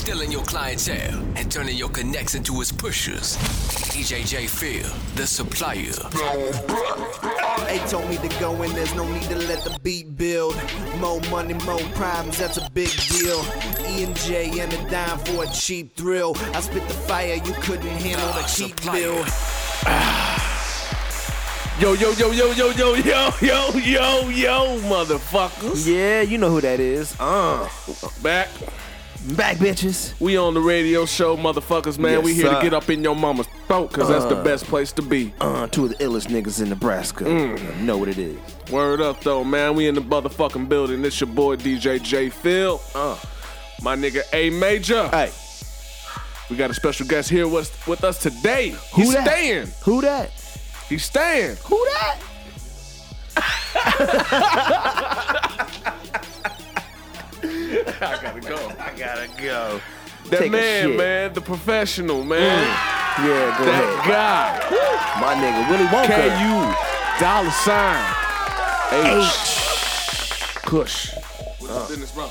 stealing your clientele and turning your connects into his pushers. DJ J Phil, the supplier. They told me to go in, there's no need to let the beat build. More money, more problems, that's a big deal. E and J and a dime for a cheap thrill. I spit the fire, you couldn't handle the cheap bill. Yo, yo, yo, yo, yo, yo, yo, yo, yo, yo, motherfuckers. Yeah, you know who that is. Uh, Back. Back bitches. We on the radio show, motherfuckers, man. Yes, we here sir. to get up in your mama's throat, cause that's the best place to be. Uh, two of the illest niggas in Nebraska. Mm. Know what it is. Word up though, man. We in the motherfucking building. It's your boy DJ J Phil. Uh, my nigga A Major. Hey, We got a special guest here with, with us today. who He's that? staying. Who that? He's staying. Who that? I gotta go. I gotta go. That Take man, man, the professional, man. Yeah, go That ahead. guy. My nigga Willie Wonka. K-U dollar sign H. Kush. What's up, business, bro?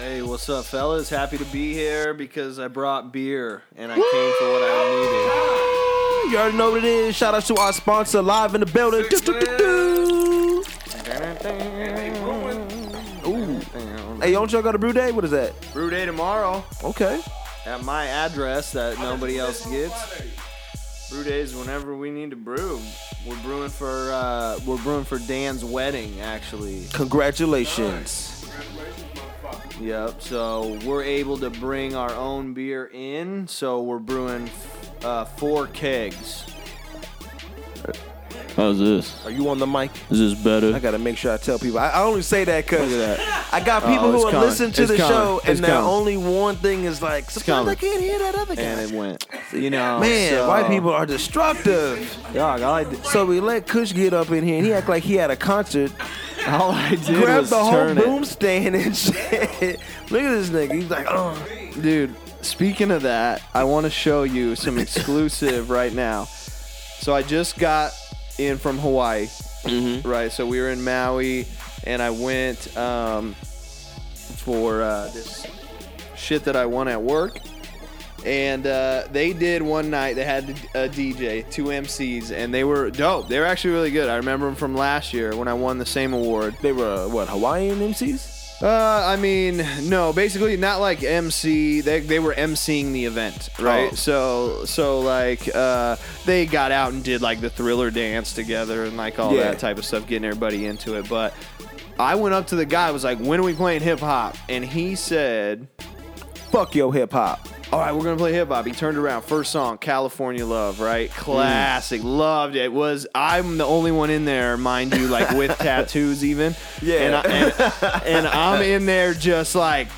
Hey, what's up, fellas? Happy to be here because I brought beer and I came for what I needed. You already know what it is. Shout out to our sponsor live in the building. Six, Hey, don't y'all got a brew day? What is that? Brew day tomorrow Okay. at my address that nobody else gets. Brew days whenever we need to brew. We're brewing for uh, we're brewing for Dan's wedding actually. Congratulations. Yep. So we're able to bring our own beer in. So we're brewing uh, four kegs. How's this? Are you on the mic? Is this better? I gotta make sure I tell people. I, I only say that because Look at that. I got people Oh, who are coming. listening to It's the coming. show, and It's their coming. only one thing is like, sometimes I coming. can't hear that other guy. And it went. You know. Man, so- white people are destructive. Dog, all I did, So we let Kush get up in here, and he act like he had a concert. all I did Grab was the whole turn it. boom stand and shit. Look at this nigga. He's like, oh. Dude, speaking of that, I want to show you some exclusive right now. So I just got in from Hawaii, right? So we were in Maui, and I went um, for uh, this shit that I won at work. And uh, they did one night. They had a DJ, two MCs, and they were dope. They were actually really good. I remember them from last year when I won the same award. They were, what, Hawaiian MCs? Uh, I mean, no, basically not like MC. They, they were MCing the event, right? Oh. So so like uh, they got out and did like the Thriller dance together and like all Yeah. that type of stuff, getting everybody into it. But I went up to the guy, was like, "When are we playing hip hop?" And he said, Fuck your hip hop. All right, we're gonna play hip hop. He turned around, first song, California Love, right? Hmm. Classic, loved it. Was I'm the only one in there, mind you, like with tattoos even. Yeah. and, I, I'm in there just like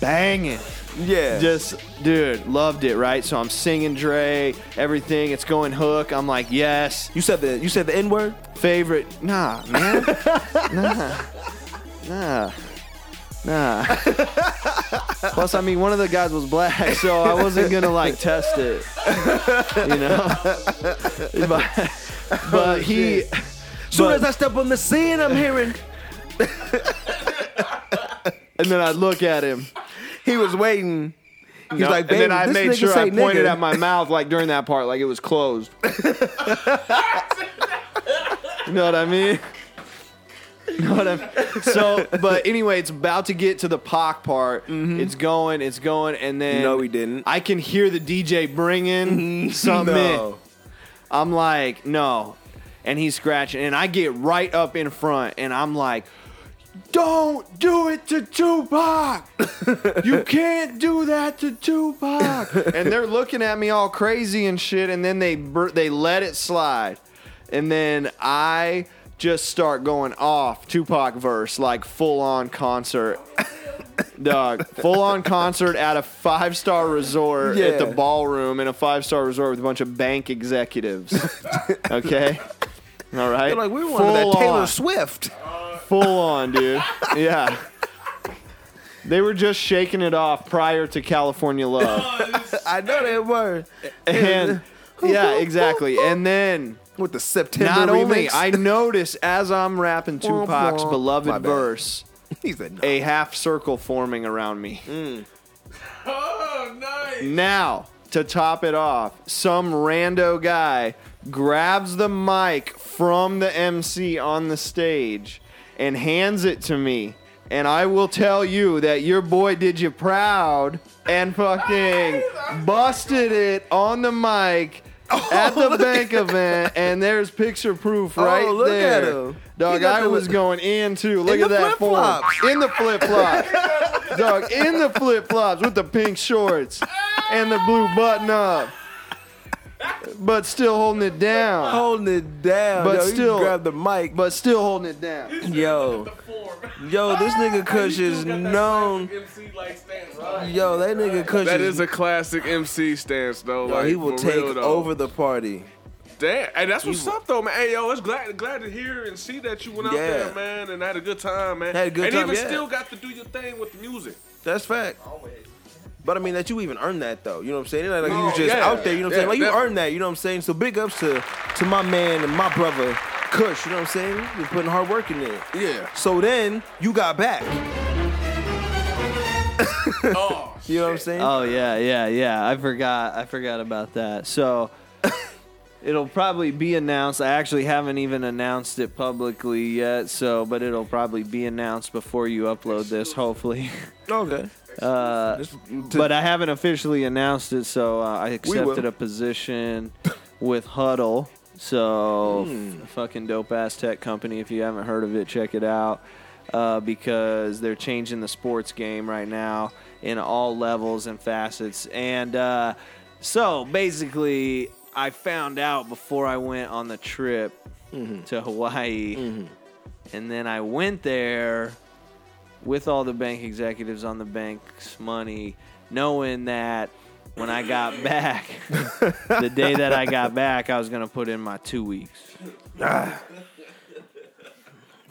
banging. Yeah. Just, dude, loved it, right? So I'm singing Dre, everything. It's going hook. I'm like, yes, you said the you said the N word? favorite. Nah, man, nah, nah. Nah. Plus, I mean, one of the guys was black, so I wasn't gonna like test it, you know. but, but he, Soon but- as I step on the scene, I'm hearing and then I look at him. he was waiting. He's No, like, and then I this made sure say I pointed nigga." at my mouth like during that part, like it was closed. you know what I mean? You know what I mean? So, but anyway, it's about to get to the Pac part. Mm-hmm. It's going, it's going, and then No, we didn't. I can hear the DJ bringing mm-hmm. something. in. No. I'm like, no. And he's scratching. And I get right up in front and I'm like, don't do it to Tupac. you can't do that to Tupac. and they're looking at me all crazy and shit. And then they bur- they let it slide. And then I just start going off Tupac verse like full on concert. Dog, full on concert at a five star resort at the ballroom in a five star resort with a bunch of bank executives. okay? All right? They're like, we wanted that Taylor on. Swift. Full on, dude. Yeah. They were just shaking it off prior to California Love. I know they were. And yeah, exactly. And then With the September not only. I notice as I'm rapping Tupac's wah. My beloved verse, he said, no. a half circle forming around me. Mm. Oh, nice! Now, to top it off, some rando guy grabs the mic from the MC on the stage and hands it to me. And I will tell you that your boy did you proud and fucking busted it on the mic at the bank event. And there's picture proof right Oh, look there. at him. Dog, I was going in too. Look In at that form. In the flip flops. Dog, in the flip flops with the pink shorts and the blue button up. But still holding it down. Holding it down. But yo, still- grab the mic. But still holding it down. Yo, yo, this nigga Kush is known. Yo, that nigga Kush That is a classic MC stance though. Yo, like, he will take real, over the party. Damn, and that's what's up though, man. Hey, yo, it's glad glad to hear and see that you went out Yeah. there, man, and had a good time, man. Had a good and time, even yeah. still got to do your thing with the music. That's fact. But I mean that you even earned that though. You know what I'm saying? It like you No, was just yeah. out there. You know what I'm saying? Like you definitely. earned that. You know what I'm saying? So big ups to to my man and my brother Kush. You know what I'm saying? You're putting hard work in there. Yeah. So then you got back. Oh, You know what I'm saying? Oh yeah, yeah, yeah. I forgot. I forgot about that. So it'll probably be announced. I actually haven't even announced it publicly yet. So, but it'll probably be announced before you upload this, hopefully. okay. Uh, but I haven't officially announced it, so uh, I accepted a position with Hudl. So, f- fucking dope ass tech company. If you haven't heard of it, check it out. Uh, because they're changing the sports game right now in all levels and facets. And uh, so, basically, I found out before I went on the trip Mm-hmm. to Hawaii. And then I went there with all the bank executives on the bank's money, knowing that when I got back, the day that I got back, I was gonna put in my two weeks. I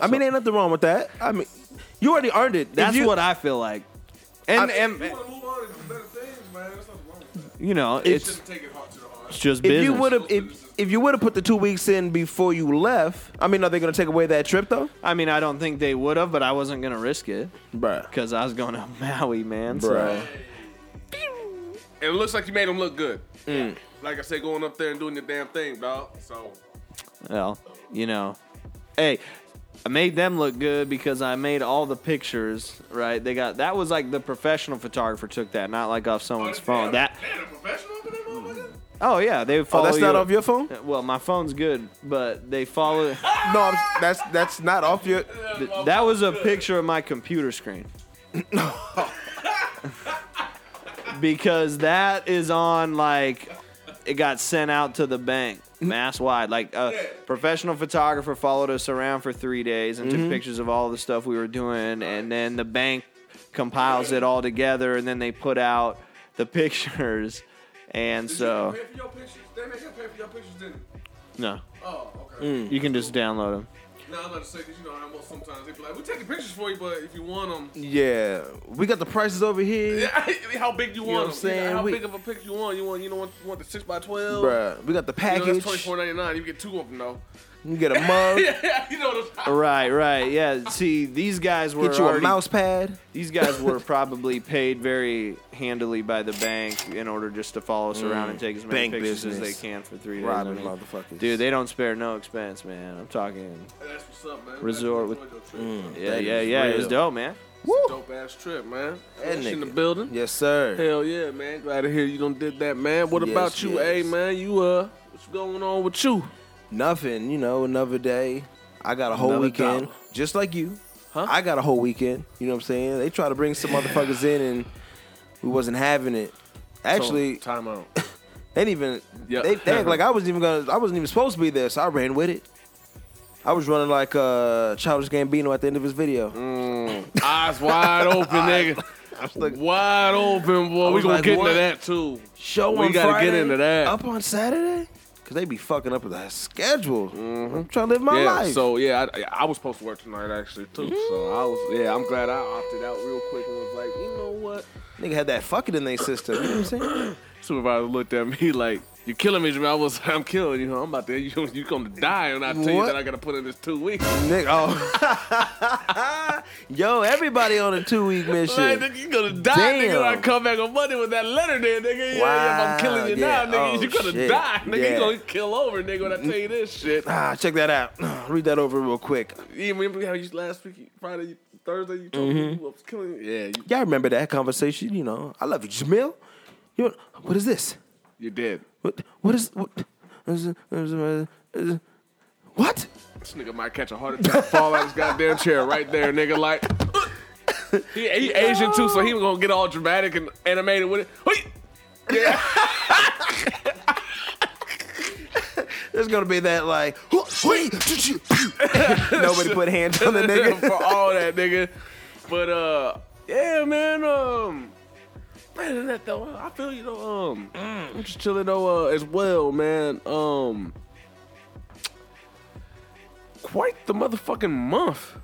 mean, ain't nothing wrong with that. I mean, you already earned it. That's you- what I feel like. And, I- and move on to better things, man. There's nothing wrong with that. you know, You it's take it hard to the heart. it's just If business. you would have, if if you would have put the two weeks in before you left, I mean, are they gonna take away that trip though, I mean, I don't think they would have, but I wasn't gonna risk it bruh? because I was going to Maui, man. Bruh. So it looks like you made them look good. Mm. Like I said, going up there and doing your damn thing, dog. So Well, you know, hey, I made them look good because I made all the pictures. Right? They got that was like the professional photographer took that, not like off someone's oh, phone. That Damn, a professional for that motherfucker? oh yeah, they Oh, follow. that's not off your phone. Uh, well, my phone's good, but they follow. No, I'm, that's that's not off your. that was a picture of my computer screen. because that is on like it got sent out to the bank mass wide like a professional photographer followed us around for three days and took mm-hmm. pictures of all the stuff we were doing and then the bank compiles it all together and then they put out the pictures and so Pay for your pictures. They make you pay for your pictures, didn't they? no Oh, okay. Mm. you can just download them Now I was about to say, because you know how most sometimes they be like, we're taking pictures for you, but if you want them, Yeah, we got the prices over here, how big you know want what I'm them? saying? How We- big of a picture you want? You want, you know, want, you want the six by twelve? bruh. We got the package. You know, package. that's twenty four ninety nine. You get two of them though. You get a mug. yeah, you know what I'm right right yeah see these guys were Get you a mouse pad. These guys were probably paid very handily by the bank in order just to follow us around and take as many bank pictures as they can for three days. Robbing I mean, motherfuckers. Dude, they don't spare no expense, man. I'm talking. That's what's up, man. Resort with- you enjoyed your trip. Yeah, yeah, is yeah. It was dope, man. Dope ass trip, man. That in the building. Yes, sir. Hell yeah, man. Glad to hear you done did that, man. What Yes, about you, yes. hey man? You uh, what's going on with you? Nothing. You know, another day. I got a whole Another weekend, dollar. just like you. Huh? I got a whole weekend. You know what I'm saying? They try to bring some motherfuckers in, and we wasn't having it. Actually, So, time out. they didn't even. Yeah. They, they act like I wasn't even gonna. I wasn't even supposed to be there, so I ran with it. I was running like uh, Childish Gambino at the end of his video. Eyes wide open, nigga. like- wide open, boy. We gonna like, get what? into that too. Show We on gotta get into that. Up on Saturday, cause they be fucking up with that schedule. I'm trying to live my Mm-hmm. yeah. life. So yeah, I, I was supposed to work tonight actually too. So I was yeah. I'm glad I opted out real quick and was like, you know what? Nigga had that fucking in their system. You know what I'm saying? Supervisor looked at me like, "You're killing me, Jamal." I was, I'm killing you. I'm about to, you, you gonna die, and I tell you What? that I gotta put in this two weeks. Nigga, oh. Yo, everybody on a two week mission. Like, nigga, you gonna die, nigga. When I come back on Monday with that letter there, nigga. Yeah, Wow, yeah, if I'm killing you yeah. now, nigga, Oh, you gonna shit. die, nigga. Yeah. You gonna kill over, nigga, when I tell you this shit. Ah, check that out. Read that over real quick. You remember how you last week, Friday, Thursday, you told me you was killing? Yeah, you, Y'all remember that conversation? You know, I love you, Jamil. You know, what is this? you did. What? What is what? What? This nigga might catch a heart attack, fall out his goddamn chair right there, nigga. Like, he, he Asian too, so he was gonna get all dramatic and animated with it. Hey! Yeah. There's gonna be that like, nobody put hands on the nigga. for all that, nigga. But uh, yeah, man. Um, man, than that though, I feel you know. Um, I'm just chilling though uh, as well, man. Um, quite the motherfucking month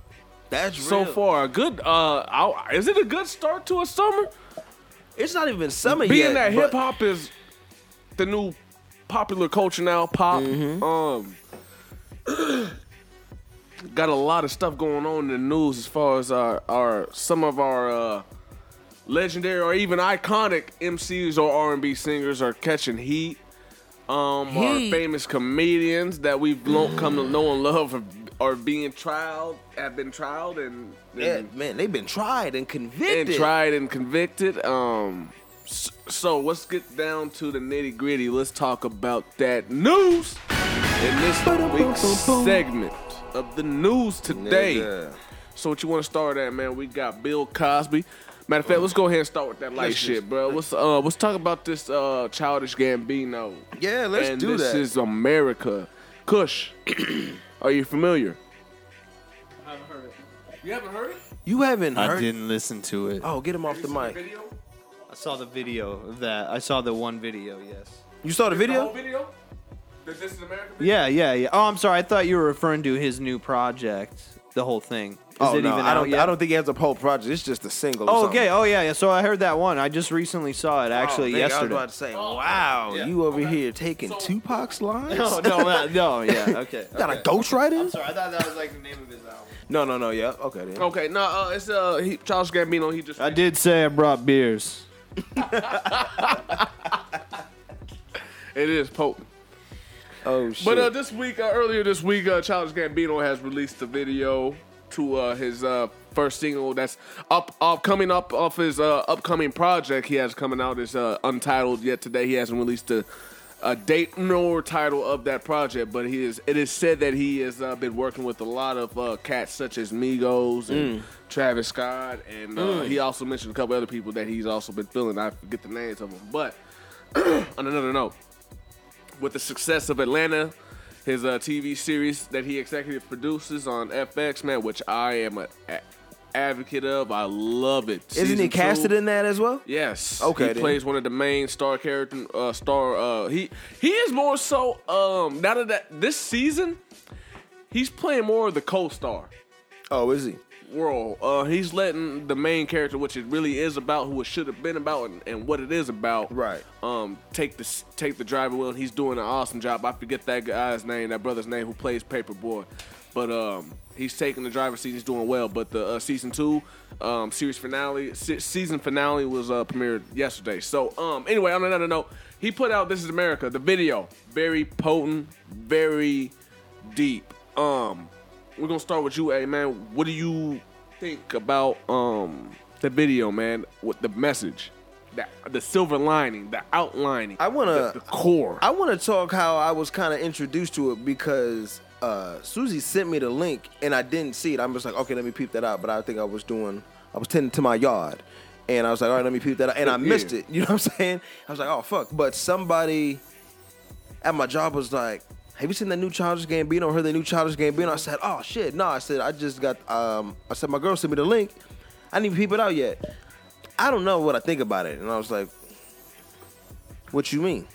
That's so far. A good. Uh, I, is it a good start to a summer? It's not even summer Being yet. Being that hip hop is the new popular culture now, pop. Mm-hmm. Um, got a lot of stuff going on in the news as far as our, our some of our uh, legendary or even iconic MCs or R&B singers are catching heat. Um, our famous comedians that we've lo- come to know and love are, are being trialed, have been trialed and, Yeah, man, they've been tried and convicted. and tried and convicted. Um, s- so let's get down to the nitty gritty. Let's talk about that news in this week's segment of the news today. Nigga. So what you want to start at, man? We got Bill Cosby. Matter of fact, let's go ahead and start with that light Let's shit, just- bro. Let's uh, let's talk about this uh, childish Gambino. Yeah, let's and do this is America. Kush, are you familiar? I haven't heard it. You haven't heard it? You haven't I heard? didn't listen to it. Oh, get him off the mic. Video? I saw the video of that. I saw the one video. Yes. You saw the The whole video? video? The This is America video? Yeah, yeah, yeah. Oh, I'm sorry. I thought you were referring to his new project. The whole thing. Is Oh it no, even I don't. yet? I don't think he has a whole project. It's just a single. Oh, okay. Oh, yeah, yeah. So I heard that one. I just recently saw it actually Oh, nigga, yesterday. I was about to say, wow, Yeah. you over Okay. here taking So- Tupac's lines? no, no, no, no. Yeah. Okay. Got okay. a ghostwriter? I'm sorry. I thought that was like the name of his album. No, no, no. Yeah, okay. Then. Okay, no, uh, it's uh, he, Charles Gambino. He just I did say I brought beers. It is potent. Oh shit. But uh, this week, uh, earlier this week, uh, Childish Gambino has released a video to uh, his uh, first single that's up, up coming up off his uh, upcoming project he has coming out is uh, untitled yet today. He hasn't released a, a date nor title of that project, but he is. It is said that he has uh, been working with a lot of uh, cats such as Migos and Travis Scott, and uh, he also mentioned a couple other people that he's also been feeling. I forget the names of them, but on another note with the success of Atlanta, his uh, TV series that he executive produces on FX, man, which I am a, a advocate of. I love it. Isn't Season he casted two- in that as well? Yes. Okay, He then. plays one of the main star character. Uh, star. Uh, he he is more so. Um, now that, that this season, he's playing more of the co-star Oh, is he? Role. Uh, he's letting the main character, which it really is about, who it should have been about, and, and what it is about, Right. Um, take the take the driver wheel, and he's doing an awesome job. I forget that guy's name, that brother's name, who plays Paper Boi, but um, he's taking the driver's seat. He's doing well. But the uh, season two, um, series finale, se- season finale was uh, premiered yesterday. So um, anyway, on another note, he put out "This Is America," the video, very potent, very deep. Um, we're gonna start with you, A man. What do you think about um the video, man? With the message, the the silver lining, the outlining. I wanna- the, the core. I want to talk how I was kind of introduced to it because uh, Susie sent me the link and I didn't see it. I'm just like, okay, let me peep that out. But I think I was doing, I was tending to my yard, and I was like, all right, let me peep that out, and I missed Yeah. it. You know what I'm saying? I was like, oh fuck. But somebody at my job was like. Have you seen that new Childish Gambino? Heard the new Childish Gambino? I said, "Oh shit, no." I said, "I just got." Um, I said, "My girl sent me the link. I didn't even peep it out yet. I don't know what I think about it." And I was like, "What you mean?"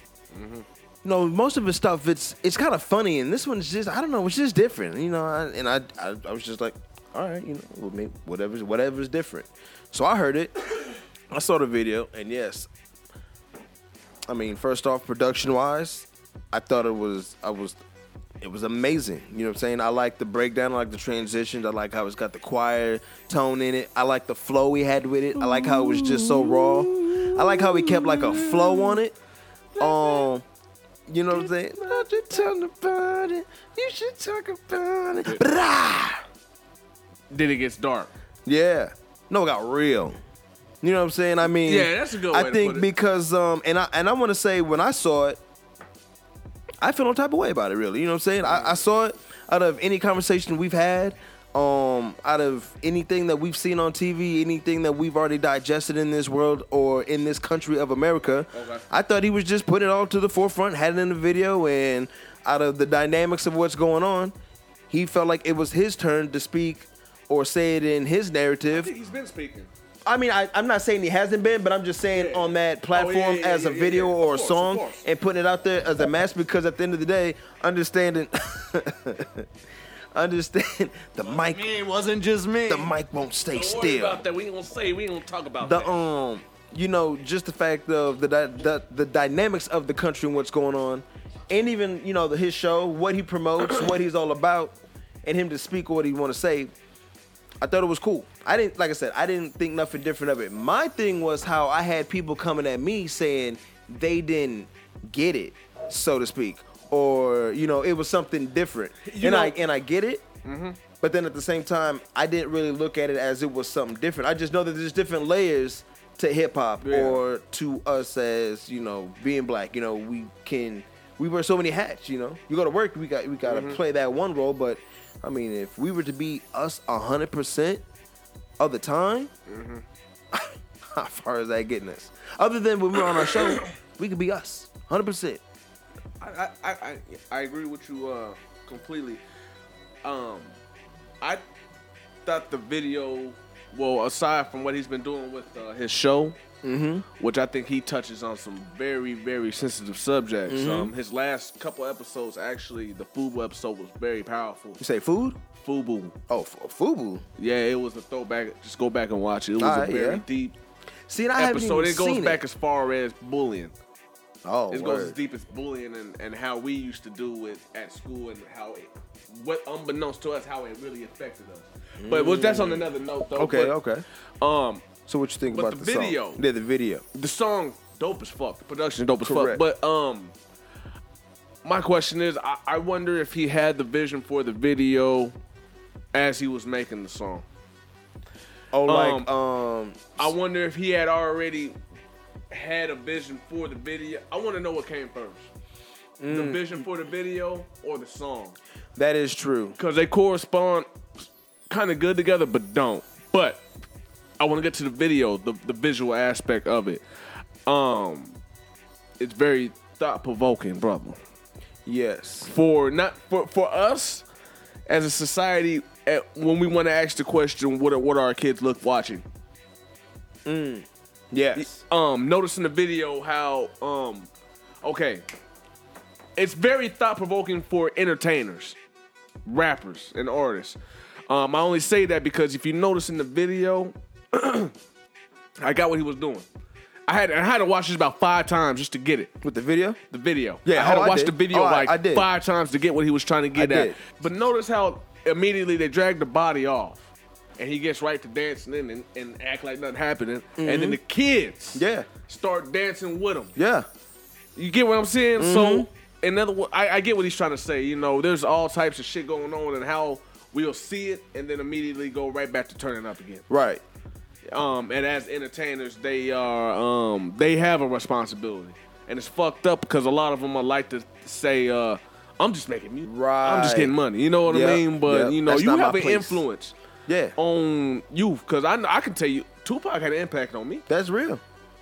No, most of his stuff it's it's kind of funny, and this one's just I don't know, it's just different, you know. I, and I, I I was just like, all right, you know, maybe whatever's whatever's different. So I heard it, I saw the video, and yes, I mean, first off, production wise, I thought it was I was it was amazing. You know what I'm saying? I like the breakdown, I like the transitions, I like how it's got the choir tone in it. I like the flow he had with it. I like how it was just so raw. I like how he kept like a flow on it. Um you know what I'm saying? Not to talk about it. You should talk about it. Brah! Then it gets dark. Yeah. No, it got real. You know what I'm saying? I mean, Yeah, that's a good way I to think put it. because um, and I and I want to say when I saw it, I feel no type of way about it. Really, you know what I'm saying? I, I saw it out of any conversation we've had, um, out of anything that we've seen on TV, anything that we've already digested in this world or in this country of America. Okay. I thought he was just putting it all to the forefront, had it in the video, and out of the dynamics of what's going on, he felt like it was his turn to speak or say it in his narrative. he's been speaking. I mean, I, I'm not saying he hasn't been, but I'm just saying Yeah. on that platform Oh, yeah, as a video or a course, song and putting it out there as a mass because at the end of the day, understanding, understand the mic, Me, it wasn't just me. the mic won't stay Don't still. about that. We ain't gonna say. We ain't gonna talk about The that. um, you know, just the fact of the the the dynamics of the country and what's going on, and even you know the, his show, what he promotes, what he's all about, and him to speak what he want to say. I thought it was cool. I didn't, like I said, I didn't think nothing different of it. My thing was how I had people coming at me saying they didn't get it, so to speak, or you know, it was something different. You and know- I and I get it, mm-hmm. but then at the same time, I didn't really look at it as it was something different. I just know that there's different layers to hip hop Yeah. or to us as you know being black. You know, we can we wear so many hats. You know, you go to work, we got we got to mm-hmm. play that one role, but I mean, if we were to be us hundred percent the time, how far is that getting us? Other than when we're on our show, we could be us hundred percent. I, I, I, I- agree with you uh, completely. Um, I thought the video, well, aside from what he's been doing with uh, his show, which I think he touches on some very, very sensitive subjects. Um, his last couple episodes, actually, the Fubu episode was very powerful. You say food? Fubu, Oh, f- Fubu. yeah, it was a throwback. Just go back and watch it. It was a very yeah. deep See, and I haven't episode. It goes back it. as far as bullying. Oh, It goes as deep as bullying and, and how we used to do it at school and how it, what unbeknownst to us, how it really affected us. But well, that's on another note though. Okay, But, okay. Um, So what you think about the the, song? video- Yeah, the video. the song dope as fuck. The production dope as Correct. fuck. But um, my question is, I, I wonder if he had the vision for the video as he was making the song. Oh, like um, I wonder if he had already had a vision for the video. I want to know what came first. The Mm. vision for the video or the song? that is true. because they correspond kind of good together, but don't. But I want to get to the video, the the visual aspect of it. Um, it's very thought provoking, brother. Yes. For not for for us as a society, at, when we want to ask the question, what are, what are our kids look watching? Yes. um noticing the video how um okay it's very thought provoking for entertainers rappers and artists um i only say that because if you notice in the video i got what he was doing i had i had to watch this about five times just to get it With the video? the video Yeah, i had oh, to watch the video Oh, I- like I did. five times to get what he was trying to get I at did. but notice how immediately they drag the body off and he gets right to dancing in and, and act like nothing happening and then the kids Mm-hmm. Yeah. start dancing with him. Yeah. You get what I'm saying? Mm-hmm. So, in other words, I, I get what he's trying to say. You know, there's all types of shit going on and how we'll see it and then immediately go right back to turning up again. Right. Um, and as entertainers, they are um, they have a responsibility, and it's fucked up because a lot of them are like to say, uh, "I'm just making music, I'm just getting money." You know what Yep, I mean? But yep. you know, That's you have an place. influence Yeah. on youth because I I can tell you, Tupac had an impact on me. That's real.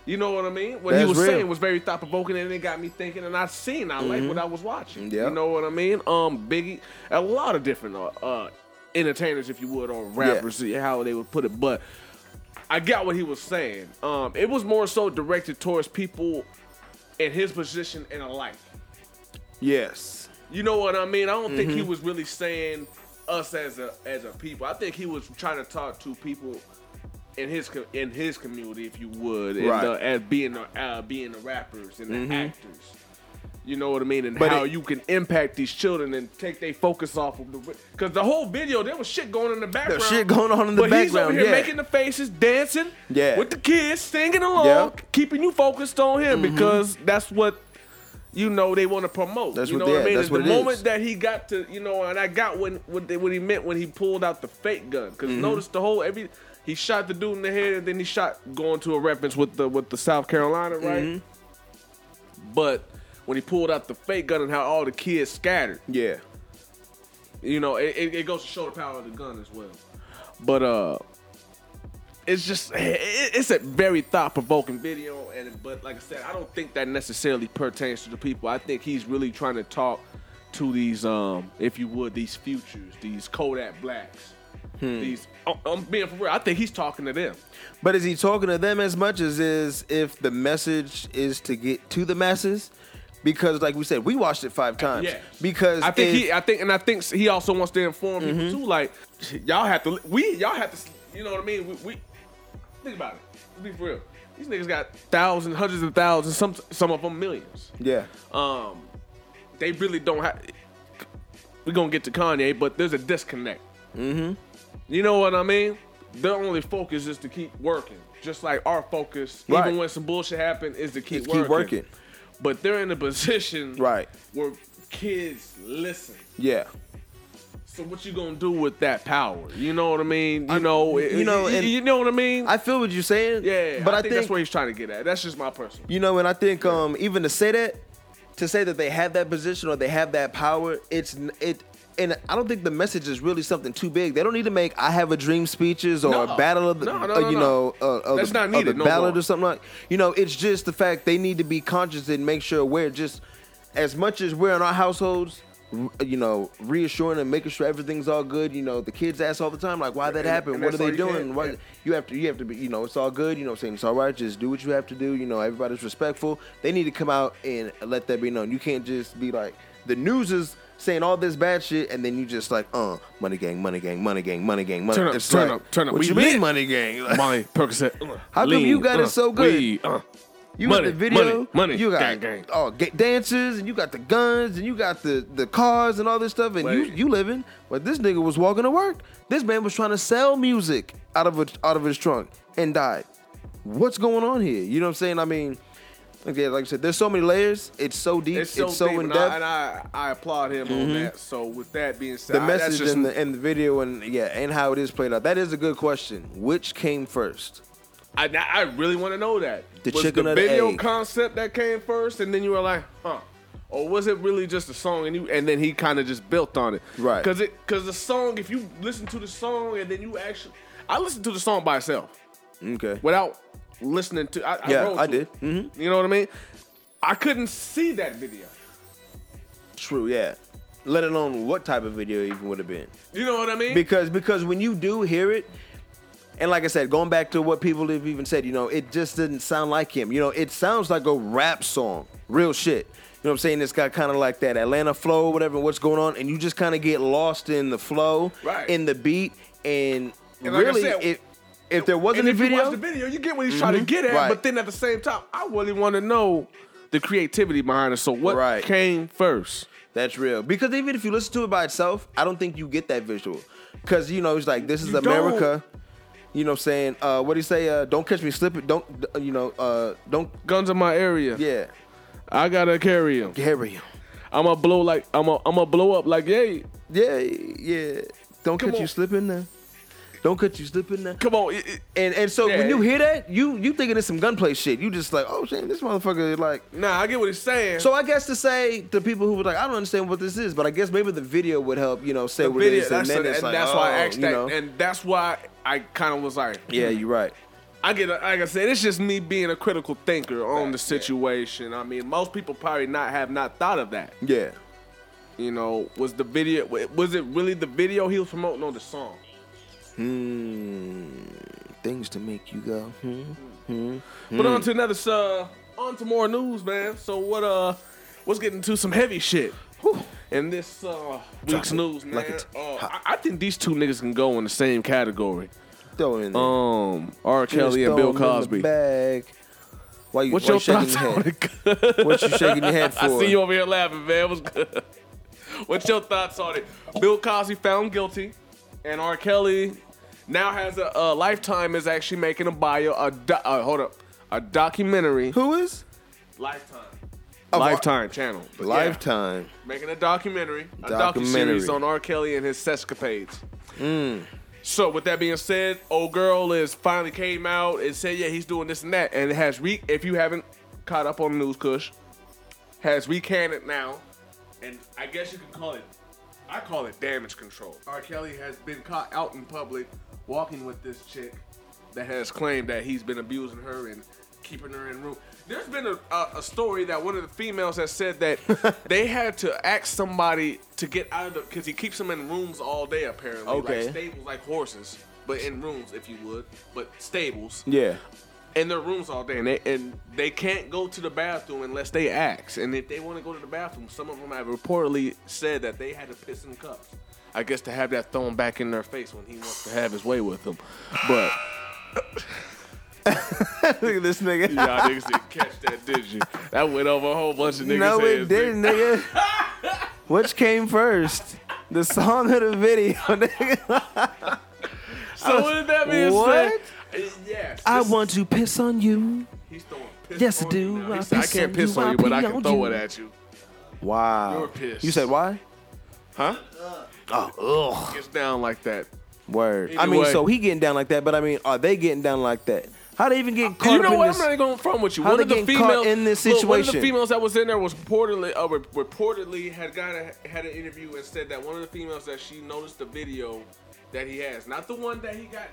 You know what I mean? What he was real. saying was very thought provoking, and it got me thinking. And I seen, I like what I was watching. Mm-hmm. Yeah. You know what I mean? Um, Biggie, a lot of different uh, uh entertainers, if you would, or rappers, how they would put it. But I got what he was saying. Um, it was more so directed towards people in his position in a life. Yes. You know what I mean? I don't think he Mm-hmm. was really saying us as a as a people. I think he was trying to talk to people in his in his community, if you would, and, Right. uh, as being the uh, being the rappers and the actors. You know what I mean, and But how it- you can impact these children and take their focus off of the because the whole video there was shit going on in the background. shit going on in the background. but he's over here yeah. making the faces, dancing, Yeah. with the kids, singing along. Mm-hmm. keeping you focused on him because that's what you know they want to promote. That's you what know they- what I mean? that's what the moment is. that he got to, you know, and I got when what, they, what he meant when he pulled out the fake gun. Because Mm-hmm. notice the whole every he shot the dude in the head, and then he shot going to a reference with the with the South Carolina, right? Mm-hmm. But when he pulled out the fake gun and how all the kids scattered, Yeah. you know, it, it, it goes to show the power of the gun as well. But uh, it's just it's a very thought provoking video, and but like I said, I don't think that necessarily pertains to the people. I think he's really trying to talk to these, um, if you would, these futures, these Kodak blacks. These, I'm- I'm being for real. I think he's talking to them. But is he talking to them as much as is if the message is to get to the masses? Because, like we said, we watched it five times. Yeah. Because I think if- he, I think, and I think he also wants to inform Mm-hmm. people too. Like, y'all have to, we, y'all have to, you know what I mean? We, we think about it. Let's be for real. These niggas got thousands, hundreds of thousands, some, some of them millions. yeah, Um, they really don't have. We're gonna get to Kanye, but there's a disconnect. Mm-hmm. You know what I mean? Their only focus is to keep working, just like our focus, Right. even when some bullshit happen, is to keep working. keep working. But they're in a position Right. where kids listen. yeah. So what you gonna do with that power? You know what I mean? You know, you know, you, you know what I mean? I feel what you're saying. yeah, but I, I, think, that's where he's trying to get at. That's just my personal. You know, and I think um, even to say that, to say that they have that position or they have that power, it's it. And I don't think the message is really something too big. They don't need to make "I Have a Dream" speeches or No. a battle of the, No, no, uh, you no. know, uh, of That's the, not needed no ballad more. or something like. You know, it's just the fact they need to be conscious and make sure we're just as much as we're in our households. R- You know, reassuring and making sure everything's all good. You know, the kids ask all the time, like, "Why that And- happened? and What are they you doing? Why, yeah. you have to you have to be you know it's all good you know what I'm saying it's all right just do what you have to do you know everybody's respectful they need to come out and let that be known you can't just be like the news is saying all this bad shit and then you just like uh money gang money gang money gang money gang money Turn up, it's turn like, up, turn up. what We you mean money gang Like, Molly Percocet. How come you got it uh, so good? weed, uh. You money, got the video? money, money, you got gang, gang. oh ga- dancers and you got the guns and you got the the cars and all this stuff and you Wait. you living. But this nigga was walking to work. This man was trying to sell music out of a, out of his trunk and died. What's going on here? You know what i'm saying? I mean okay like i said there's so many layers. It's so deep. It's it's so, so, deep, in and, depth I, and I, I applaud him on mm-hmm. that. So with that being said, the I- message just, in the in the video and yeah and how it is played out. That is a good question. Which came first? I, I really want to know that. The was chicken the video concept that came first, and then you were like, huh? Or was it really just a song, and you and then he kind of just built on it, Right. Because it because the song, if you listen to the song and then you actually, I listened to the song by itself okay without listening to. I, Yeah, wrote I did. it. Mhm. You know what I mean? I couldn't see that video. true yeah let alone what type of video even would have been You know what I mean? because because when you do hear it and like i said going back to what people have even said you know it just didn't sound like him you know it sounds like a rap song real shit you know what i'm saying it's got kind of like that atlanta flow whatever what's going on and you just kind of get lost in the flow Right. in the beat and, And like really said, it, if there wasn't a if you video watch the video, you get what he's trying to mm-hmm. get at. Right. But then at the same time, I really want to know the creativity behind it. So what Right. came first? That's real. Because even if you listen to it by itself, I don't think you get that visual. Because, you know, it's like, this is You America. You know what I'm saying? Uh, what do you say? Uh, don't catch me slipping. Don't, you know, uh, don't, Guns in my area. yeah. I gotta carry him. Carry him. I'ma blow like I'ma I'ma blow up like yay. Yeah, yeah. Don't Come catch you slipping now. Don't cut you slipping now. Come on. it- it- And and so Yeah. when you hear that, you you thinking it's some gunplay shit. You just like, oh shit, this motherfucker is like. nah, I get what he's saying. So I guess to say to people who were like, I don't understand what this is, but I guess maybe the video would help, you know, say the what video, it is, and that's, then it's like, that's oh, why I oh, asked you that, know. and that's why I kind of was like, yeah, hmm. you're right. I get like I said, it's just me being a critical thinker on the situation. I mean, most people probably not have not thought of that. Yeah. You know, was the video was it really the video he was promoting on the song? Hmm. Things to make you go. Hmm. But on to another uh on to more news, man. So what uh let's get into some heavy shit. In this uh week's news, man. like Uh, I, I think these two niggas can go in the same category. Throw in there. Um, R. Kelly and Bill 'em in the Cosby. Bag. Why you, What's why your you shaking thoughts your on head? it? What you shaking your head for? I see you over here laughing, man. Was good. What's your thoughts on it? Bill Cosby found guilty, and R. Kelly now has a, a Lifetime is actually making a bio. A do, uh, hold up, a documentary. Who is? Lifetime. Of Lifetime channel. But yeah, Lifetime. making a documentary, a Documentary. on R. Kelly and his sescapades. Mm. So with that being said, old girl is finally came out and said, yeah, he's doing this and that, and it has re. If you haven't caught up on the news, Kush has recanted now, and I guess you could call it. I call it damage control. R. Kelly has been caught out in public walking with this chick that has claimed that he's been abusing her and keeping her in room. There's been a, a, a story that one of the females has said that they had to ask somebody to get out of the because he keeps them in rooms all day apparently, Okay. like stables like horses, but in rooms if you would, but stables Yeah. In their rooms all day, and they and they can't go to the bathroom unless they ask. And if they want to go to the bathroom, some of them have reportedly said that they had to piss in cups. I guess to have that thrown back in their face when he wants to have his way with them. But Look at this nigga. y'all niggas didn't catch that, did you? That went over a whole bunch of niggas' no, it didn't, nigga. Which came first? The song or the video, nigga? So with that being What? uh, yes, I want to piss on you. He's throwing piss Yes, I on do. you now. I said, I piss can't on piss you, on I you, but I pee can on throw you." it at you. Wow. You're pissed. You said why? Huh? Oh, ugh. Gets down like that. Word. I mean, Anyway. so he getting down like that, but I mean, are they getting down like that? How they even get caught You up know in what? this? I'm not even going from with you. How one they of the getting caught females in this look, one of the situation? females that was in there was reportedly uh, re- reportedly had got a, had an interview and said that one of the females that she noticed the video that he has, not the one that he got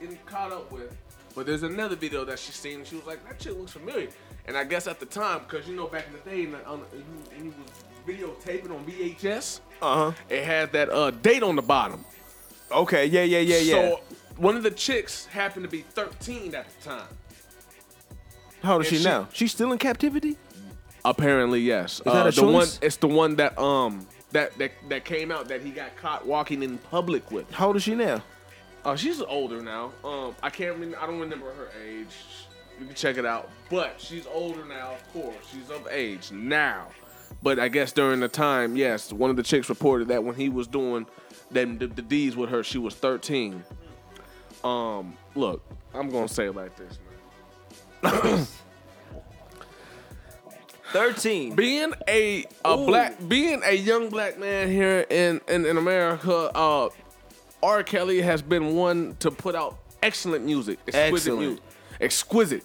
in, caught up with, but there's another video that she seen. And she was like, "That chick looks familiar." And I guess at the time, because you know back in the day, on, he, he was videotaping on VHS. Uh huh. It had that uh, date on the bottom. Okay. Yeah. Yeah. Yeah. Yeah. So one of the chicks happened to be 13 at the time. How old is she, she- now? She's still in captivity. Apparently, yes. Is that a the one? It's the one that um that, that that came out that he got caught walking in public with. How old is she now? Uh, she's older now. Um, I can't. I don't remember her age. You can check it out. But she's older now. Of course, she's of age now. But I guess during the time, yes, one of the chicks reported that when he was doing them the, the deeds with her, she was 13. Um, look, I'm gonna say it like this, man. Thirteen. being a a black being a young black man here in in, in America, uh, R. Kelly has been one to put out excellent music, exquisite Excellent. music, exquisite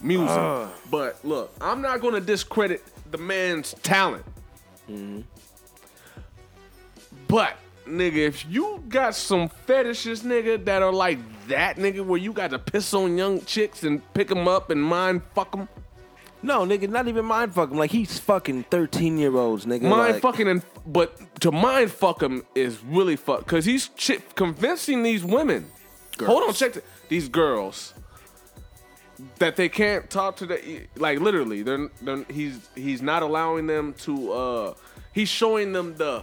music. But look, I'm not going to discredit the man's talent. Mm-hmm. But nigga, if you got some fetishes, nigga, that are like that, nigga, where you got to piss on young chicks and pick them up and mind fuck them. No, nigga, not even mind fuck him. Like he's fucking thirteen year olds, nigga. mind like, fucking and but to mind fuck him is really fuck because he's chi- convincing these women hold on check th- these girls that they can't talk to the like literally they're, they're he's he's not allowing them to uh he's showing them the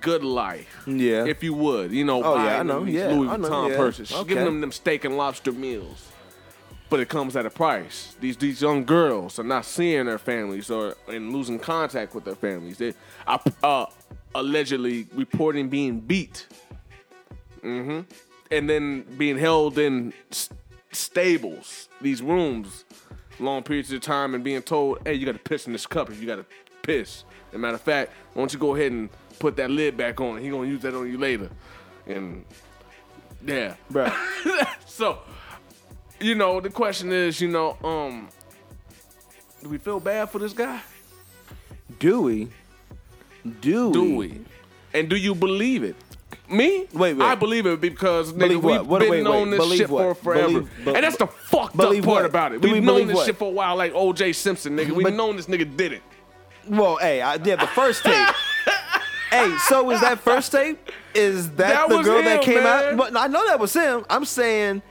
good life Yeah. if you would you know Oh, yeah, I know, yeah, Louis I know, Vuitton yeah. purses Okay. giving them them steak and lobster meals but it comes at a price. These these young girls are not seeing their families or and losing contact with their families. They are uh, allegedly reporting being beat, hmm and then being held in stables, these rooms, long periods of time, and being told, "Hey, you got to piss in this cup if you got to piss." As a matter of fact, why don't you go ahead and put that lid back on? He gonna use that on you later, and yeah, Bruh. so, you know, the question is, you know, um, do we feel bad for this guy? Do we? Do we? Do we? And do you believe it? Me? Wait, wait. I believe it because nigga, Believe what? we've What- been wait, wait. this Believe shit what? for forever. Believe- be- and that's the fucked up believe part what? about it. Do We've we known believe this what? shit for a while, like OJ Simpson, nigga. We've But- known this nigga did it. Well, hey, I, yeah, the first tape. hey, so is that first tape? Is that, That the was girl that him, came man. out? But I know that was him. I'm saying,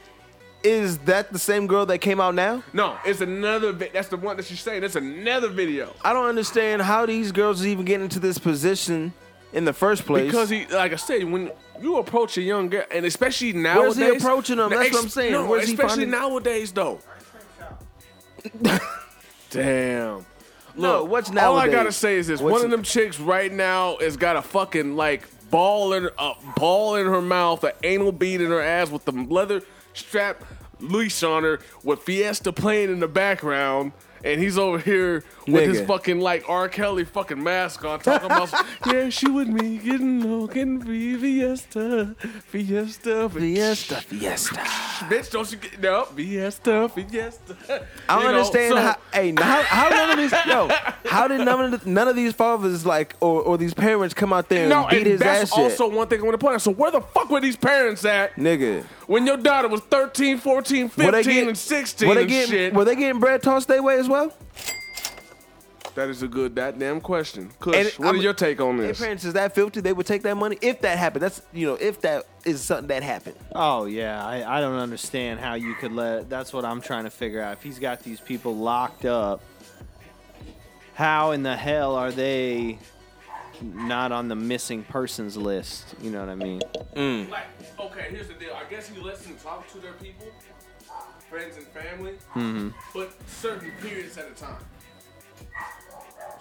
is that the same girl that came out now? No, it's another. Vi- that's the one that she's saying. It's another video. I don't understand how these girls even get into this position in the first place. Because he, like I said, when you approach a young girl, and especially nowadays, Where's he approaching them? No, That's what I'm saying. No, Where's especially finding- nowadays, though. Damn. No, Look, what's All I gotta say is this: What's one of them chicks right now has got a fucking like ball in a ball in her mouth, an anal bead in her ass with the leather strap leash on her, with Fiesta playing in the background. And he's over here with his fucking like R. Kelly fucking mask on, talking about yeah, she with me, getting low, getting free, Fiesta, Fiesta, Fiesta, Fiesta. Bitch, don't you get no Fiesta, Fiesta. I don't know, understand so- how. Hey, how, how none of these yo? How did none of the, none of these fathers like or, or these parents come out there and No, beat and his that's ass yet? also one thing I want to point out. So where the fuck were these parents at Nigga, when your daughter was 13, 14, 15, were getting and 16 Were they and getting shit? were they getting bread tossed their way as well? That is a good goddamn question. Kush, And what I'm- is your take on Their this? parents is that filthy? They would take that money if that happened. That's you know if that is something that happened. Oh yeah, I, I don't understand how you could let. That's what I'm trying to figure out. If he's got these people locked up, how in the hell are they not on the missing persons list? You know what I mean? Like, okay, here's the deal. I guess he lets them talk to their people, friends and family, Mm-hmm. but certain periods at a time.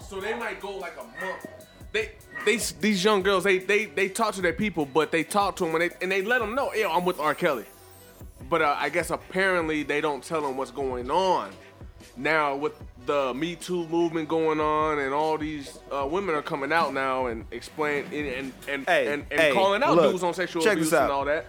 So they might go like a month. They, they, these young girls, they, they, they talk to their people, but they talk to them and they, and they let them know, yo, I'm with R. Kelly. But uh, I guess apparently they don't tell them what's going on. Now with the Me Too movement going on, and all these uh, women are coming out now and explain and and and, Hey, and, and hey, calling out look, dudes on sexual abuse and all that.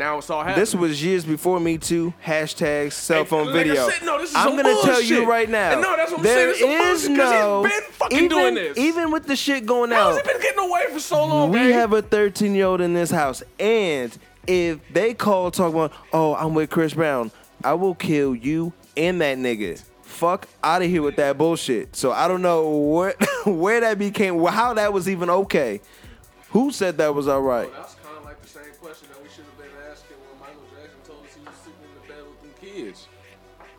Now it's all happening. This was years before Me Too. Hashtags cell phone like video. said, no, I'm gonna tell you right now. And no, that's what I'm there saying, it's is no he's been fucking even, doing this. even with the shit going How's out. he been getting away for so long? We have a 13 year old in this house, and if they call talk about, oh, I'm with Chris Brown, I will kill you and that nigga. Fuck out of here with that bullshit. So I don't know where where that became, how that was even okay. Who said that was all right? That's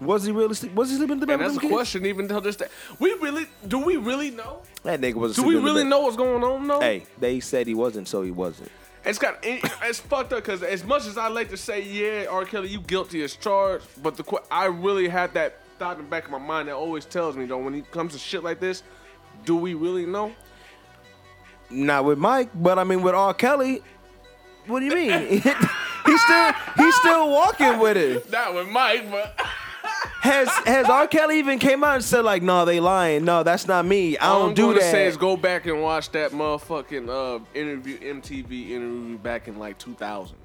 Was he really sleep? Was he sleeping in the bed And with that's them a kids? question even till this day. We really do we really know? That nigga was. Do we really know what's going on? No. Hey, they said he wasn't, so he wasn't. It's got it's fucked up because as much as I like to say, yeah, R. Kelly, you guilty as charged, but the que- I really had that thought in the back of my mind that always tells me though when it comes to shit like this, do we really know? Not with Mike, but I mean with R. Kelly. What do you mean? he's still he's still walking with it. Not with Mike, but Has has R. Kelly even came out and said like, no, they lying. No, that's not me. I all don't I'm do gonna that. say is go back and watch that motherfucking uh, interview, MTV interview back in like 2000.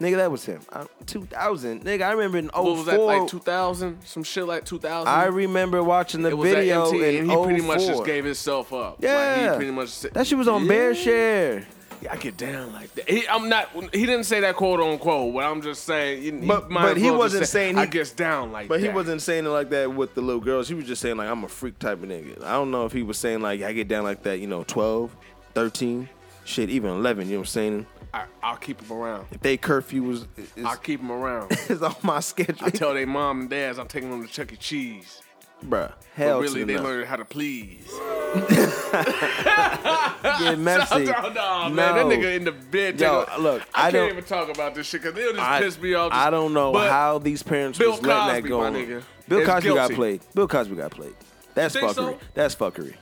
Nigga, that was him. Uh, 2000. Nigga, I remember in 04. What was that like 2000? Some shit like 2000. I remember watching the it was video in and he pretty much just gave himself up. Yeah. like, he pretty much said, That shit was on Bear Share. I get down like that. He, I'm not. He didn't say that quote unquote, but I'm just saying. He, But- might but he wasn't say, saying I he- gets down like But that. he wasn't saying it like that with the little girls. He was just saying like I'm a freak type of nigga. I don't know if he was saying like I get down like that, you know, 12, 13, shit, even 11, you know what I'm saying? I, I'll keep them around. If they curfew was I'll keep them around. is on my schedule. I tell their mom and dads I'm taking them to Chuck E. Cheese. Bruh, But hell really, to they the no. learn how to please. Get messy. no, no, man, that nigga in the bed. Yo, look, I, I can't even talk about this shit because they'll just I, piss me off. I don't know But how these parents Bill was letting Cosby, that go my nigga, Bill Cosby got played. Bill Cosby got played. That's fuckery. so? That's fuckery.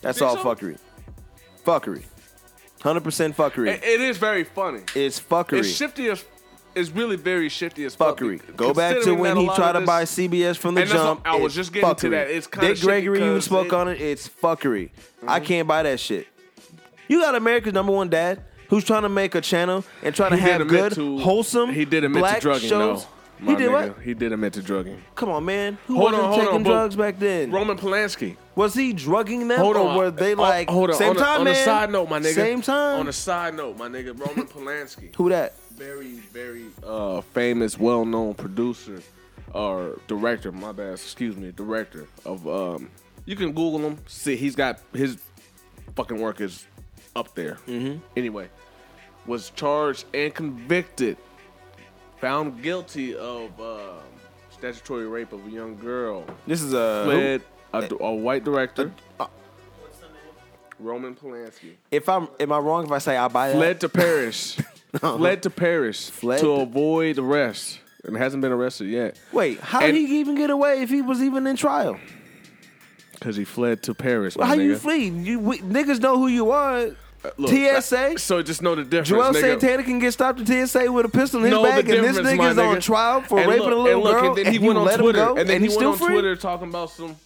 That's all so? fuckery. Fuckery. Hundred percent fuckery. It- it is very funny. it's fuckery. It's shifty as. It's really very shifty as fuck. fuckery. Go back to Considering when that a he lot tried of to this- buy CBS from the And that's what- jump. I was it's just getting to fuckery. that. It's kinda Dick shitty Gregory even spoke it- Mm-hmm. on it. It's fuckery. I can't buy that shit. You got America's number one dad who's trying to make a channel and trying to He did have admit good, to- whole,some He did admit black to drugging, shows. though. He my did nigga. what? He did admit to drugging. Come on, man. Who Hold wasn't on, hold taking on, but drugs back then? Roman Polanski. Was he drugging them, Hold or on. were they Oh, like hold on. same on time, a, on man? a side note, my nigga. Same time. On a side note, my nigga, Roman Polanski. Who that? Very, very uh, famous, well-known producer or director. My bad, excuse me, director of. Um, you can Google him. See, he's got his fucking work is up there. Mm-hmm. Anyway, was charged and convicted, found guilty of uh, statutory rape of a young girl. This is a Fled a, a white director. Roman Polanski If I'm, am I wrong if I say I buy that? fled to Paris. fled to Paris Fled to to- avoid arrest and hasn't been arrested yet Wait, how And- did he even get away if he was even in trial? because he fled to Paris. my How you nigga. flee? You we, niggas know who you are. Uh, look, TSA. So just know the difference. Juelz nigga. Santana can get stopped at TSA with a pistol in his Know the bag, and this difference, my nigga's on nigga. trial for And raping look- a little and look, girl. And then he you went on let Twitter, him go, and then he he's went still on free? Twitter talking about some.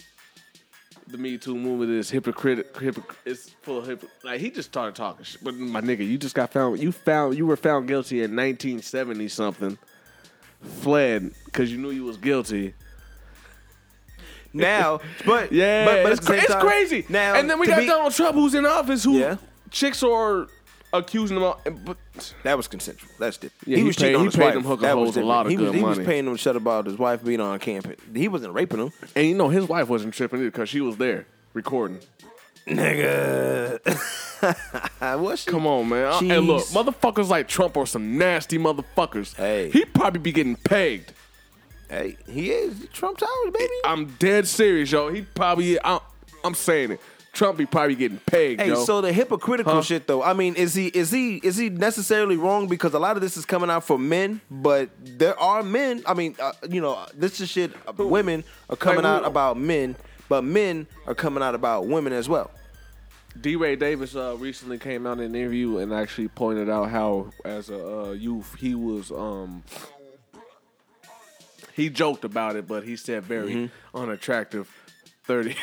The Me Too movement is hypocrite. Hypocr- it's full of hypocr- like he just started talking shit. But my nigga, you just got found. You found you were found guilty in 1970 something. Fled because you knew you was guilty. now, but Yeah, but, but it's, the it's crazy. Now, and then we got be- Donald Trump, who's in office, who Yeah. chicks are accusing him of. But That was consensual. That's different. Yeah, he was paid- cheating on he his paid wife. them hooker That was hoes a lot of different. he was, good He was paying them to shut about his wife being on campus. He wasn't raping them. and you know his wife wasn't tripping either because she was there recording. Nigga. What's she? Come on, man. Uh, And look, motherfuckers like Trump are some nasty motherfuckers. Hey. He probably be getting pegged. Hey, he is Trump Towers, baby. I'm dead serious, yo. He probably, I'm, I'm saying it. Trump be probably getting pegged, Hey, yo. so the hypocritical Huh? shit though. I mean, is he is he is he necessarily wrong because a lot of this is coming out for men, but there are men. I mean, uh, you know, this is shit. uh, Women are coming Like, out about men, but men are coming out about women as well. D. Ray Davis uh, recently came out in an interview and actually pointed out how, as a uh, youth, he was. um He joked about it, but he said very Mm-hmm. unattractive, thirty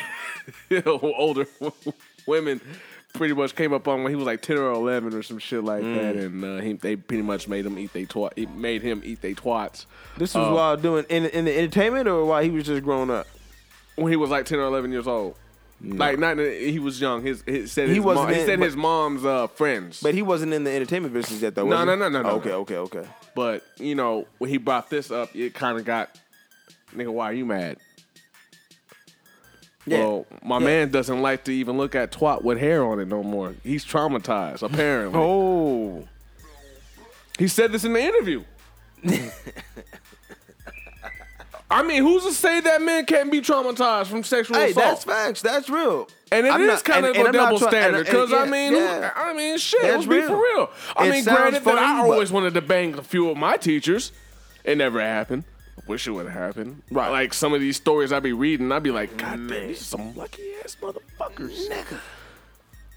older women. Pretty much came up on when he was like ten or eleven or some shit like Mm. that, and uh, he, they pretty much made him eat they twat. It made him eat they twats. This was Uh, while doing in in the entertainment or while he was just growing up. when he was like ten or eleven years old. Like not he was young. His, his said He his mom, he said but- his mom's uh, friends. But he wasn't in the entertainment business yet, though. No, was no, no, no, no, Okay, no. okay, okay. But you know, when he brought this up, it kind of got, nigga, why are you mad? Yeah. Well, my Yeah. man doesn't like to even look at twat with hair on it no more. He's traumatized, apparently. Oh, He said this in the interview. I mean, who's to say that men can't be traumatized from sexual hey, assault? that's facts. That's real. And it is I'm not- kind and- of and a I'm double and- standard and- because I mean, yeah. I mean, shit, That's let's be real. for real. I It mean, granted that I always wanted to bang a few of my teachers. It never happened. Wish it would have happened. Right. Like some of these stories I'd be reading, I'd be like, God damn, these are some lucky ass motherfuckers. Nigga.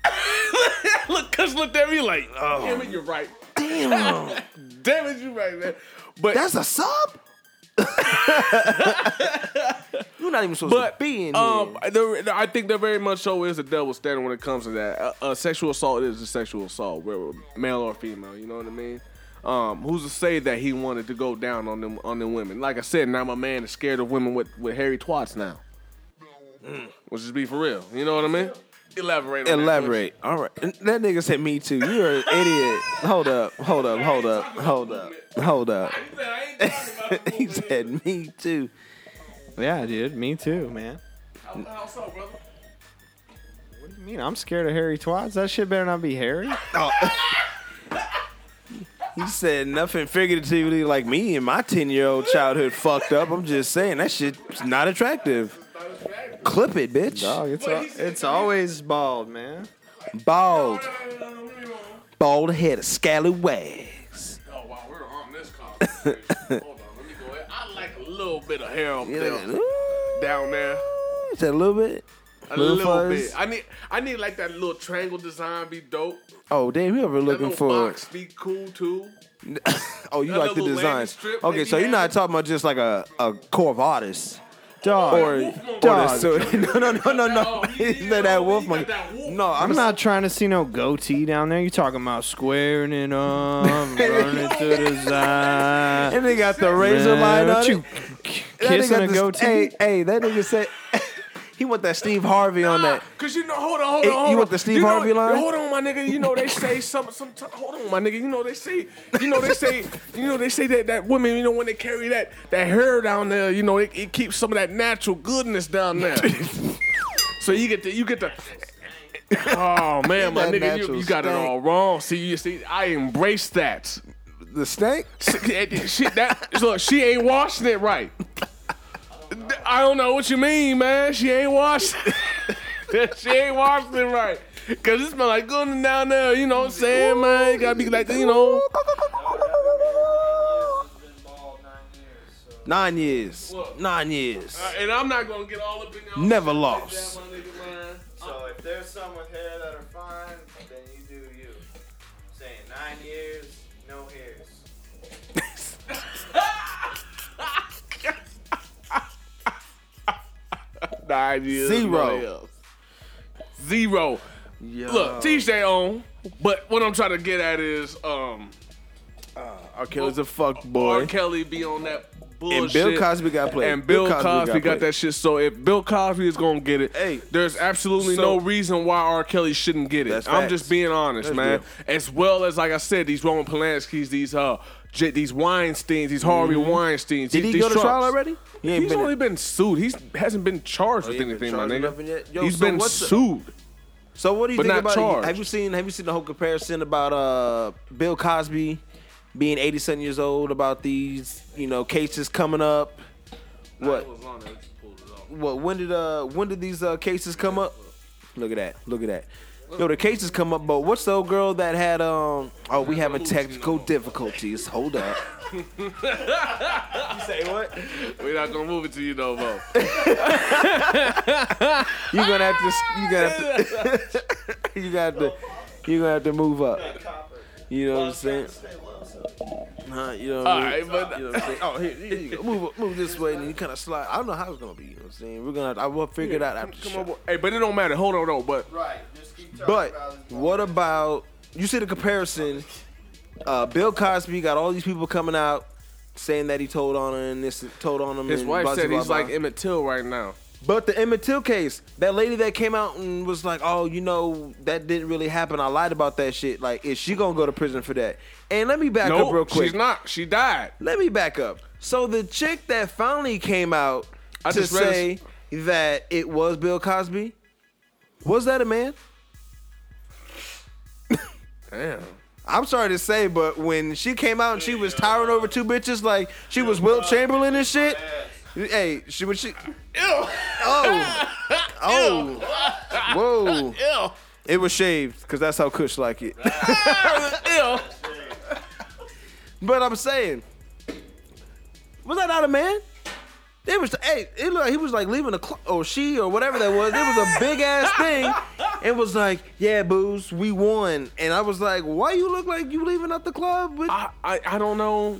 look, cause looked at me like, oh, damn it, you're right. Damn, Damn it, you're right, man. But that's a sub. You're not even supposed But to be in um, there, I think there very much so is a double standard when it comes to that. Uh, uh, sexual assault is a sexual assault, whether male or female. You know what I mean? Um, who's to say that he wanted to go down on them on them women? Like I said, now my man is scared of women with with hairy twats now. Let's just be for real. You know what I mean? Elaborate. On that, Elaborate. All right. That nigga said me too. You're an idiot. Hold up. Hold up. Hold up. Hold up. Hold up. Push. I ain't talking about he said me too. Yeah, dude. Me too, man. How, how so, brother? What do you mean? I'm scared of hairy twats. That shit better not be hairy. He said nothing figuratively like me and my 10 year old childhood fucked up. I'm just saying that shit's not attractive. Clip it, bitch. Dog, it's al- it's always bald, man. Bald. Bald head of scallywags. Oh wow, we're on this conversation. Hold on, let me go ahead. I like a little bit of hair up You there, know, ooh, down there. Just a little bit. A Little little, bit. I need I need like that little triangle design be dope. Oh, damn, you ever looking little for. box be cool too. Oh, you that like the little landing designs. Okay, so you're not having. talking about just like a, a core of artists. Dog. Or, or Dog. the, so, no, no, no, no, no. Is that that wolf he monkey? No, I'm I'm not trying to see no goatee down there. You talking about squaring it up, running to the side. And they got the razor line on what it. you k- kissing a goatee? Hey, hey, that nigga said he want that Steve Harvey on that. Cause you know, hold on, hold Hey, on, you hold want the Steve You know- Harvey line? Hold on, my nigga. You know they say some, some. Hold on, my nigga. You know they say, you know they say, you know they say that that women, you know when they carry that that hair down there, you know it, it keeps some of that natural goodness down there. so you get the, you get the. Oh man, my nigga, you, you got it all wrong. See, you see, I embrace that. The stank? shit, that look, she ain't washing it right. I don't know what you mean, man. She ain't washed. she ain't washed it right. Cause it smell like going down there, you know what I'm saying, man? You gotta be like, you know. Nine years. Look. Nine years. Uh, and I'm not gonna get all up in there. Never lost. Down, my nigga. So if there's some with hair that are fine, then you do you. saying nine years, Nine years. Zero. nobody else. Zero. Look, TJ on. But what I'm trying to get at is, um, uh, R. Kelly's a fuck boy. R. Kelly be on that bullshit. And Bill Cosby got played. And Bill, Cosby, gotta got that shit. So if Bill Cosby is gonna get it, Hey, there's absolutely so- no reason why R. Kelly shouldn't get it. I'm facts. just being honest, That's man. real. As well as like I said, these Roman Polanski's, these uh, J- these Weinsteins, these Harvey Weinsteins. Mm-hmm. Did he these go to trial already? He ain't He's been- only been sued. He's hasn't been charged Oh, with he ain't been anything, my charged with nigga. nothing yet? Yo, He's so been what's the- sued. So what do you But think not about charged. it? Have you seen Have you seen the whole comparison about uh Bill Cosby being 87 years old about these you know cases coming up? What? What? When did uh when did these uh cases come up? Look at that! Look at that! Yo, the cases come up, but what's the old girl that had um? Oh, we having technical difficulties. Hold up. you say what? We're not gonna move it to you no more. You gonna have to. You gonna have to. you got to. You gonna have to move up. You know what I'm saying? Huh, you know what All I mean? right, but You know what I'm saying? Oh, here, here you go. Move, move this way, and you kind of slide. I don't know how it's gonna be. You know what I'm saying? We're gonna. I will figure it out after. the come show. on, hey, but it don't matter. Hold on, no, but Right. Just keep talking But what about you see the comparison? Uh, Bill Cosby got all these people coming out saying that he told on her and this told on him. his and wife blah, said blah, he's blah. like Emmett Till right now. But the Emmett Till case, that lady that came out and was like, "Oh, you know, that didn't really happen. I lied about that shit." Like, is she gonna go to prison for that? And let me back up real No, quick. she's not. She died. Let me back up. So the chick that finally came out I to just read a- say that it was Bill Cosby, was that a man? Damn. I'm sorry to say, but when she came out and she was towering over two bitches like she was Wilt Chamberlain and shit. Hey, she was she. Ew. Oh, oh, whoa! Ew. It was shaved because that's how Kush like it. Ew. but I'm saying, was that not a man? It was. Hey, it looked like he was like leaving the club, or she, or whatever that was. It was a big ass thing. It was like, yeah, booze, we won. And I was like, why you look like you leaving out the club with I, I I don't know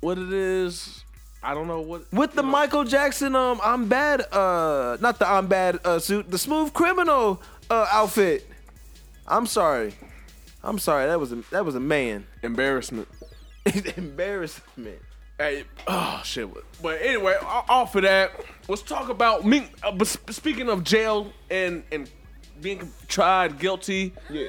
what it is. I don't know what with the Michael Jackson um I'm bad uh not the I'm bad uh suit the smooth criminal uh outfit. I'm sorry. I'm sorry. That was a that was a man. embarrassment. Embarrassment. Hey, oh shit. But anyway, off of that, let's talk about me. Uh, but speaking of jail and and being tried guilty, Yeah.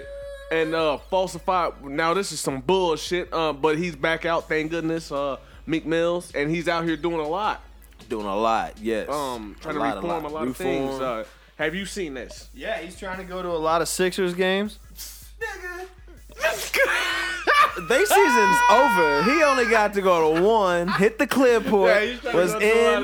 and uh falsified. Now this is some bullshit. Uh, but he's back out, thank goodness. Uh, Meek Mills, and he's out here doing a lot. Doing a lot, yes. Um, trying A to lot, reform a lot, of Reform. things. Uh, have you seen this? Yeah, he's trying to go to a lot of Sixers games. they season's over. He only got to go to one, hit the clipboard, Yeah, he's trying to was go to a lot in,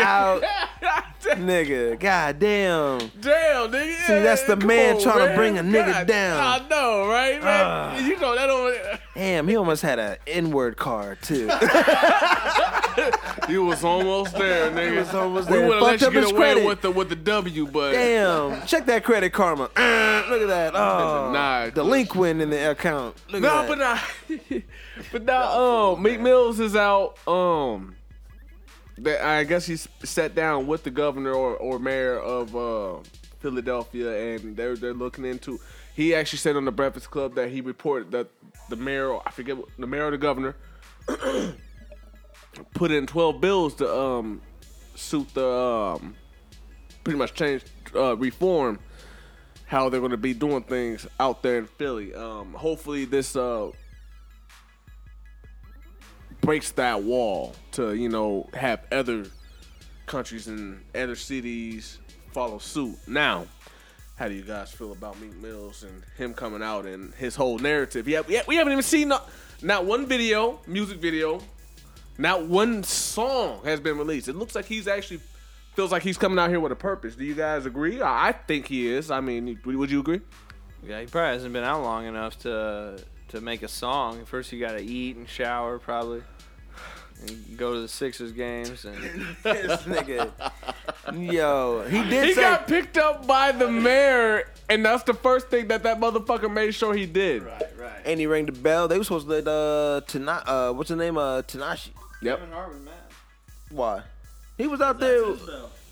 out, nigga. God damn. nigga. See, that's the Come man on, trying to bring a nigga God, down. I know, right, man? you know that don't. Damn, he almost had an N-word card too. You was almost there, nigga. was almost we there. would have let Fucked you up get his away credit. with the with the W, but Damn. Check that credit karma. Uh, look at that. Oh, Nah. delinquent in the account. Look no, at but that. but now, um, Meek Mills is out. Um, that I guess he sat down with the governor or, or mayor of uh, Philadelphia, and they're they're looking into. He actually said on the Breakfast Club that he reported that the mayor, I forget what- the mayor or the governor, put in twelve bills to um suit the um pretty much change uh, reform how they're going to be doing things out there in Philly. Um, hopefully, this uh, breaks that wall to you know have other countries and other cities follow suit. Now, how do you guys feel about Meek Mills and him coming out and his whole narrative? Yeah, we haven't even seen not, not one video, music video, not one song has been released. It looks like he's actually feels like he's coming out here with a purpose. Do you guys agree? I I think he is. I mean, would you agree? Yeah, he probably hasn't been out long enough to to make a song. First, you got to eat and shower, probably, and go to the Sixers games. And this nigga, yo, he did He say got picked up by the mayor, and that's the first thing that that motherfucker made sure he did. right. Right. And he rang the bell. They were supposed to let uh Tana uh what's the name uh Tanashi. Yep. Harvard, man. Why? He was out there.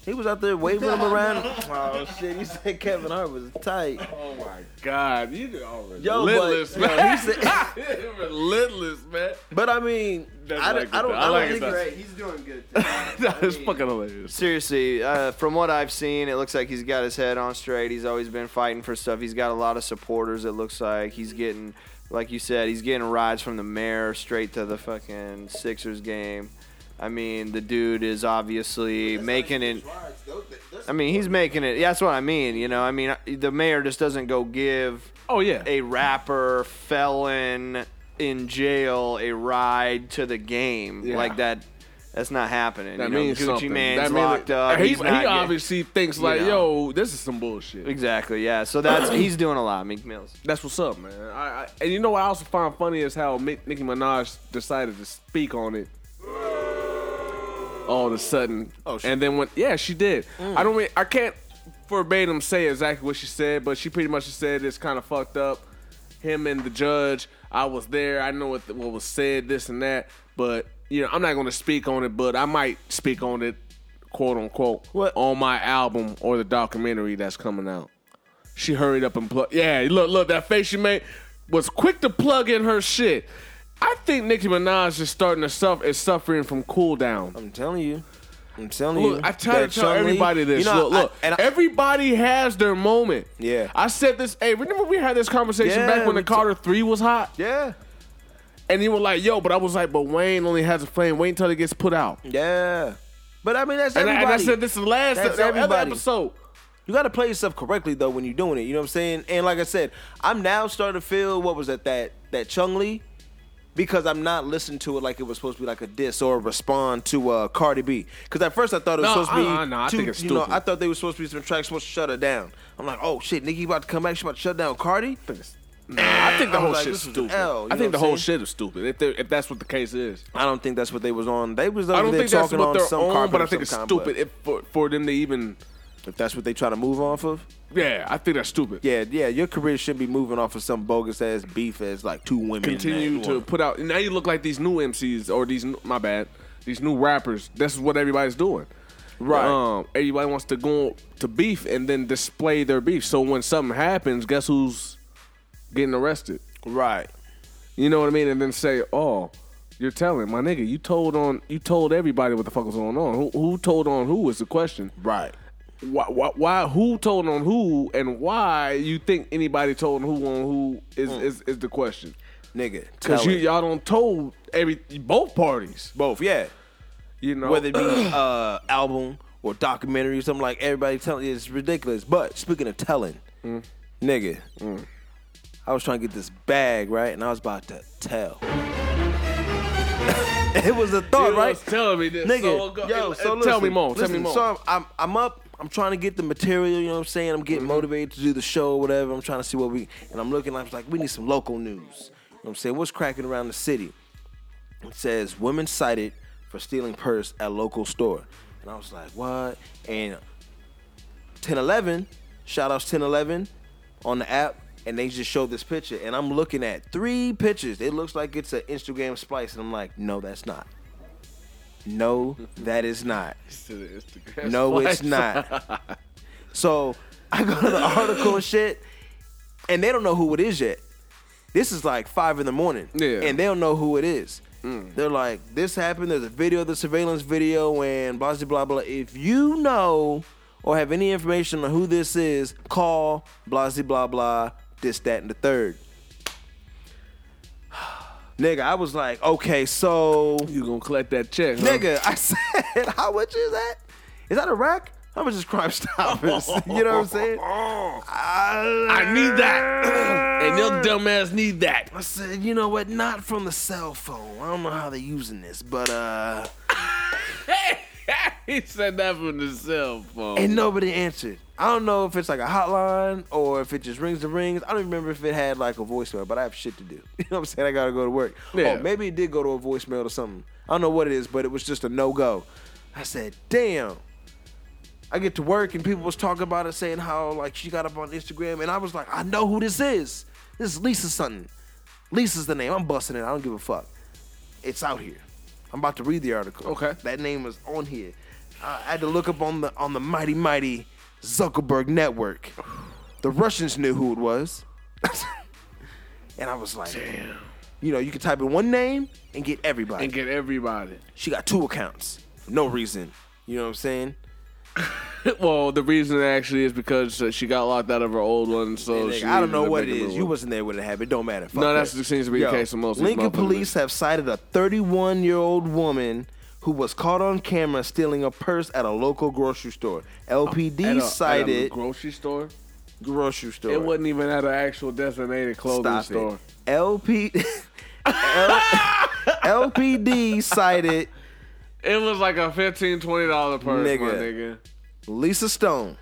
He was out there waving him around. Oh shit! He said Kevin Hart was tight. Oh my God, you are Yo, relentless, but, yo, man. he said, relentless, man. but I mean, That's I, like don't- I don't, it. I I don't like it, think though. He's doing good. that is fucking hilarious. Seriously, uh, from what I've seen, it looks like he's got his head on straight. He's always been fighting for stuff. He's got a lot of supporters. It looks like he's getting, like you said, he's getting rides from the mayor straight to the fucking Sixers game. I mean, the dude is obviously making it. I mean, he's making it. That's what I mean. You know, I mean, the mayor just doesn't go give Oh yeah. a rapper felon in jail a ride to the game Yeah. like that. That's not happening. That you know, means Gucci something. Mane's that means locked up. He, He's he not get- obviously thinks like, know. yo, this is some bullshit. Exactly. Yeah. So that's he's doing a lot. Meek Mills. That's what's up, man. I, I, and you know what I also find funny is how Mick, Nicki Minaj decided to speak on it all of a sudden. Oh, and then when yeah, she did. Mm. I don't mean I can't verbatim say exactly what she said, but she pretty much said it's kind of fucked up. Him and the judge, I was there. I know what, what was said, this and that. But you know, I'm not going to speak on it, but I might speak on it, quote unquote, What? on my album or the documentary that's coming out. She hurried up and plug. Yeah, look, look, that face she made was quick to plug in her shit. I think Nicki Minaj is starting to suffer is suffering from cool down. I'm telling you. I'm telling you. Look, I try to tell everybody this. You know, look, look, I, and I, everybody has their moment. Yeah. I said this. Hey, remember we had this conversation Yeah, back when the Carter Three was hot, yeah, and you were like, "Yo," but I was like, "But Wayne only has a flame. Wait until it gets put out." yeah. But I mean, that's And I, everybody. and I said this is the last That's that everybody. episode. You got to play yourself correctly though when you're doing it. You know what I'm saying? And like I said, I'm now starting to feel what was that that that Chun-Li because I'm not listening to it like it was supposed to be like a diss or a respond to uh, Cardi B. Because at first I thought it was No, supposed to be. no, I two- think it's you know. I thought they were supposed to be some tracks supposed to shut her down. I'm like, oh shit, Nicki about to come back. She about to shut down Cardi. Nah, I think the I whole like, shit's is stupid. L, I think the whole shit is stupid. If if that's what the case is, I don't think that's what they was on. They was over I don't there think that's talking what on they're some on. But I think it's stupid if for, for them to even. If that's what they try to move off of. Yeah, I think that's stupid. Yeah, yeah, your career should be moving off of some bogus ass beef as like two women. continue to put out. Now you look like these new MCs or these new- my bad, these new rappers. This is what everybody's doing. Right. Um, everybody wants to go to beef and then display their beef. So when something happens, guess who's getting arrested? right. You know what I mean? And then say, "Oh, you're telling my nigga, you told on, you told everybody what the fuck was going on. Who, who told on who is the question? Right. Why, why, why, who told on who, and why you think anybody told who on who is is, is the question? Nigga. Because you y'all don't told every both parties. both, yeah. You know, Whether it be uh album or documentary or something like everybody telling it's ridiculous. But speaking of telling, Mm. nigga, I was trying to get this bag, right? And I was about to tell. it was a thought, You right? was telling me this. Nigga, So yo, so tell me more. Tell me more. So I'm, I'm, I'm up. I'm trying to get the material. You know what I'm saying? I'm Mm-hmm. getting motivated to do the show, or whatever. I'm trying to see what we. And I'm looking. I was like, we need some local news. You know what I'm saying? What's cracking around the city? It says women cited for stealing purse at local store, and I was like, what? And 1011, shout outs 1011 on the app, and they just showed this picture, and I'm looking at three pictures. It looks like it's an Instagram splice, and I'm like, no, that's not. No, that is not. No, it's not. So I go to the article and shit, and they don't know who it is yet. This is like five in the morning, Yeah. and they don't know who it is. They're like, this happened. There's a video, the surveillance video, and blah blah blah blah. If you know or have any information on who this is, call blah blah blah. This, that, and the third. Nigga, I was like, okay, so you gonna collect that check, huh? Nigga, I said, how much is that? Is that a rack? How much is Crime Stoppers? you know what I'm saying? I, I need that, and your dumb ass need that. I said, you know what? Not from the cell phone. I don't know how they're using this, but uh, he said that from the cell phone. and nobody answered. I don't know if it's like a hotline or if it just rings the rings. I don't even remember if it had like a voicemail, but I have shit to do. You know what I'm saying? I gotta go to work. Oh, yeah. Oh, maybe it did go to a voicemail or something. I don't know what it is, but it was just a no go. I said, damn. I get to work and people was talking about it, saying how like she got up on Instagram, and I was like, I know who this is. This is Lisa something. Lisa's the name. I'm busting it. I don't give a fuck. It's out here. I'm about to read the article. Okay. That name is on here. I had to look up on the on the mighty mighty Zuckerberg network. The Russians knew who it was. and I was like, Damn. You know, you can type in one name and get everybody. and get everybody. she got two accounts. For no reason. You know what I'm saying? Well, the reason actually is because she got locked out of her old one. So she I don't know what it make a new is. You wasn't there when it happened. It don't matter. Fuck No, that seems to be the case with most Lincoln police have cited a 31 year old woman who was caught on camera stealing a purse at a local grocery store. LPD a- at a cited grocery store. grocery store. It wasn't even at an actual designated clothing Stop store. it. LP L- LPD cited It was like a $15, $20 purse, Nigga. nigga. Lisa Stone,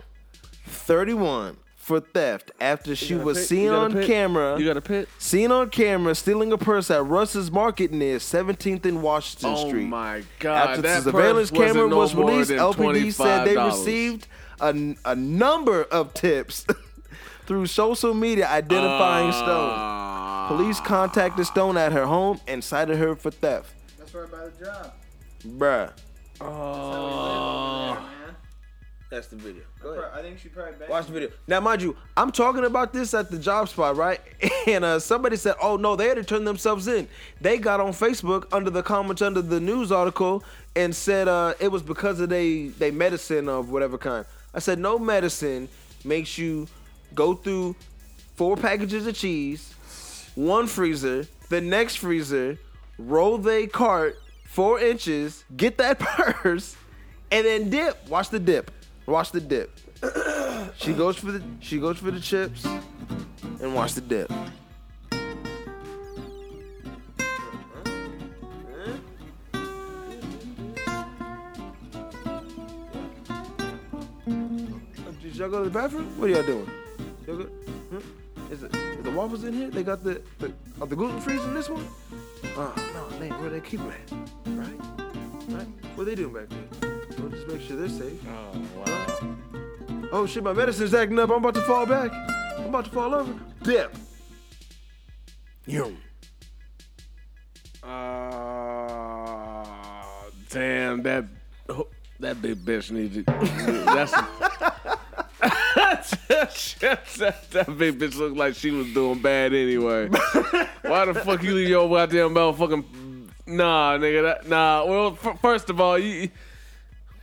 31, for theft after she was pic? seen You got a on pic? camera. You got a pit? Seen on camera stealing a purse at Russ's Market near 17th and Washington Oh Street. Oh my god! After that the surveillance camera no was released, LPD said they received a, a number of tips through social media identifying Stone. Ah. Police contacted Stone at her home and cited her for theft. That's right by the job. Bruh. Oh. That's the video. I think she probably back. Watch the video. Now, mind you, I'm talking about this at the job spot, right? And uh, somebody said, "Oh no, they had to turn themselves in." They got on Facebook under the comments under the news article and said uh, it was because of they they medicine of whatever kind. I said, "No medicine makes you go through four packages of cheese, one freezer, the next freezer, roll they cart four inches, get that purse, and then dip. Watch the dip. Watch the dip." She goes for the she goes for the chips and watch the dip. Did y'all go to the bathroom? What are y'all doing? Y'all go, huh? Is, it, is the waffles in here? They got the, the are the gluten free in this one? Oh no, man, where they keep it at? Right? Right? What they doing back there? We'll just make sure they're safe. Oh wow! Oh shit, my medicine's acting up. I'm about to fall back. I'm about to fall over. Dip. Yum. Uh, damn that that big bitch needed. That's that, that big bitch looked like she was doing bad anyway. Why the fuck you leave your goddamn motherfucking nah, nigga? That, nah. Well, f- first of all, you.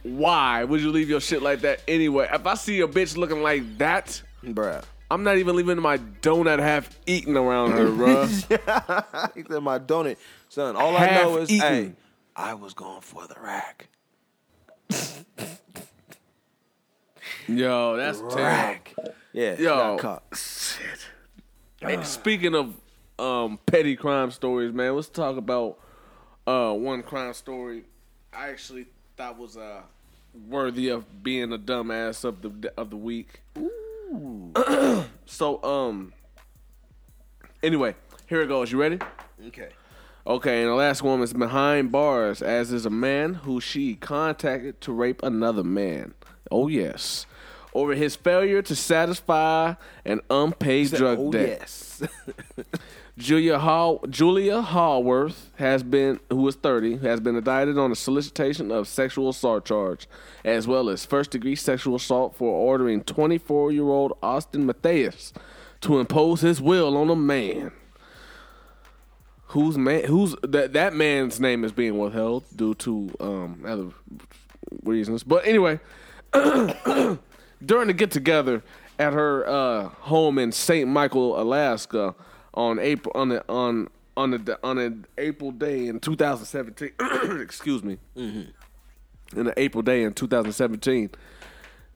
Why would you leave your shit like that anyway? If I see a bitch looking like that, Bruh. I'm not even leaving my donut half eaten around her, bruh. he said my donut. Son, all I know is, eaten. hey, I was going for the rack. Yo, that's terrible. Rack. Yeah, Yo. got caught. Hey, speaking of um, petty crime stories, man, let's talk about uh, one crime story I actually thought was uh, worthy of being a dumbass of the of the week. so, um, anyway, here it goes. You ready? Okay. Okay, and the last one is behind bars, as is a man who she contacted to rape another man. Oh yes, over his failure to satisfy an unpaid drug oh, debt. yes. Julia Hall, Julia Hallworth has been, who is 30, has been indicted on a solicitation of sexual assault charge, as well as first degree sexual assault for ordering 24 year old Austin Matthias to impose his will on a man. Whose man? Who's that? That man's name is being withheld due to um, other reasons. But anyway, during the get together at her uh, home in Saint Michael, Alaska, on April on the on on the on an April day in 2017. excuse me. In an April day in 2017,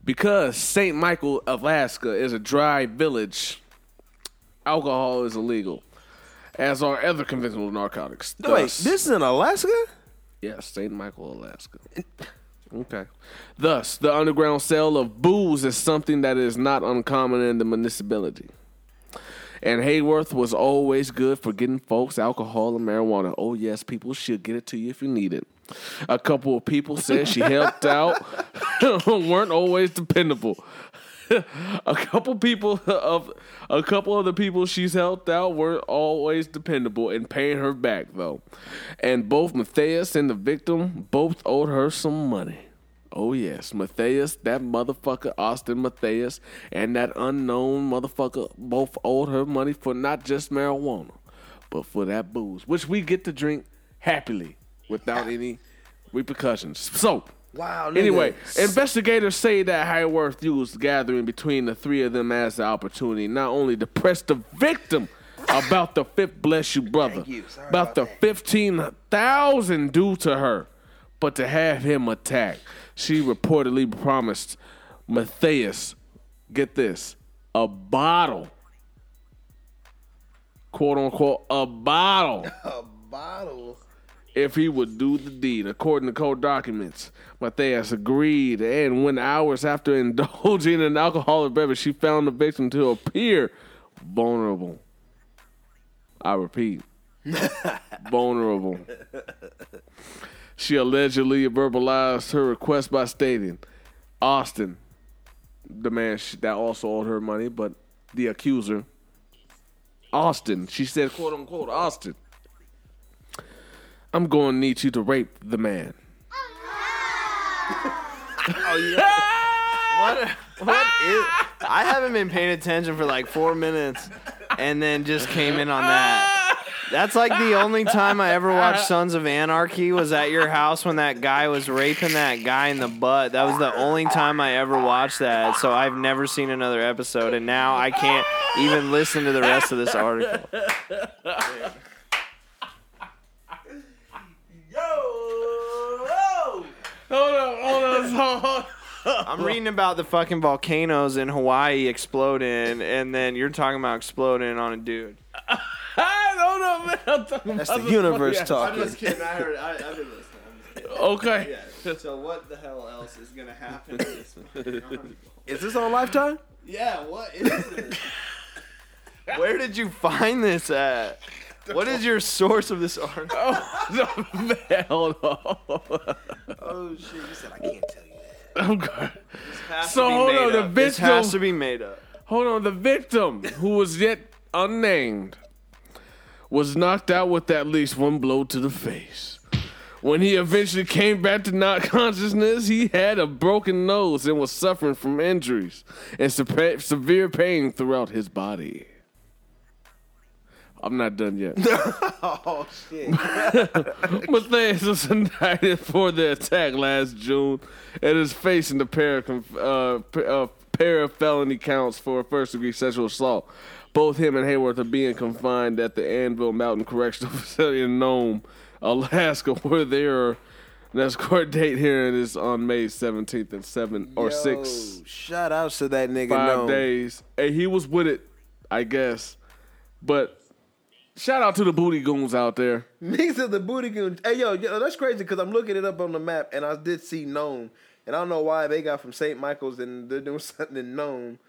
because Saint Michael, Alaska, is a dry village. Alcohol is illegal, as are other conventional narcotics. Wait, this is in Alaska? Yes, Saint Michael, Alaska. Okay. Thus, the underground sale of booze is something that is not uncommon in the municipality. And Hayworth was always good for getting folks alcohol and marijuana. Oh, yes, people should get it to you if you need it. A couple of people said she helped out, weren't always dependable. a couple people of a couple of the people she's helped out weren't always dependable in paying her back though. And both Matthias and the victim both owed her some money. Oh yes, Matthias, that motherfucker Austin Matthias, and that unknown motherfucker both owed her money for not just marijuana, but for that booze, which we get to drink happily without any repercussions. So, Wow, nigga. Anyway, investigators say that Highworth used the gathering between the three of them as the opportunity not only to press the victim about the fifth bless you brother, you. About, about the fifteen thousand due to her, but to have him attacked. She reportedly promised Matthias, get this, a bottle, quote unquote, a bottle A bottle. if he would do the deed. According to court documents, Matthias agreed, and when hours after indulging in alcoholic beverage, she found the victim to appear vulnerable. I repeat, vulnerable. She allegedly verbalized her request by stating, Austin, the man that also owed her money, but the accuser, Austin, she said, quote unquote, Austin. I'm going to need you to rape the man. oh, yeah. What? What is? I haven't been paying attention for like four minutes, and then just came in on that. That's like the only time I ever watched Sons of Anarchy was at your house when that guy was raping that guy in the butt. That was the only time I ever watched that. So I've never seen another episode, and now I can't even listen to the rest of this article. Hold on, hold on, hold on. I'm reading about the fucking volcanoes in Hawaii exploding, and then you're talking about exploding on a dude. I don't know, man. I'm talking That's about the universe fucking- talking. kidding. I heard. I, I've been listening. Okay. So what the hell else is gonna happen? Is this on Lifetime? yeah. What is this? Where did you find this at? What is your source of this article? Oh, man, hold on. Oh shit! You said I can't tell you that. Okay. Has So to be hold made on, the up. This victim- has to be made up. Hold on, the victim, who was yet unnamed, was knocked out with at least one blow to the face. When he eventually came back to not consciousness, he had a broken nose and was suffering from injuries and severe pain throughout his body. I'm not done yet. Oh shit! Matthias was indicted for the attack last June and is facing the pair of, uh, uh, pair of felony counts for first degree sexual assault. Both him and Hayworth are being confined at the Anvil Mountain Correctional Facility in Nome, Alaska, where their next court date hearing is on May 17th and 7 or 6. Shout out to that nigga. Five days. Hey, he was with it, I guess. But shout out to the booty goons out there. Niggas of the booty goons. Hey yo, yo, that's crazy because I'm looking it up on the map and I did see Nome, and I don't know why they got from St. Michael's and they're doing something in Nome,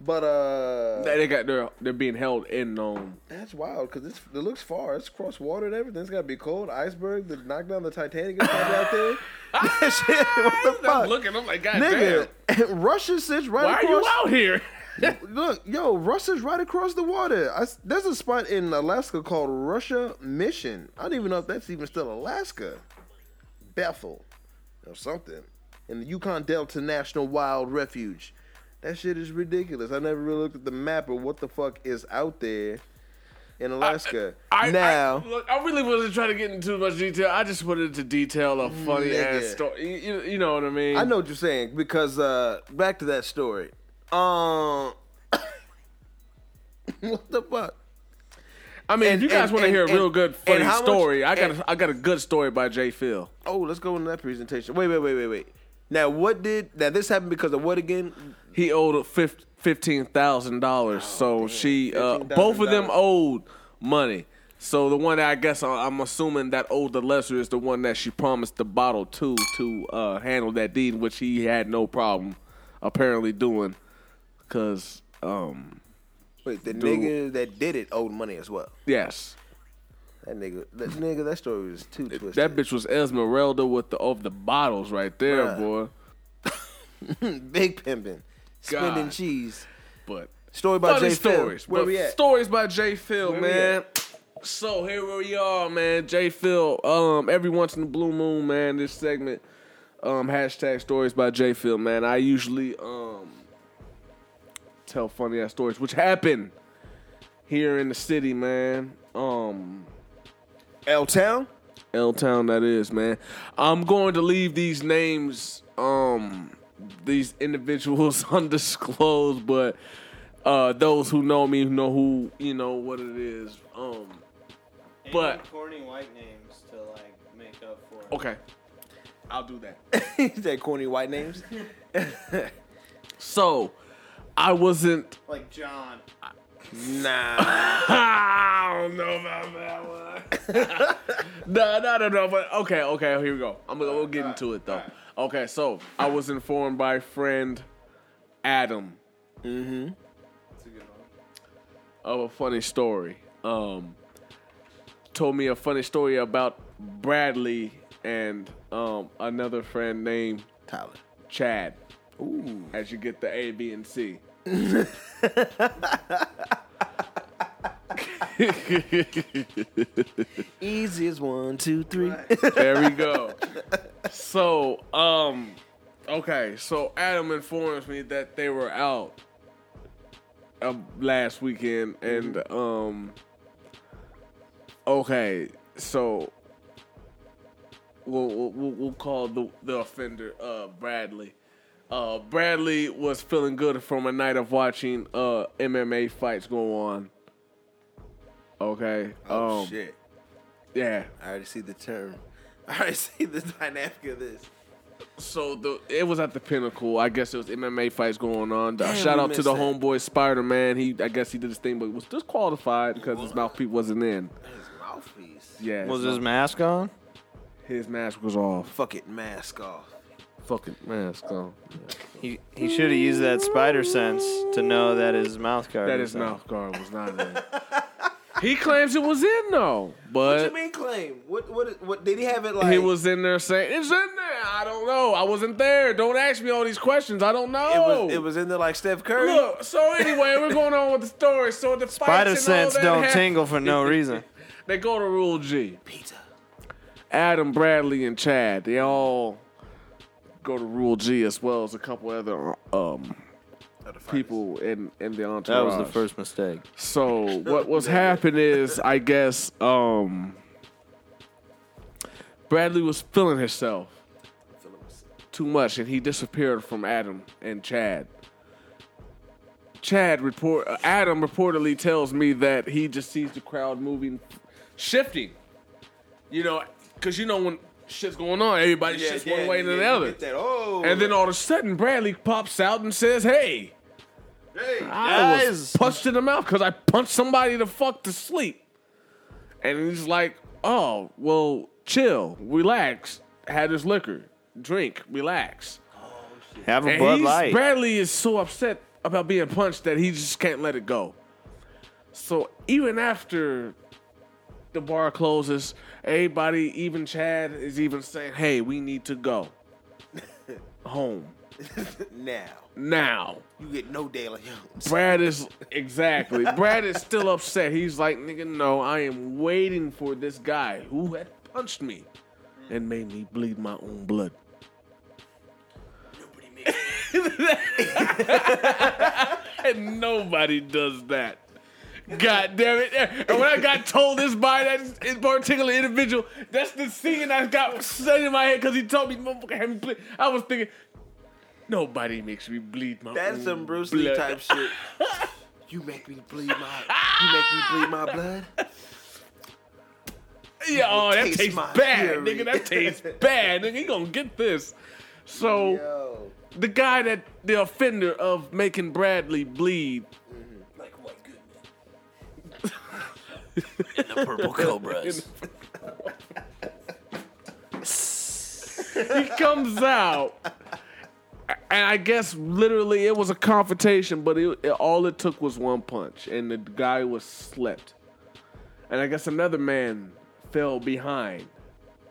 but uh, They they got they're they're being held in um. that's wild because it's it looks far. It's cross water and everything. It's gotta be cold. Iceberg that knocked down the Titanic is probably out there. Shit, what the I'm fuck, looking. I'm like, God nigga? damn. Russia sits right Why are you out here? Look, yo, Russia's right across the water. I there's a spot in Alaska called Russia Mission. I don't even know if that's even still Alaska. Bethel or something. In the Yukon Delta National Wild Refuge. That shit is ridiculous. I never really looked at the map of what the fuck is out there in Alaska. I, now, I, look, I really wasn't trying to get into too much detail. I just wanted to detail a funny Nigga. ass story. You, you, know what I mean? I know what you're saying because uh back to that story. Um What the fuck? I mean, and- if you guys want to hear a real and- good funny much- story, I got and- a, I got a good story by Jay Phil. Oh, let's go into that presentation. Wait, wait, wait, wait, wait. Now, what did now this happened because of what again? He owed fifteen thousand dollars, so she uh, both of them owed money. So the one that I guess I- I'm assuming that owed the lesser is the one that she promised the bottle to to uh, handle that deed, which he had no problem apparently doing, because um Wait, the Dude. nigga that did it owed money as well. yes, That nigga, that nigga, that story was too twisted. that bitch was Esmeralda with the of the bottles right there, Bruh. boy. big pimping, spending cheese. But Story by stories. Phil. Where we at? Stories by J Phil, Where man. So here we are, man. J Phil. Um, every once in the blue moon, man. This segment, um, hashtag stories by J Phil, man. I usually um tell funny ass stories, which happen here in the city, man. Um, L Town. L Town, that is, man. I'm going to leave these names, um, these individuals undisclosed, but uh, those who know me know who you know what it is. Um, But- corny white names to like make up for. okay, I'll do that. he said corny white names. So, I wasn't. Like John. Nah. I don't know about that one. no, no, no, no. But okay, okay. Here we go. I'm gonna we'll get into it though. Okay, so I was informed by friend Adam. Mm-hmm. Of a funny story. Um, told me a funny story about Bradley and um another friend named Tyler. Chad. Ooh. As you get the A, B, and C. Easy as one, two, three. There we go. So, um, okay. So Adam informs me that they were out uh, last weekend, and um, okay. So we'll we'll, we'll we'll call the the offender uh Bradley. Uh, Bradley was feeling good from a night of watching uh MMA fights go on. Okay. oh um, shit! Yeah. I already see the term. I already see the dynamic of this. So the it was at the pinnacle. I guess it was MMA fights going on. Damn, Shout out to the that. homeboy Spider Man. He I guess he did his thing, but was disqualified because his mouthpiece wasn't in. His mouthpiece. Yeah, Was his his mask on? his mask was off. Fuck it, mask off. Fucking mask on. He he should have used that spider sense to know that his mouth guard. That was his on. mouth guard was not in. he claims it was in though, What but you mean claim? What what what did he have it like? he was in there saying it's in there. I don't know. I wasn't there. Don't ask me all these questions. I don't know. It was it was in there like Steph Curry. Look, so anyway, we're going on with the story. So the Spider fights and all sense that don't happened. tingle for no reason. They go to Rule G. Peter. Adam, Bradley, and Chad. They all go to Rule G as well as a couple other um, people in in the entourage. That was the first mistake. So what was happening is, I guess, um, Bradley was feeling himself too much, and he disappeared from Adam and Chad. Chad report uh, Adam reportedly tells me that he just sees the crowd moving, shifting. You know, because you know when shit's going on, everybody shifts one way and then the other. That, oh, And then all of a sudden, Bradley pops out and says, "Hey, hey, I Guys. was punched in the mouth because I punched somebody to fuck to sleep." And he's like, "Oh, well, chill, relax, have this liquor, drink, relax." Have a And Bud he's- Light. Bradley is so upset about being punched that he just can't let it go. So even after the bar closes, everybody, even Chad, is even saying, "Hey, we need to go home now now." You get no Jones. Brad is exactly. Brad is still upset. He's like, "Nigga, no, I am waiting for this guy who had punched me and made me bleed my own blood." and nobody does that. God damn it. And when I got told this by that particular individual, that's the scene I got set in my head because he told me, motherfucker, had me bleed. I was thinking, nobody makes me bleed my blood. That's own some Bruce Lee blood. type shit. You make me bleed my. You make me bleed my blood. Yeah, oh, that taste tastes bad, fury. nigga. That tastes bad, nigga. He gonna get this. So Yo, the guy that the offender of making Bradley bleed mm-hmm. like white good And the purple cobras. he comes out, and I guess literally it was a confrontation, but it, it- all it took was one punch, and the guy was slept. And I guess another man fell behind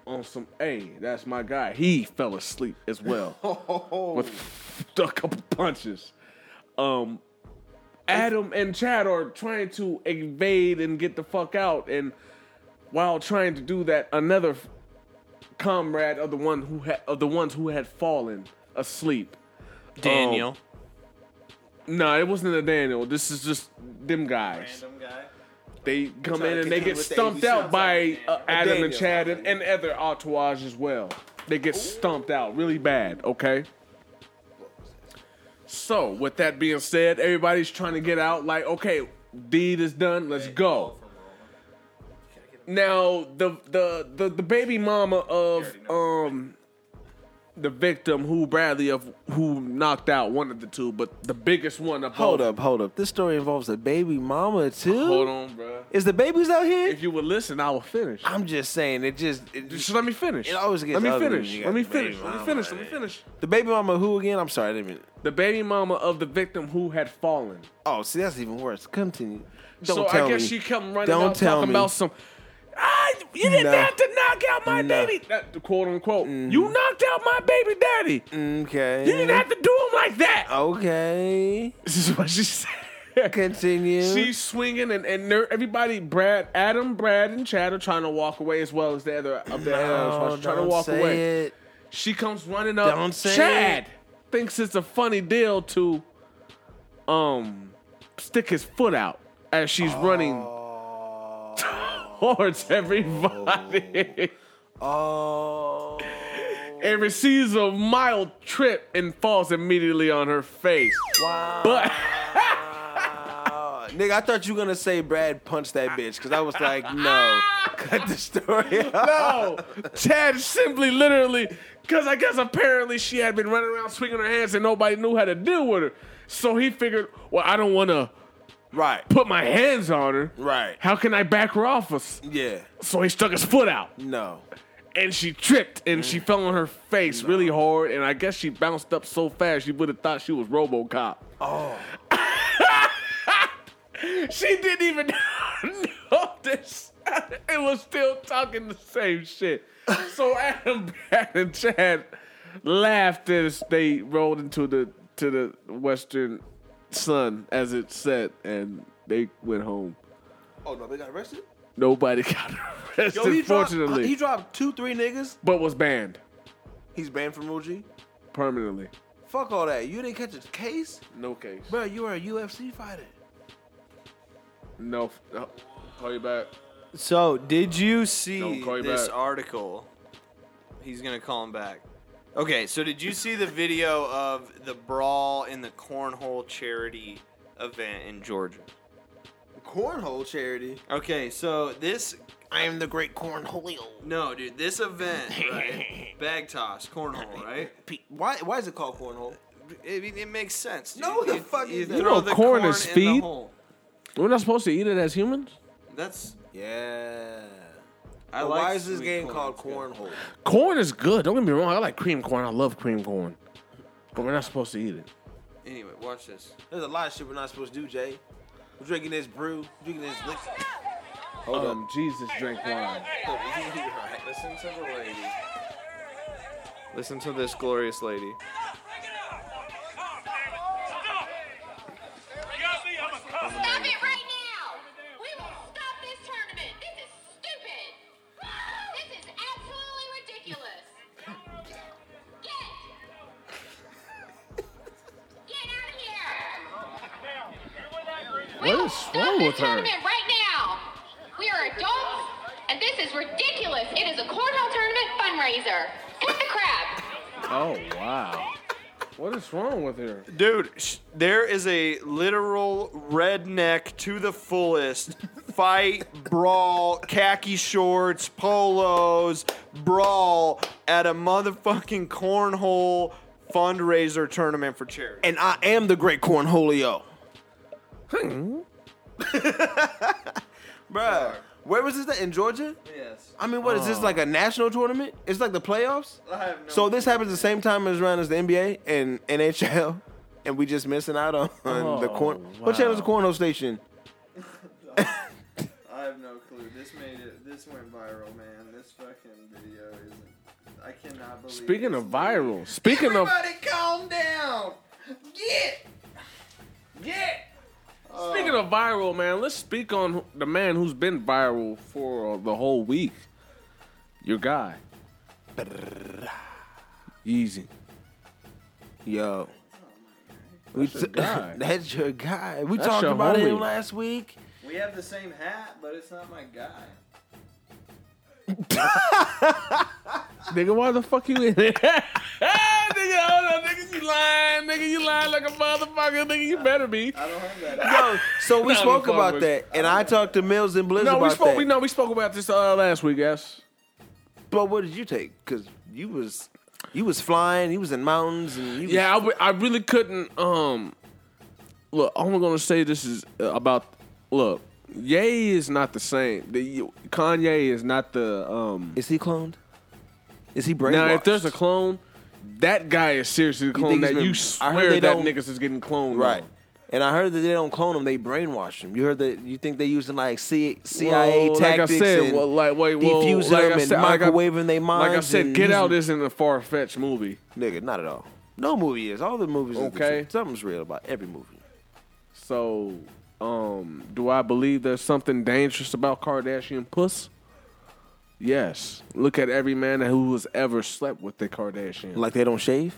on some. Hey, that's my guy. He fell asleep as well with a couple punches. Um, Adam and Chad are trying to evade and get the fuck out, and while trying to do that, another comrade of the one who had of the ones who had fallen asleep. Daniel. No, it wasn't a Daniel. This is just them guys. guy. They come in and they get with the stumped out by uh, Adam Daniel. and Chad and, and other entourage as well. They get stumped out really bad. Okay. So with that being said, everybody's trying to get out. Like, okay, deed is done. Let's go. Now the the the, the baby mama of um the victim who Bradley of who knocked out one of the two, but the biggest one of Hold up, hold up. This story involves a baby mama too. Hold on, bro. Is the babies out here? If you would listen, I will finish. I'm just saying, it just it, Just let me finish. It always gets Let me finish. Let me finish. Let me finish. Let me finish. the baby mama who again? I'm sorry, I didn't mean. The baby mama of the victim who had fallen. Oh, see, that's even worse. Continue. Don't so tell I guess me. she come running Don't out tell talking me. about some. Ah, you didn't No. have to knock out my No. Mm-hmm. baby. That, quote unquote. You knocked out my baby daddy. Okay. You didn't have to do him like that. Okay. This is what she said. Continue. She's swinging, and, and they're- everybody, Brad, Adam, Brad, and Chad are trying to walk away as well as the other up the no, others trying to don't walk say away. It. She comes running up. Don't say Chad thinks it's a funny deal to um stick his foot out as she's running towards everybody. Oh. and receives a mild trip and falls immediately on her face. Wow. But nigga, I thought you were gonna say Brad punched that bitch because I was like, no, cut the story out. no, Chad simply, literally, because I guess apparently she had been running around swinging her hands and nobody knew how to deal with her. So he figured, well, I don't want to Right. put my hands on her. Right. How can I back her off? us? Yeah. So he stuck his foot out, No. and she tripped, and she mm. fell on her face really hard, and I guess she bounced up so fast you would have thought she was RoboCop. Oh. She didn't even notice. It was still talking the same shit. So Adam, Brad, and Chad laughed as they rolled into the to the western sun as it set, and they went home. Oh no, they got arrested. Nobody got arrested, Yo, he dropped. fortunately, He dropped two, three niggas. but was banned He's banned from OG. permanently. Fuck all that. You didn't catch a case, No case. bro. You were a UFC fighter. No. no. Call you back. So, did you see this back. article? He's gonna call him back. Okay, so did you see the video of the brawl in the cornhole charity event in Georgia? Cornhole charity. Okay, so this I am the great cornholio. no, dude, this event, right? Bag toss, cornhole, right? Why? Why is it called cornhole? It, it, it makes sense. Dude. No, the fuck is that? You know the corn is in the feed? hole. We're not supposed to eat it as humans. That's Yeah. I But like why is this sweet game corn, called it's good. cornhole? Corn is good. Don't get me wrong. I like cream corn. I love cream corn. But we're not supposed to eat it. Anyway, watch this. There's a lot of shit we're not supposed to do, Jay. We're drinking this brew, drinking this liquor. Hold um, Jesus drank wine. up. Listen to the lady. Listen to this glorious lady. Wrong this with her? tournament right now! We are adults, and this is ridiculous! It is a cornhole tournament fundraiser! Quit the crap! Oh wow. What is wrong with her? Dude, sh- there is a literal redneck to the fullest fight, brawl, khaki shorts, polos, brawl at a motherfucking cornhole fundraiser tournament for charity. And I am the great cornholio. Hmm. Bruh, where was this at? In Georgia? Yes. I mean, what is this like a national tournament? It's like the playoffs. I have no So this happens the same time as around as the NBA and NHL, and we just missing out on, on the corn. What channel is the cornhole station? I have no clue. This made it. This went viral, man. This fucking video isn't. I cannot believe. Speaking this of viral, speaking of Everybody, calm down. Get. Get. Speaking of viral, man, let's speak on the man who's been viral for uh, the whole week. Your guy, Yeezy. Yo. We That's your guy. that's your guy. We That's talked your about him last week. We have the same hat, but it's not my guy. Nigga, why the fuck you in there? nigga, hold on, nigga, you lying, nigga, you lying like a motherfucker, nigga, you better be. I don't have that. Yo, so we No, spoke about that, and I talked to Mills and Blizz No, about we spoke. that. We know we spoke about this uh, last week, yes. But what did you take? Because you was you was flying, you was in mountains, and you Yeah, I, w- I really couldn't. Um, look, all I'm gonna say this is uh, about. Look, Ye is not the same. The Kanye is not the. Um, is he cloned? Is he brainwashed? now, if there's a clone, that guy is seriously think cloned. he's That been- you I heard swear they that don't- niggas is getting cloned. right. on. And I heard that they don't clone him; they brainwash him. You heard that? You think they using like C- CIA Well, tactics like I said, and well, like wait, well, defusing like them I and said, like I- microwaving their minds? Like I said, Get Out using- isn't a far fetched movie. nigga, not at all. No movie is. All the movies. is the Okay. something's real about every movie. So, um, do I believe there's something dangerous about Kardashian puss? Yes. Look at every man who has ever slept with the Kardashian. Like they don't shave.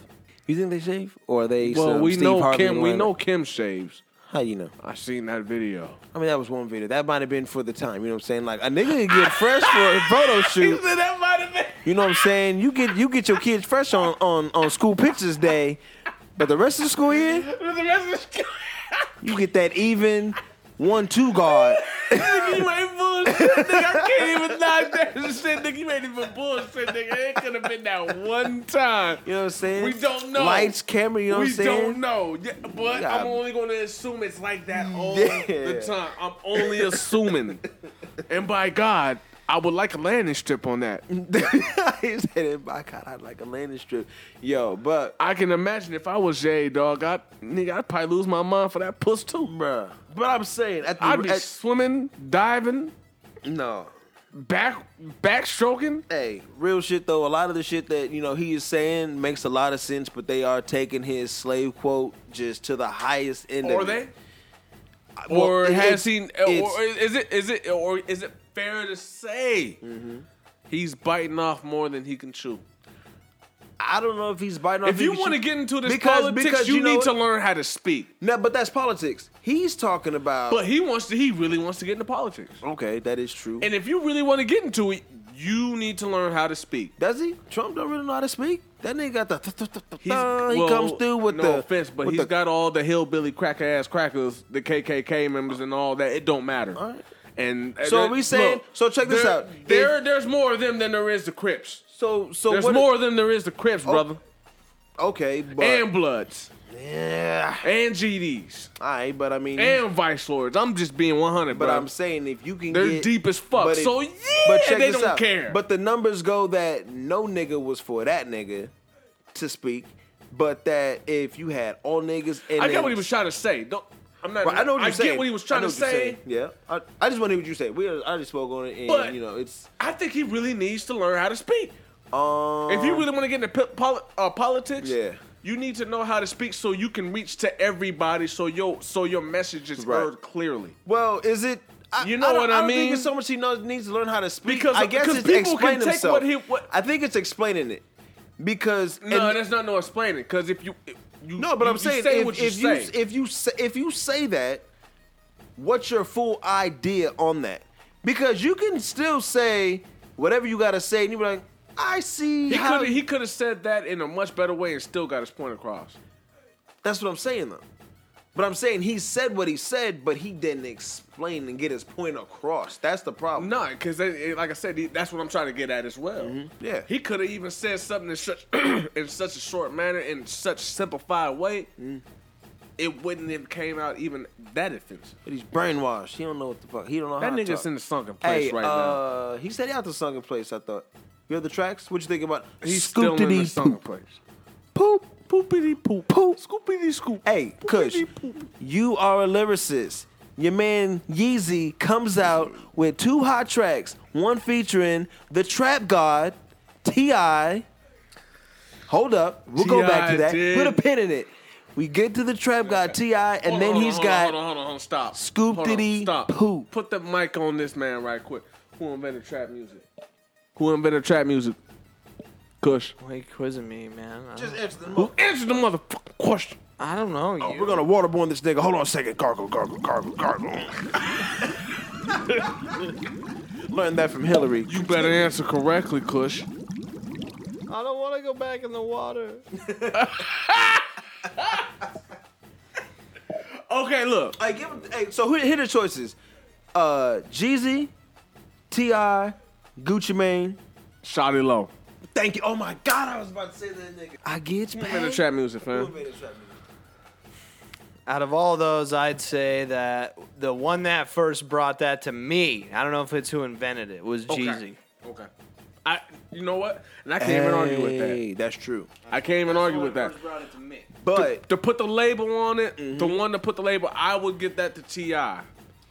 You think they shave, or are they? well, we Steve know Harvey Kim. We know Kim shaves. How you know? I seen that video. I mean, that was one video. That might have been for the time. You know what I'm saying? Like a nigga get fresh for a photo shoot. that might have been. You know what I'm saying? You get you get your kids fresh on on on school pictures day, but the rest of the school year, The rest of the you get that even one two guard. nigga, you ain't bullshit, nigga. I can't even knock that shit, nigga. You ain't even bullshit, nigga. It could have been that one time. You know what I'm saying? We don't know. Lights, camera. You know we what I'm saying? We don't know, yeah, but. I'm only going to assume it's like that all Yeah. the time. I'm only assuming, and by God, I would like a landing strip on that. he said it. My God, I'd like a landing strip. Yo, but I can imagine if I was Jay, dog, I nigga, I'd probably lose my mind for that puss too. bruh. But I'm saying at the I'd be at- swimming, diving, no. back backstroking. Hey, real shit though. A lot of the shit that you know he is saying makes a lot of sense, but they are taking his slave quote just to the highest end. Or of they? it. Or has he? Or is it? Is it? Or is it fair to say Mm-hmm. he's biting off more than he can chew? I don't know if he's biting off. If you want to get into this Because- politics, because you, you know need to learn how to speak. no, but that's politics. He's talking about. But he wants to. He really wants to get into politics. okay, that is true. And if you really want to get into it, you need to learn how to speak. Does he? Trump don't really know how to speak. That nigga got the. th- th- th- he well, comes through with no the. offense, but he's the- got all the hillbilly cracker ass crackers, the KKK members, and all that. It don't matter. All right. And So uh, are we saying- look, so check this there- out. There, there's more of them than there is the Crips. So so There's more of them than there is the Crips, brother. Okay, but and Bloods, yeah, and GDs, all right, but I mean, and Vice Lords. I'm just being 100, but bro. I'm saying if you can They're get, deep as fuck. but if- so yeah, but check they this don't out. care. But the numbers go that no nigga was for that nigga to speak, but that if you had all niggas and I get what he was trying to say. Don't. I'm not. I know what you're I saying. get what he was trying to say. Yeah, I, I just want to hear what you say. We I just spoke on it, and But- you know it's I think he really needs to learn how to speak. um. If you really want to get into pi- poli- uh, politics, Yeah. You need to know how to speak so you can reach to everybody, so your so your message is Right. heard clearly. well, is it? I, You know I don't- what I don't mean? think it's so much he knows needs to learn how to speak. Because- I guess because it's people can take himself. what he- what- I think it's explaining it because No, and- there's not no explaining. Because if you, you No, but you- I'm you saying say if, what you if you if you say, if you say that, what's your full idea on that? Because you can still say whatever you got to say, and you be like, I see he how. could he could have said that in a much better way and still got his point across. That's what I'm saying though. But I'm saying he said what he said, but he didn't explain and get his point across. That's the problem. No, because like I said, that's what I'm trying to get at as well. Mm-hmm. Yeah. he could have even said something in such in such a short manner in such simplified way. Mm. It wouldn't have came out even that offensive. But he's brainwashed. He don't know what the fuck. He don't know That how to nigga's in the sunken place Hey, right now. uh, he said he out the sunken place. I thought. You heard the tracks? What you think about? He's still in the sunken poop. place. Poop. Poopity poop. Poop. Scoopity scoop. Hey, Kush, you are a lyricist. Your man Yeezy comes out with two hot tracks, one featuring the Trap God, T.I. Hold up. We'll go back to that. did. Put a pin in it. We get to the Trap God, T.I., and Hold then on, hold he's on, got Hold on, hold on, hold on. Stop. Scoop Hold diddy Stop. poop. Put the mic on this man right quick. Who invented trap music? Who invented trap music? Kush. Why you quizzing me, man? I don't, answer the Who answered the motherfucking question? I don't know. Oh, you. Oh, We're gonna waterborne this nigga. Hold on a second. Gargle, gargle, gargle, gargle. Learned that from Hillary. You better answer correctly, Kush. I don't want to go back in the water. Okay, look. Hey, give him, hey, so who, here the choices: uh, Jeezy, T.I., Gucci Mane. Shawty Lo. Thank you. Oh my God, I was about to say that nigga. I get you. Who the trap music, fam? Out of all those, I'd say that the one that first brought that to me, I don't know if it's who invented it, was Jeezy. Okay. Okay. I. You know what? And I can't even argue with that. Hey, that's true. I can't even argue with that. First brought it to me. But To put the label on it, the mm-hmm. one to put the label, I would get that to Ti.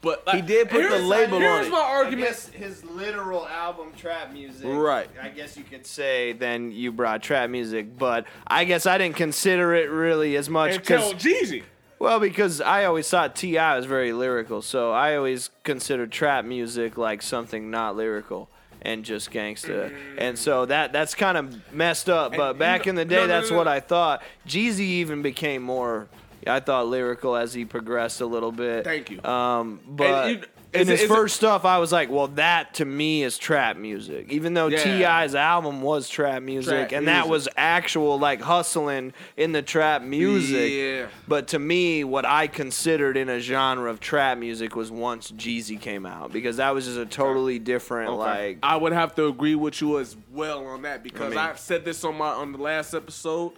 But like, He did put the here's- label on Here's it. my argument. his literal album, trap music. Right. I guess you could say then you brought trap music, but I guess I didn't consider it really as much because Jeezy. well because I always thought T.I. was very lyrical, so I always considered trap music like something not lyrical and just gangsta. And so that that's kind of messed up. But you back know- in the day, no, that's no, what no. I thought. Jeezy even became more. I thought lyrical as he progressed a little bit. Thank you. Um, but you- in is it- his it- first stuff, I was like, well, that to me is trap music. Even though Yeah. T.I.'s album was trap music, Trap and that was actual like hustling in the trap music. Yeah. But to me, what I considered in a genre of trap music was once Jeezy came out because that was just a totally different like. I would have to agree with you as well on that because mean- I said this on my on the last episode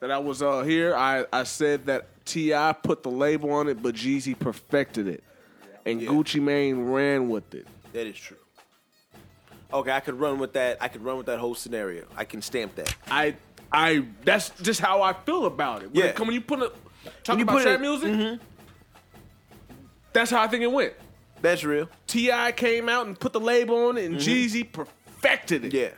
that I was uh, here. I, I said that T.I. put the label on it, but Jeezy perfected it, and Gucci Mane ran with it. that is true. Okay, I could run with that. I could run with that whole scenario. I can stamp that. I I that's just how I feel about it. When Yeah. it when you put it talk about trap it- music, mm-hmm. that's how I think it went. That's real. T.I. came out and put the label on it, and mm-hmm. Jeezy perfected it. Yeah.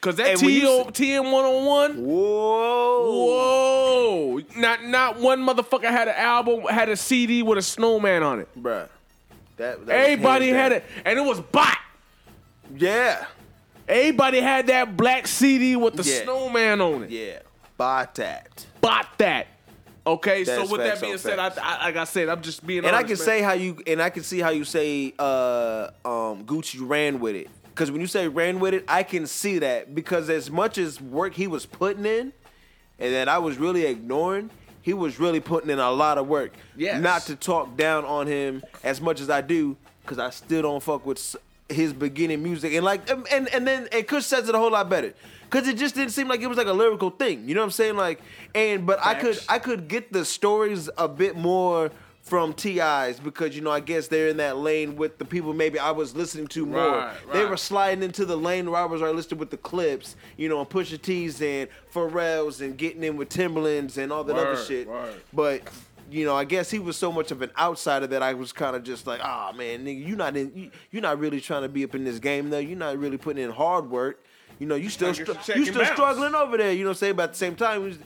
Cause that And when you T s- TM one on one. Whoa. Whoa! Not not one motherfucker had an album, had a CD with a snowman on it. Bruh. That, that Everybody had it, and it was bot. Yeah. Everybody had that black CD with the Yeah. snowman on it. Yeah. Buy that. Bought that. Okay, That's so with that being said, I. I, like I said, I'm just being. And I can man. say how you and I can see how you say uh um Gucci ran with it. Cause when you say ran with it, I can see that because as much as work he was putting in and that I was really ignoring, he was really putting in a lot of work. Yes. Not to talk down on him as much as I do, because I still don't fuck with his beginning music. And like and and, then and Kush says it a whole lot better. Cause it just didn't seem like it was like a lyrical thing. You know what I'm saying? Like and but I could I could get the stories a bit more from T.I.'s because you know I guess they're in that lane with the people maybe I was listening to more. Right, They were sliding into the lane where I was already listed with the Clipse, you know, and Pusha T's and Pharrell's and getting in with Timbalands and all that other shit. word. But you know, I guess he was so much of an outsider that I was kind of just like, ah, man, nigga, you not in, you, you're not really trying to be up in this game though. You're not really putting in hard work. You know, you still str- you still bounce. struggling over there. You know, what I'm saying, but at the same time,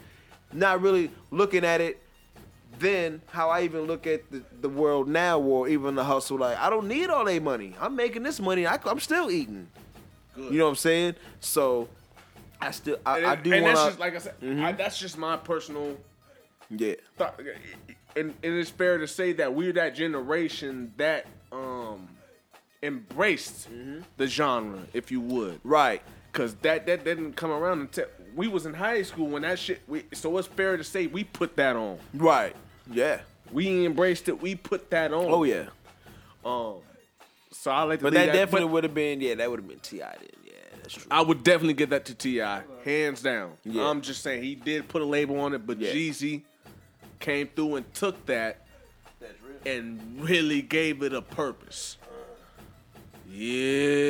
not really looking at it. Then how I even look at the, the world now, or even the hustle, like I don't need all that money. I'm making this money. I, am still eating. You know what I'm saying? So I still I, And, I do and want that's to. just like I said. I, that's just my personal yeah. thought. And, and it's fair to say that we're that generation that um embraced the genre, if you would. Right. Cause that that didn't come around until we was in high school when that shit. We, so it's fair to say we put that on. Right. Yeah. We embraced it. We put that on. Oh yeah. Um. So I like to. But leave that definitely would have been yeah, that would have been T.I. then. Yeah, that's true. I would definitely give that to T.I., hands down. Yeah. I'm just saying he did put a label on it, but Yeah. Jeezy came through and took that and really gave it a purpose.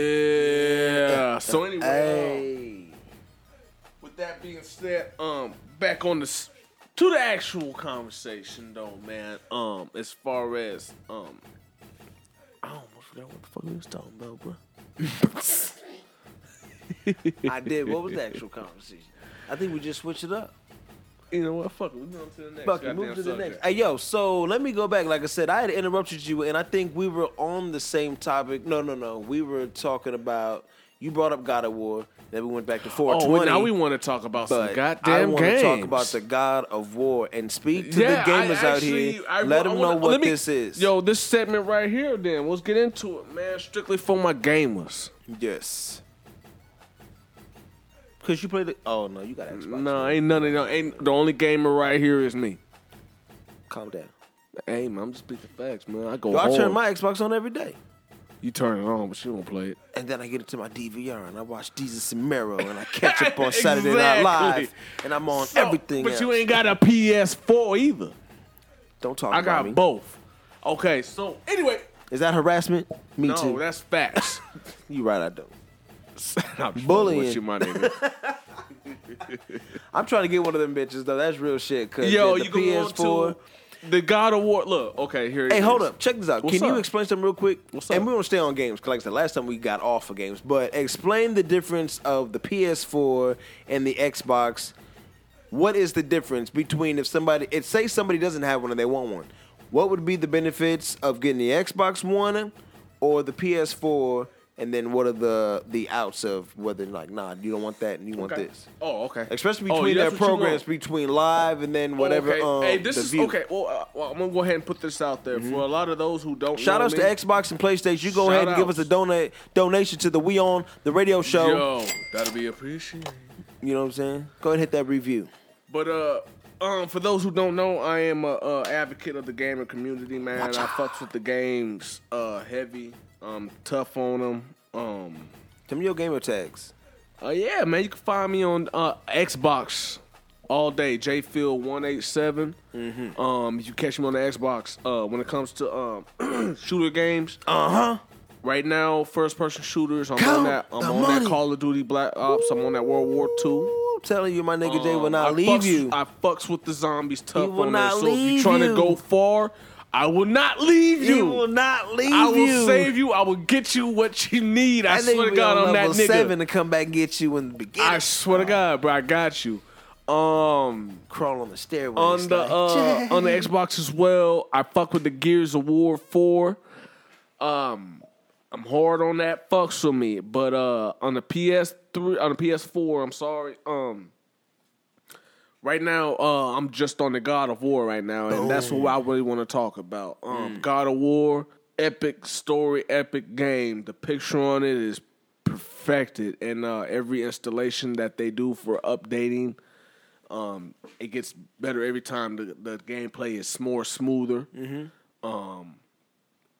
Yeah. So anyway, um, with that being said, um, back on the to the actual conversation though, man. Um, as far as um, I almost forgot what the fuck we was talking about, bro. I did. What was the actual conversation? I think we just switched it up. You know what? Fuck it. We going to the next. Fuck it, move to the subject. next. Hey, yo, so let me go back. Like I said, I had interrupted you, and I think we were on the same topic. No, no, no. We were talking about. You brought up God of War. Then we went back to Oh, 420. well, now we want to talk about some but I goddamn want games. to talk about the God of War and speak to Yeah, the I gamers out here. I- let I them wanna- know what me- this is. Yo, this segment right here. Then let's get into it, man. Strictly for my gamers. yes. Cause you played it. Oh no, you got Xbox. No, ain't none of them. Ain't the only gamer right here is me. Calm down. Hey man, I'm just speaking facts, man. I go. Yo, I turn my Xbox on every day. You turn it on, but you don't play it. And then I get into my DVR and I watch Desus and Mero and I catch up on Saturday Night Live and I'm on So, everything. But else. you ain't got a PS4 either. Don't talk I got me. both. Okay, so anyway, Is that harassment? Me no, too. No, that's facts. You right, I don't. I'm Bullying. with you, my nigga. I'm trying to get one of them bitches though. That's real shit. Cause Yo, the, you the can go PS4. The God of War. Look, okay, here. it Hey, hold is. up. Check this out. What's Can you explain something real quick? What's And up? we want to stay on games. 'cause like I said, last time we got off of games. But explain the difference of the PS4 and the Xbox. What is the difference between if somebody, it say somebody doesn't have one and they want one, what would be the benefits of getting the Xbox One or the PS4? And then what are the the outs of whether like nah you don't want that and you want Okay. this, Oh, okay. especially Oh, between that's their programs between live and then whatever. Okay. Um, hey, this is view. okay. Well, uh, well, I'm gonna go ahead and put this out there for a lot of those who don't. Mm-hmm. Shout outs me. to Xbox and PlayStation. You go Shout ahead and give us a donate donation to the We On the Radio Show. Yo, that'll be appreciated. You know what I'm saying? Go ahead and hit that review. But uh, um, for those who don't know, I am a, uh advocate of the gamer community, man. I fucks with the games, uh, heavy, um, tough on them. Um, Tell me your gamer tags. uh, yeah, man, you can find me on uh Xbox all day, JPhil187. Mm-hmm. Um, you catch me on the Xbox. Uh, when it comes to um shooter games, Uh huh. right now, first person shooters. I'm Count on that. I'm the on money. that Call of Duty Black Ops. I'm on that World War Two. I'm telling you, my nigga Jay will Um, not I leave fucks, you. I fucks with the zombies tough will on not there. So if leave you're trying you. to go far, I will not leave you. He will not leave you. I will you. save you. I will get you what you need. I, I swear to God on on that nigga. seven to come back and get you in the beginning. I swear to God, bro, I got you. Um, crawl on the stairway. on the like, uh, on the Xbox as well, I fuck with the Gears of War four. Um, I'm hard on that. Fucks with me, but uh, on the PS3, on the PS4, I'm sorry. Um, right now, uh, I'm just on the God of War right now, and that's what I really want to talk about. Um, God of War, epic story, epic game. The picture on it is perfected, and uh, every installation that they do for updating um, it gets better every time. The, the gameplay is more smoother. Um,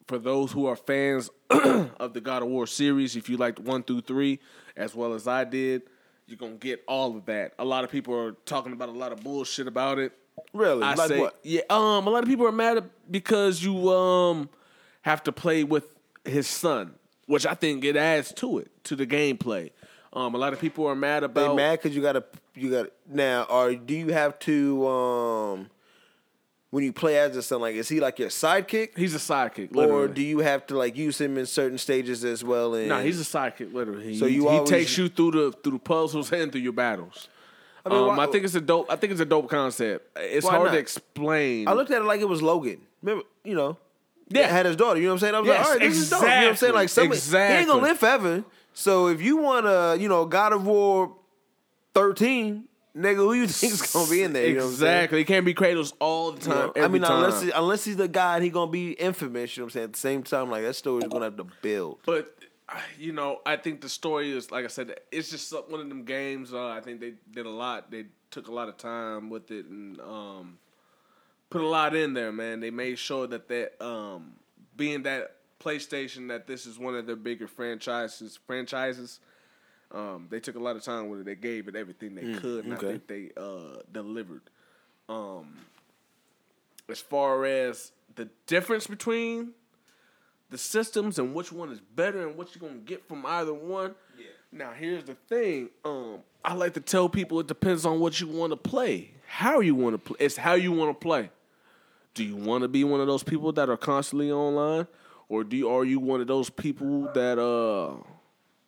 for those who are fans of the God of War series, if you liked one through three, as well as I did, you're gonna get all of that. A lot of people are talking about a lot of bullshit about it. really? I like say, what? yeah. Um, a lot of people are mad because you um have to play with his son, which I think it adds to it to the gameplay. Um, a lot of people are mad They about mad because you gotta you got now. Or do you have to um when you play as a son? Like, is he like your sidekick? He's a sidekick, Or do you have to like use him in certain stages as well? And No, he's a sidekick, literally. So he, you he always- takes you through the through the puzzles and through your battles. I, mean, um, why- I think it's a dope. I think it's a dope concept. It's Why hard not? to explain. I looked at it like it was Logan. Remember, you know, Yeah. had his daughter. You know what I'm saying? I was Yes, like, all right, this is dope. You know what I'm saying? Like, exactly, somebody, he ain't gonna live forever. So if you want to, you know, God of War 13, nigga, who you think's gonna be in there? You know what I'm saying? exactly. It can't be Kratos all the You time. know, I mean, time. unless he, unless he's the guy, and he gonna be infamous. You know what I'm saying? At the same time, like that story's gonna have to build. But you know, I think the story is like I said. It's just one of them games. Uh, I think they did a lot. They took a lot of time with it and um, put a lot in there. Man, they made sure that that um, being that PlayStation, that this is one of their bigger franchises. Franchises. Um, they took a lot of time with it. They gave it everything they could, and okay. I think they uh, delivered. Um, as far as the difference between the systems and which one is better and what you're gonna get from either one. Yeah. Now here's the thing. Um, I like to tell people it depends on what you want to play, how you want to play. It's how you want to play. Do you want to be one of those people that are constantly online, or do you, are you one of those people that uh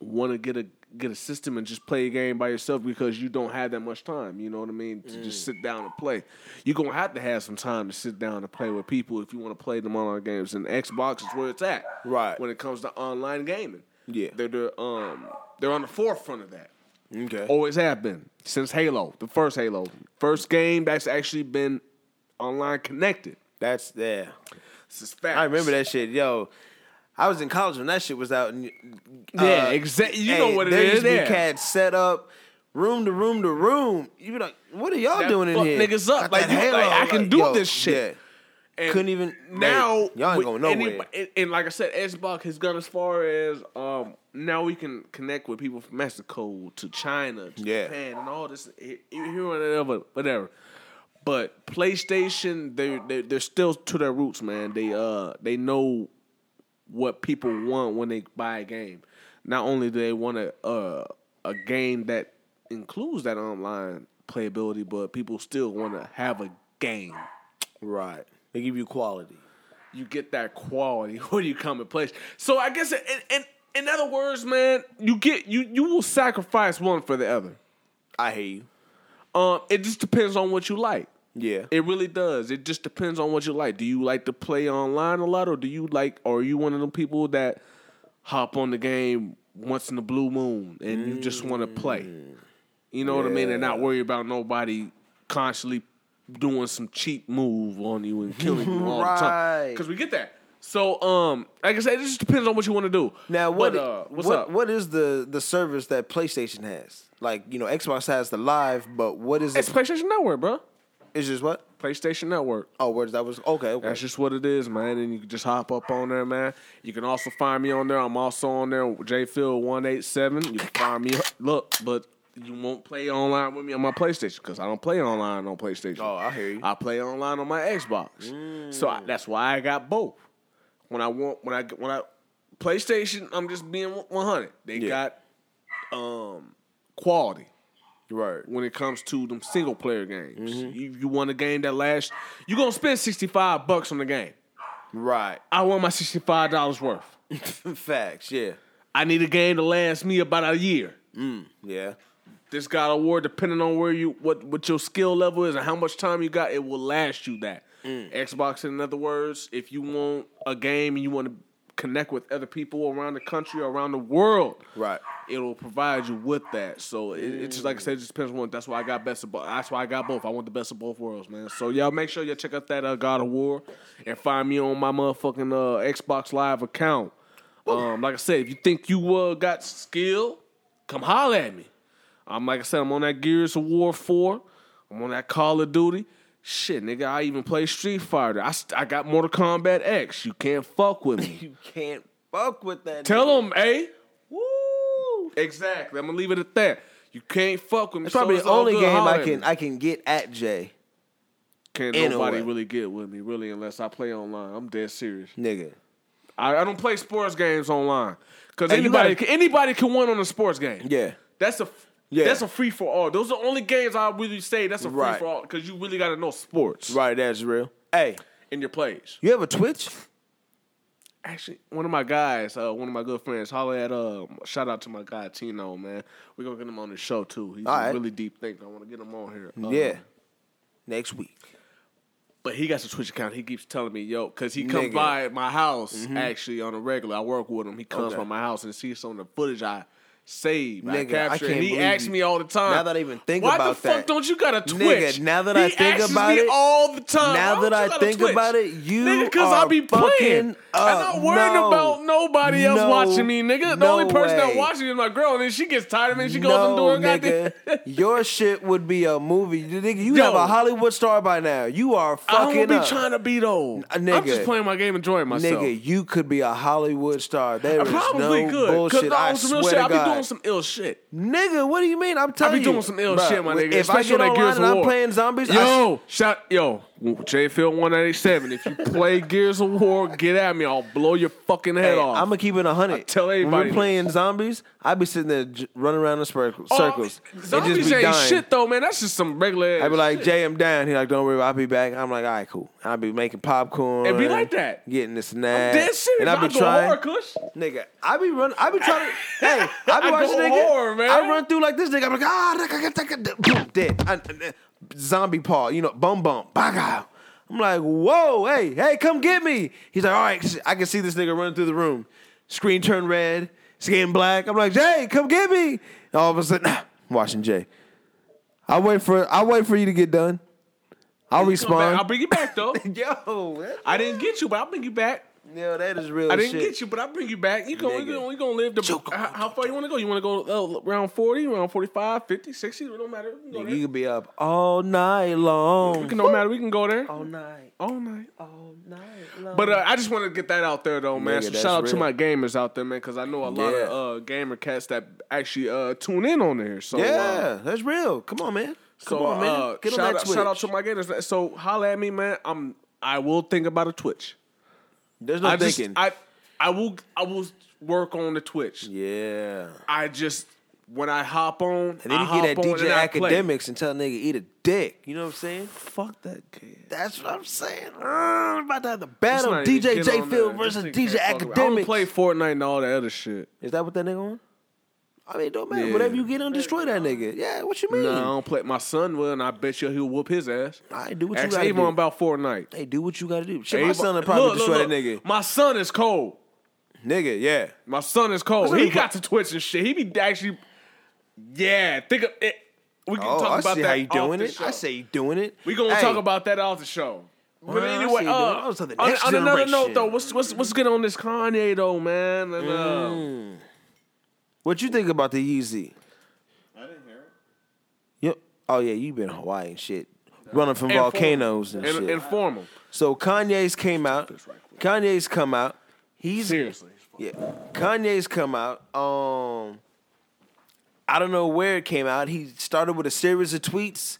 want to get a get a system and just play a game by yourself because you don't have that much time? You know what I mean? To just sit down and play. You're gonna have to have some time to sit down and play with people if you want to play them online games. And Xbox is where it's at, Right. When it comes to online gaming, Yeah. they're they're um they're on the forefront of that. Okay. Always have been since Halo, the first Halo, first game that's actually been online connected. That's yeah. This. I remember that shit, yo. I was in college when that shit was out. And, uh, Yeah, exactly. You know what it there is, Used to be cats set up, room to room to room. You be like, what are y'all That doing in here? niggas up. Got Like, you- like, I can do yo, this shit. And Couldn't even- now. man, y'all ain't going nowhere. anybody- and, and like I said, Xbox has gone as far as um now we can connect with people from Mexico to China, to Yeah. Japan, and all this here and whatever, whatever. But PlayStation, they they they're still to their roots, man. They uh they know what people want when they buy a game. Not only do they want a uh, a game that includes that online playability, but people still want to have a game. Right. They give you quality. You get that quality when you come and play. So I guess in, in in other words, man, you get you you will sacrifice one for the other. I hear you. Um, it just depends on what you like. Yeah. It really does. It just depends on what you like. Do you like to play online a lot, or do you like, or are you one of them people that hop on the game once in the blue moon and you just want to play? You know what I mean, and not worry about nobody constantly doing some cheap move on you and killing you all the time. Because we get that. So, um, like I said, it just depends on what you want to do. Now what? But, uh, what's what, up? What is the the service that PlayStation has? Like you know, Xbox has the live, but what is It's it? PlayStation Network, bro. It's just what? PlayStation Network. Oh, where that was? Okay, okay. That's just what it is, man. And you can just hop up on there, man. You can also find me on there. I'm also on there, JPhil187. You can find me. Look, but you won't play online with me on my PlayStation because I don't play online on PlayStation. Oh, I hear you. I play online on my Xbox. So I, that's why I got both. When I want, when I when I PlayStation, I'm just being 100. They Yeah. got um quality right. when it comes to them single player games. Mm-hmm. You, you want a game that lasts, you're gonna spend 65 bucks on the game. Right. I want my $65 worth. Facts. Yeah. I need a game to last me about a year. Yeah. This God War, depending on where you what what your skill level is and how much time you got, it will last you that. Mm. Xbox, in other words, if you want a game and you want to connect with other people around the country around the world, Right. it will provide you with that. So it, it's just like I said, it just depends on one. That's why I got best of both. That's why I got both. I want the best of both worlds, man. So y'all make sure y'all check out that uh, God of War and find me on my motherfucking uh, Xbox Live account. Um, like I said, if you think you uh, got skill, come holler at me. I'm like I said, I'm on that Gears of War four. I'm on that Call of Duty. Shit, nigga, I even play Street Fighter. I, st- I got Mortal Kombat X. You can't fuck with me. You can't fuck with that. Tell them, hey. Woo. Exactly. I'm gonna leave it at that. You can't fuck with me. It's probably so the only game I can. I can get at Jay, Can't in nobody really get with me, really, unless I play online. I'm dead serious. nigga. I, I don't play sports games online because anybody gotta- anybody can win on a sports game. Yeah. That's a Yeah. that's a free for all. Those are the only games I really say that's a free Right. for all because you really got to know sports Right. That's real. Hey, in your plays. you have a Twitch? Actually, one of my guys, uh, one of my good friends, holler at uh, shout out to my guy Tino, man. We're gonna get him on the show too. He's All a right. really deep thinker. I want to get him on here. Uh, yeah. Next week. But he got a Twitch account. He keeps telling me, yo, because he comes Nigga. by my house actually on a regular. I work with him. He comes Okay. by my house and sees some of the footage I saved, I Nigga, I captured. can't and he asks you- me all the time. Now that I even think Why about that. Why the fuck don't you got a Twitch? Nigga, now that I think about me it- all the time. now that I you got a think Twitch? about it, you nigga, because I be playing. fucking I'm not worried No. about nobody else No. watching me, nigga. The No only person that way. watching is my girl, and then she gets tired of me. and She goes no, and do her goddamn. Your shit would be a movie. Nigga, you Yo. have a Hollywood star by now. You are fucking. I don't be up. trying to be though. I'm nigga. just playing my game, enjoying myself. Nigga, you could be a Hollywood star. There I is probably no could. 'Cause bullshit. I swear to I be God. Doing some ill shit. Nigga, what do you mean? I'm telling you. I be you. doing some ill Bruh, shit, my nigga. If I especially get on that online Gears and of I'm War. playing zombies, I yo, shout, yo, J Phil 187. If you play Gears of War, get at me. I'll blow your fucking head Hey, off. I'm gonna keep it a I hundred. tell when everybody we're playing zombies, I be sitting there j- running around in circles, Oh, circles, and Zombies just be ain't dying. shit though, man. That's just some regular. I be like, shit. Jay, I'm down. He like, don't worry, I'll be back. I'm like, all right, cool. I'll be making popcorn. It be like that. Getting this and that. dead serious. And I I be trying. Kush. Nigga, I be running. I be trying to. hey, I be I watching nigga. hard, man. I run through like this nigga. I'm like, ah, boom, dead. I- I- zombie paw, you know, bum bum, baga. I'm like, whoa, hey, hey, come get me. He's like, all right, I can see this nigga running through the room. Screen turned red, skin black. I'm like, Jay, come get me. And all of a sudden, I'm watching Jay. I'll wait for I'll wait for you to get done. I'll respond. I'll bring you back though. Yo. I didn't get you, but I'll bring you back. Yo, that is real I didn't shit. get you, but I'll bring you back. You going we gonna live the. How, how far you want to go? You want to go uh, around 40, around 45, 50, 60? It don't matter. We can you could be up all night long. We can, no matter. We can go there all night, all night. all night long. But uh, I just want to get that out there, though, man. Nigga, so shout out to my gamers out there, man, because I know a lot Yeah. of uh, gamer cats that actually uh, tune in on there. So uh, yeah, that's real. Come on, man. Come so on, man. uh, Get on shout, that out, Twitch. shout out to my gamers. So holla at me, man. I'm. I will think about a Twitch. There's no I just, thinking. I, I will. I will work on the Twitch. yeah. I just when I hop on, And then you get that DJ and Akademiks and tell a nigga eat a dick. You know what I'm saying? Fuck that kid. That's what I'm saying. Uh, I'm about to have the battle Let's not even DJ J that. versus DJ with- I don't Akademiks. play Fortnite and all that other shit. Is that what that nigga on? I mean, it don't matter. Yeah. Whatever you get on, destroy that nigga. Yeah, what you mean? No, I don't play. My son will, and I bet you he'll whoop his ass. Right, do what you gotta Avon do. about Fortnite. Hey, do what you gotta do. Shit, my Avon- son will probably Look, look, destroy look. that nigga. My son is cold. Nigga, yeah. My son is cold. He got to Twitch and shit. He be actually, yeah. Think of it. We can Oh, talk I about see that. how you off doing the it. show. I say you doing it. We gonna Hey, talk about that off the show. But Well, I anyway, see you doing uh, the on, next on another note though, what's what's what's good on this Kanye though, man? And, uh, Mm. What you think about the Yeezy? I didn't hear it. Yep. Oh yeah, you've been in Hawaii and shit, running from inform- volcanoes and, and, shit. inform him. so Kanye's came out. Kanye's come out. He's Seriously. yeah. Kanye's come out. Um, I don't know where it came out. He started with a series of tweets.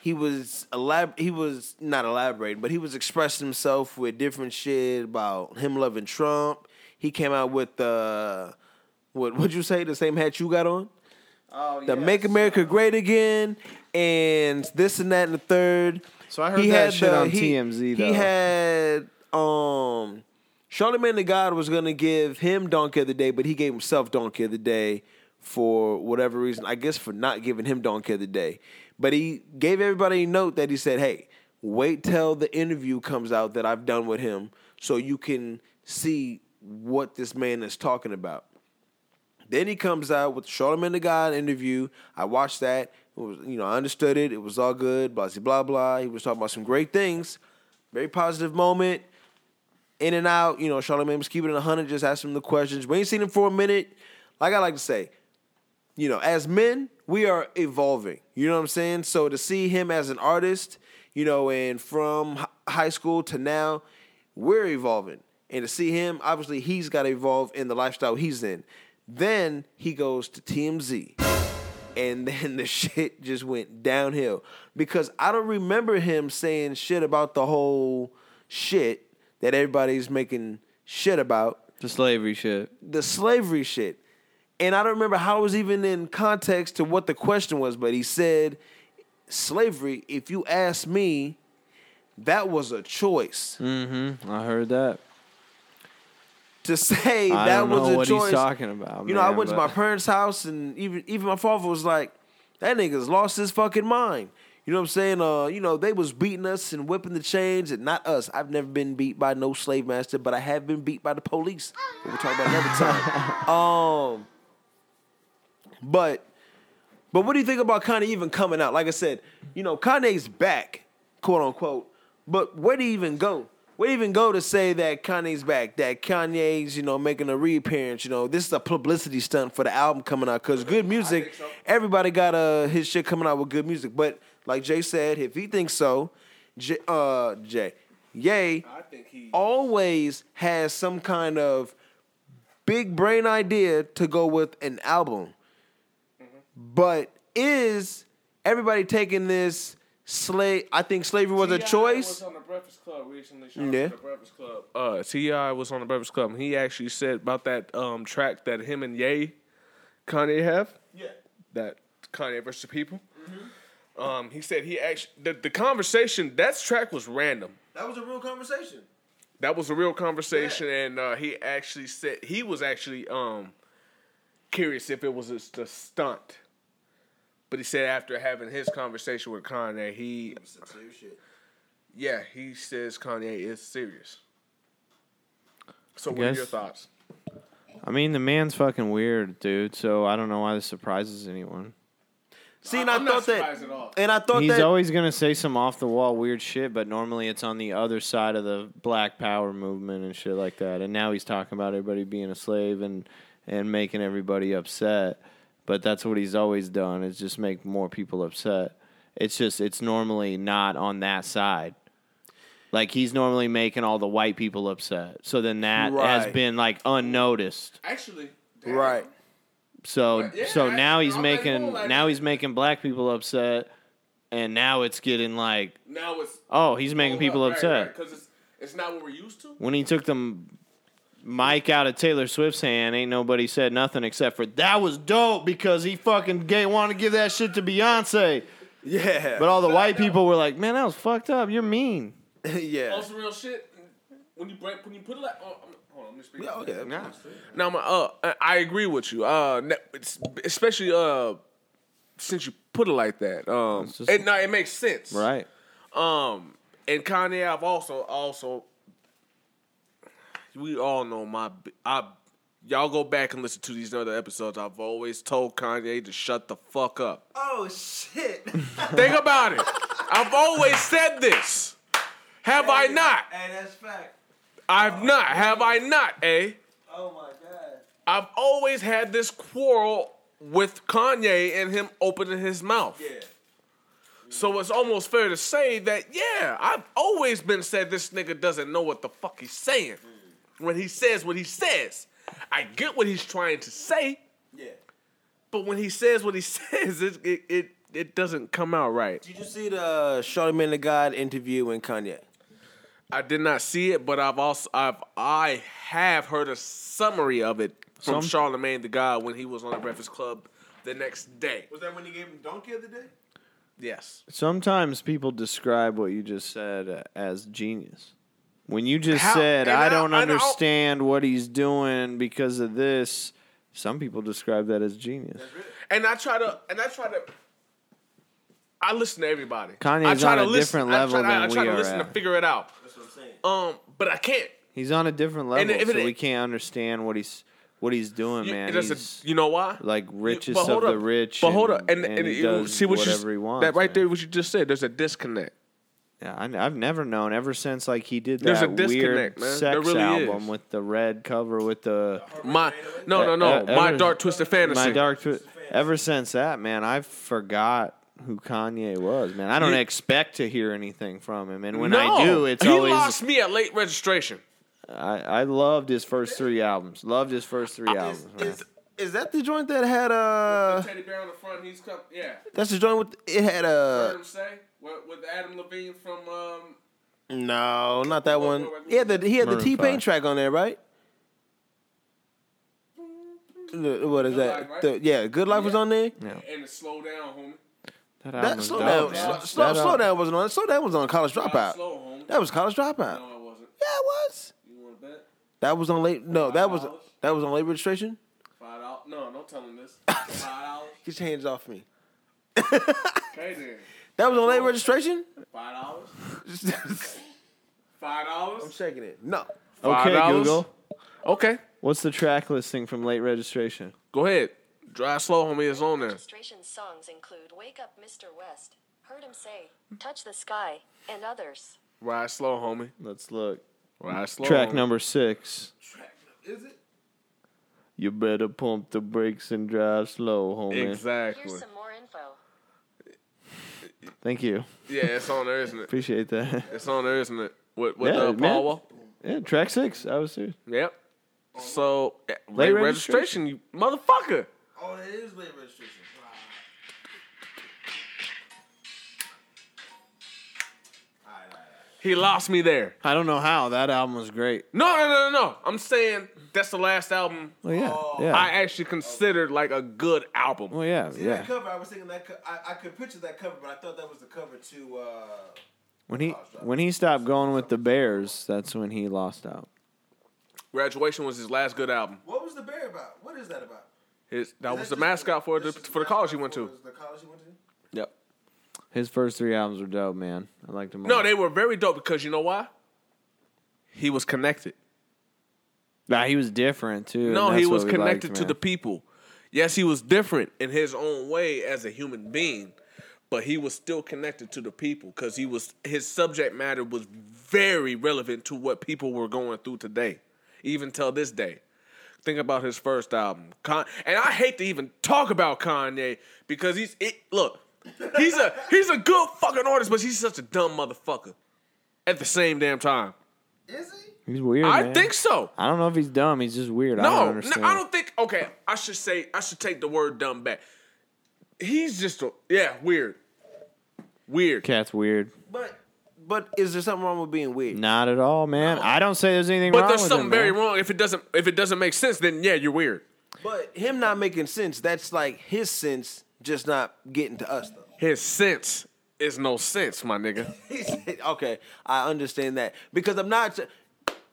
He was elab- He was not elaborating, but he was expressing himself with different shit about him loving Trump. He came out with uh, what? What'd you say? The same hat you got on? Oh, the Make America Great Again, and this and that and the third. So I heard he that shit on TMZ, though. He had um, Charlamagne the God was gonna give him Donkey of the Day, but he gave himself Donkey of the Day for whatever reason. I guess for not giving him Donkey of the Day, but he gave everybody a note that he said, "Hey, wait till the interview comes out that I've done with him, so you can see what this man is talking about." Then he comes out with the Charlamagne the God interview. I watched that. Was, you know, I understood it. It was all good. Blah blah blah. He was talking about some great things. Very positive moment. In and out. You know, Charlamagne was keeping it hundred. Just asking him the questions. We ain't seen him for a minute. Like I like to say, you know, as men, we are evolving. You know what I'm saying? So to see him as an artist, you know, and from high school to now, we're evolving. And to see him, obviously, he's got to evolve in the lifestyle he's in. Then he goes to TMZ. And then the shit just went downhill. Because I don't remember him saying shit about the whole shit that everybody's making shit about The slavery shit. the slavery shit. And I don't remember how it was even in context to what the question was, but he said, slavery, if you ask me, that was a choice. Mm-hmm. I heard that. To say I that was know a what choice. he's talking about. you know, I went to my parents' house and even even my father was like, that nigga's lost his fucking mind. You know what I'm saying? Uh, you know, they was beating us and whipping the chains, and not us. I've never been beat by no slave master, but I have been beat by the police. But we'll talk about another time. um, but but what do you think about Kanye even coming out? Like I said, you know, Kanye's back, quote unquote. But where do you even go? You even go to say that Kanye's back? That Kanye's, you know, making a reappearance? You know, this is a publicity stunt for the album coming out because good music. Everybody got uh, his shit coming out with good music. But like Jay said, if he thinks so, J, uh, Jay, Yay, always has some kind of big brain idea to go with an album. But is everybody taking this slave. I think slavery was a choice. was on the Breakfast Club recently. Yeah. the Breakfast Club. Uh, T.I was on the Breakfast Club. And he actually said about that um track that him and Ye, Kanye have. Yeah. That Kanye versus the People. Um, he said he actually the, the conversation that track was random. That was a real conversation. That was a real conversation, and uh, he actually said he was actually um curious if it was just a stunt. But he said after having his conversation with Kanye, he yeah he says Kanye is serious. So what are guess- your thoughts? I mean, the man's fucking weird, dude. So I don't know why this surprises anyone. See, and I I'm not thought that, at all. and I thought He's that. always gonna say some off the wall weird shit, but normally it's on the other side of the Black Power movement and shit like that. And now he's talking about everybody being a slave and and making everybody upset. But that's what he's always done is just make more people upset. It's just it's normally not on that side. Like he's normally making all the white people upset. So then that has been like unnoticed. Actually, right. So Yeah, so I- now he's I'm making gonna now he's making black people upset, and now it's getting like now it's oh he's making people upset. because it's it's not what we're used to. When he took the m- mic out of Taylor Swift's hand, ain't nobody said nothing except for that was dope because he fucking gay wanted to give that shit to Beyonce. Yeah. But all the white people were like, man, that was fucked up. You're mean. yeah. Also, real shit. When you break, when you put it like, oh, I'm- hold on, let me speak. Yeah, okay. Now, my, uh, I- I agree with you. Uh, it's, especially uh, since you put it like that. Um, just- it, no, it makes sense, Right. Um, and Kanye, I've also also, we all know my, I, y'all go back and listen to these other episodes. I've always told Kanye to shut the fuck up. Oh shit. Think about it. I've always said this. Have I not? And that's fact. I've not. Have I not, eh? Oh my god. I've always had this quarrel with Kanye and him opening his mouth. Yeah. So it's almost fair to say that, yeah, I've always been said this nigga doesn't know what the fuck he's saying when he says what he says. I get what he's trying to say, Yeah. but when he says what he says, it it it, it doesn't come out right. Did you see the Charlamagne the God interview with Kanye? I did not see it, but I've also I've I have heard a summary of it from Some- Charlamagne the God when he was on the Breakfast Club the next day. Was that when he gave him donkey of the day? Yes. Sometimes people describe what you just said uh, as genius. When you just How- said, I I- don't I'll- understand what he's doing because of this, some people describe that as genius. And I try to and I try to I listen to everybody. Kanye's I try on to a listen, different I level try, I than try we to are listen to figure it out. That's what I'm saying. Um, but I can't. He's on a different And level, if it- so we can't understand what he's what he's doing, You, man. it doesn't- you know why? like You- richest but hold of the rich. But hold up, and, and, and and, he does see what whatever you, he wants. That right man. there, what you just said. There's a disconnect. Yeah, I, I've never known ever since like he did There's a that disconnect, weird man. sex really album is. with the red cover with the My no, no, no. Uh, my ever- dark twisted fantasy. My dark. Twi- ever since that, man, I forgot who Kanye was. Man, I don't You- expect to hear anything from him, and when no, I do, it's he always. lost me at late registration. I, I loved his first three albums. Loved his first three albums. man. Is, is that the joint that had uh? Teddy bear on the front. He's come. Yeah. That's the joint with it had Heard uh. him say with, with Adam Levine from um. No, not that one. He had the he had the T Pain track on there, right? The- What is Good that? Life, right? The- yeah, Good Life was on there. Yeah. And the slow down, homie. That That album's slow dope, down, slow, slow, That slow al- down wasn't on. Slow down was on College Dropout. Slow, homie. That was College Dropout. No, it wasn't. Yeah, it was. You want to bet? That was on late. No, that was that was on late registration. Five dollars? No, don't tell him this. Five dollars? Get your hands off me. Okay then. That was on late registration. Five dollars? Five dollars. I'm dollars? shaking it. No. Okay, $5? Google. Okay. What's the track listing from late registration? Go ahead. Drive slow, homie. It's on there. Registration songs include Wake Up Mr. West, Heard Him Say, Touch the Sky, and others. Ride slow, homie. Let's look. Ride slow. Track homie. number six. Is it? You better pump the brakes and drive slow, homie. Exactly. Here's some more info. Thank you. Yeah, it's on there, isn't it? Appreciate that. It's on there, isn't it? With, with Yeah, the man. Paul Wall? Yeah, track six. I was serious. Yep. So, eh, Late late registration, you motherfucker. Oh, it is late registration. He lost me there. I don't know how that album was great. No, no, no, no, no. I'm saying that's the last album Well, yeah, yeah. I actually considered like a good album. well, yeah, See yeah. that cover? I was thinking that co- I, I could picture that cover, but I thought that was the cover to. Uh, When he when he stopped going with the Bears, that's when he lost out. Graduation was his last good album. what was the bear about? What is that about? His, that Is was the mascot for the for the college he went to. The college he went to. Yep. His first three albums were dope, man. I liked them. No, all. they were very dope because you know why? He was connected. Nah, he was different too. No, he was connected liked, to man. the people. Yes, he was different in his own way as a human being, but he was still connected to the people because he was his subject matter was very relevant to what people were going through today, even till this day. Think about his first album, Con- and I hate to even talk about Kanye because he's it. Look, he's a he's a good fucking artist, but he's such a dumb motherfucker. At the same damn time, Is he? He's weird. I man. think so. I don't know if he's dumb. He's just weird. I No, don't no. I don't think. Okay, I should say I should take the word dumb back. He's just a yeah, weird, weird. Cat's weird. But but is there something wrong with being weird? Not at all, man. I don't say there's anything wrong with But there's with something him, very man. wrong. If it doesn't if it doesn't make sense, then yeah, you're weird. But him not making sense, that's like his sense just not getting to us though. His sense is no sense, my nigga. Okay, I understand that. Because I'm not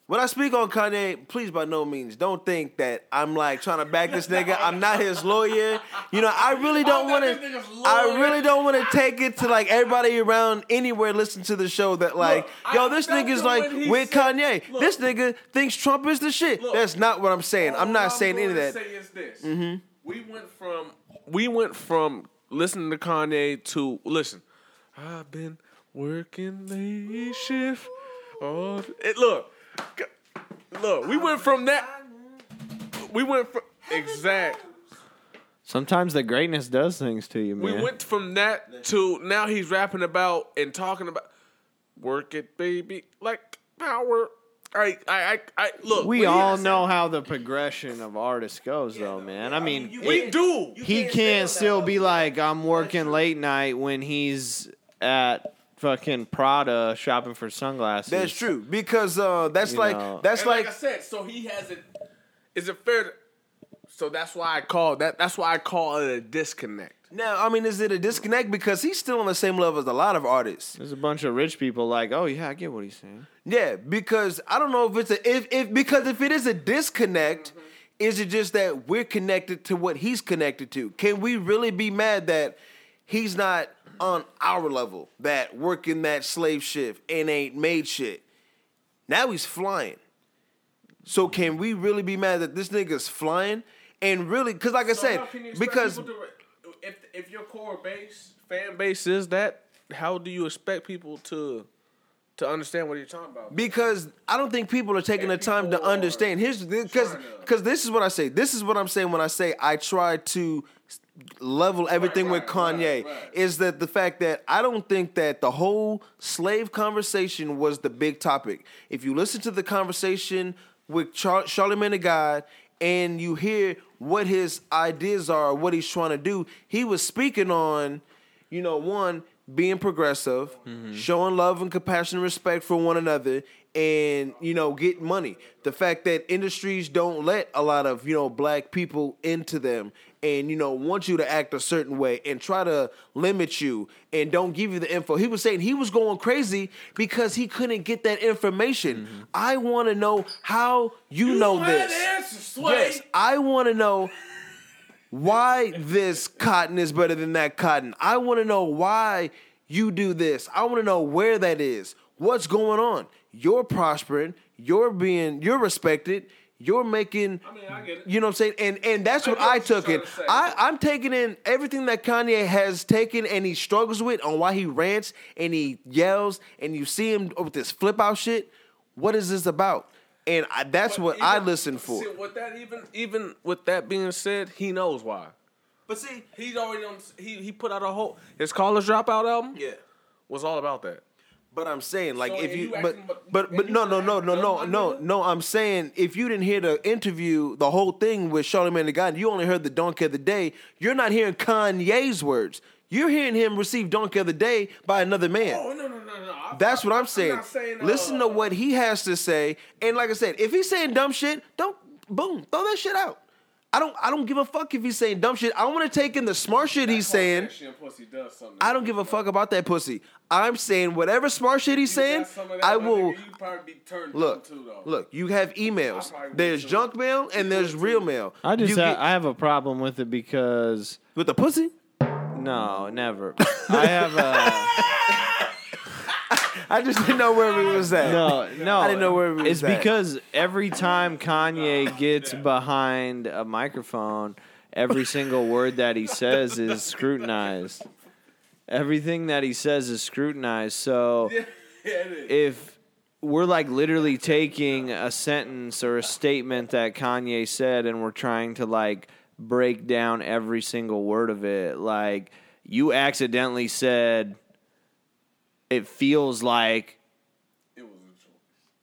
when I speak on Kanye, please by no means don't think that I'm like trying to back this nigga. I'm not his lawyer. You know, I really don't want to. I really don't want to take it to like everybody around anywhere listen to the show that like, Look, yo, this nigga's like with said- Kanye. Look. this nigga thinks Trump is the shit. That's not what I'm saying. I'm not All saying any of that. Say is this. Mm-hmm. We went from we went from listening to Kanye to listen. I've been working late shift. Oh, it, look, look. We went from that. We went from exact. Sometimes the greatness does things to you, man. We went from that to now he's rapping about and talking about work it, baby, like power. I, I, I, I look. we all know how the progression of artists goes, though, man. I mean, we it- do. he can't still be like I'm working late night when he's at fucking Prada shopping for sunglasses. That's true because uh, that's You like know. that's And like, like, I said, so he hasn't. Is it fair? To, so that's why I call that. That's why I call it a disconnect. Now. I mean, is it a disconnect because he's still on the same level as a lot of artists? There's a bunch of rich people like, oh yeah, I get what he's saying. Yeah, because I don't know if it's a if if because if it is a disconnect, is it just that we're connected to what he's connected to? Can we really be mad that he's not on our level, that working that slave shift and ain't made shit? Now he's flying. So can we really be mad that this nigga's flying? And really, because like I said, because if if your core base fan base is that, how do you expect people to to understand what you're talking about? because I don't think people are taking the time to understand. Here's because because this is what I say. This is what I'm saying when I say I try to level everything with right, Kanye right, right. is that the fact that I don't think that the whole slave conversation was the big topic. If you listen to the conversation with Char- Charlamagne the God and you hear what his ideas are, what he's trying to do, he was speaking on, you know, one being progressive, mm-hmm. showing love and compassion and respect for one another, and you know, getting money. The fact that industries don't let a lot of you know black people into them, and you know want you to act a certain way and try to limit you and don't give you the info. He was saying he was going crazy because he couldn't get that information. I want to know how you, know this. Yes, I want to know why this cotton is better than that cotton. I want to know why you do this. I want to know where that is. What's going on? You're prospering. You're being. You're respected. You're making. I mean, I get it. You know what I'm saying? And and that's I what get I took it. to. I I'm taking in everything that Kanye has taken and he struggles with on why he rants and he yells and you see him with this flip out shit. What is this about? And I, that's But what even- I listen for. See, with that even even with that being said, he knows why. But see, He's already on. He he put out a whole his college dropout album. yeah. was all about that. But I'm saying, like, So, if you, you but, but- but, no, no, no, no, no, no, no. I'm saying, if you didn't hear the interview, the whole thing with Charlamagne the God, you only heard the Donkey of the Day. You're not hearing Kanye's words. You're hearing him receive donkey of the day by another man. Oh no no no no! I- That's what I'm I'm saying. not saying, uh, Listen to what he has to say, and like I said, if he's saying dumb shit, don't boom, throw that shit out. I don't. I don't give a fuck if he's saying dumb shit. I want to take in the smart shit he's saying. Pussy does. I don't give a fuck about that pussy. I'm saying whatever smart shit he's You saying, some of that, I will. nigga, You probably be turned Look, too, look. You have emails. I probably would There's too. junk mail and there's real mail. I just ha- get- I have a problem with it because with the pussy. no, never. I have a I just didn't know where we was at. no, no. I didn't know where we was at. It's at. because every time Kanye gets behind a microphone, every single word that he says is scrutinized. Everything that he says is scrutinized. So if we're like literally taking a sentence or a statement that Kanye said and we're trying to like break down every single word of it, like you accidentally said it feels like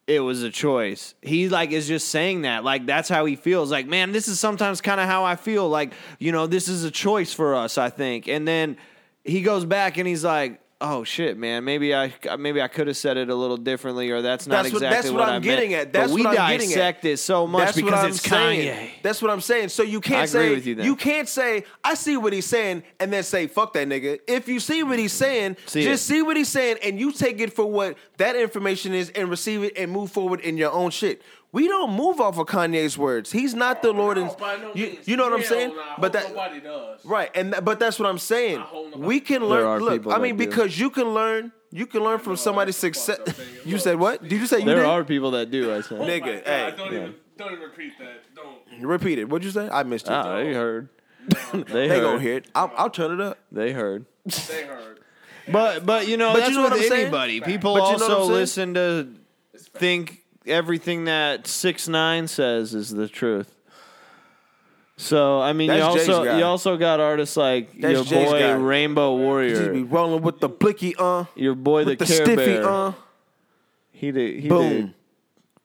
it was a choice. He like is just saying that. Like that's how he feels. Like, man, this is sometimes kind of how I feel. Like, you know, this is a choice for us, I think. And then he goes back and he's like, "Oh shit, man, maybe I maybe I could have said it a little differently or that's not That's what- exactly that's what I I'm meant." getting at. That's but we what I'm getting at. dissect it so much That's what because it's saying. Kanye. That's what I'm saying. So you can't say you then. can't say I see what he's saying and then say fuck that nigga. If you see what he's saying, See just it. see what he's saying and you take it for what that information is and receive it and move forward in your own shit. We don't move off of Kanye's words. He's not the Lord and No, you, you know what I'm saying? nah, but that nobody does. Right, and th- but that's what I'm saying. We can learn. Look, I mean, that do. because you can learn. You can learn from somebody's success. You said what? Did you say you There did? are people that do, I said. Nigga, Oh my God, hey. don't even don't even repeat that. Don't. Repeat it. What'd you say? I missed it. Ah, they heard. they they heard. gonna hear it. I'll, I'll turn it up. They heard. They heard. But but you know But you that's know what with I'm saying? anybody. People But you know also listen to think everything that six nine says is the truth. So I mean, you That's Jay's also you also got artists like That's your Jay's boy guy. Rainbow Just be Warrior, rolling with the blicky uh, your boy the the Care stiffy Bear. uh, he did he boom,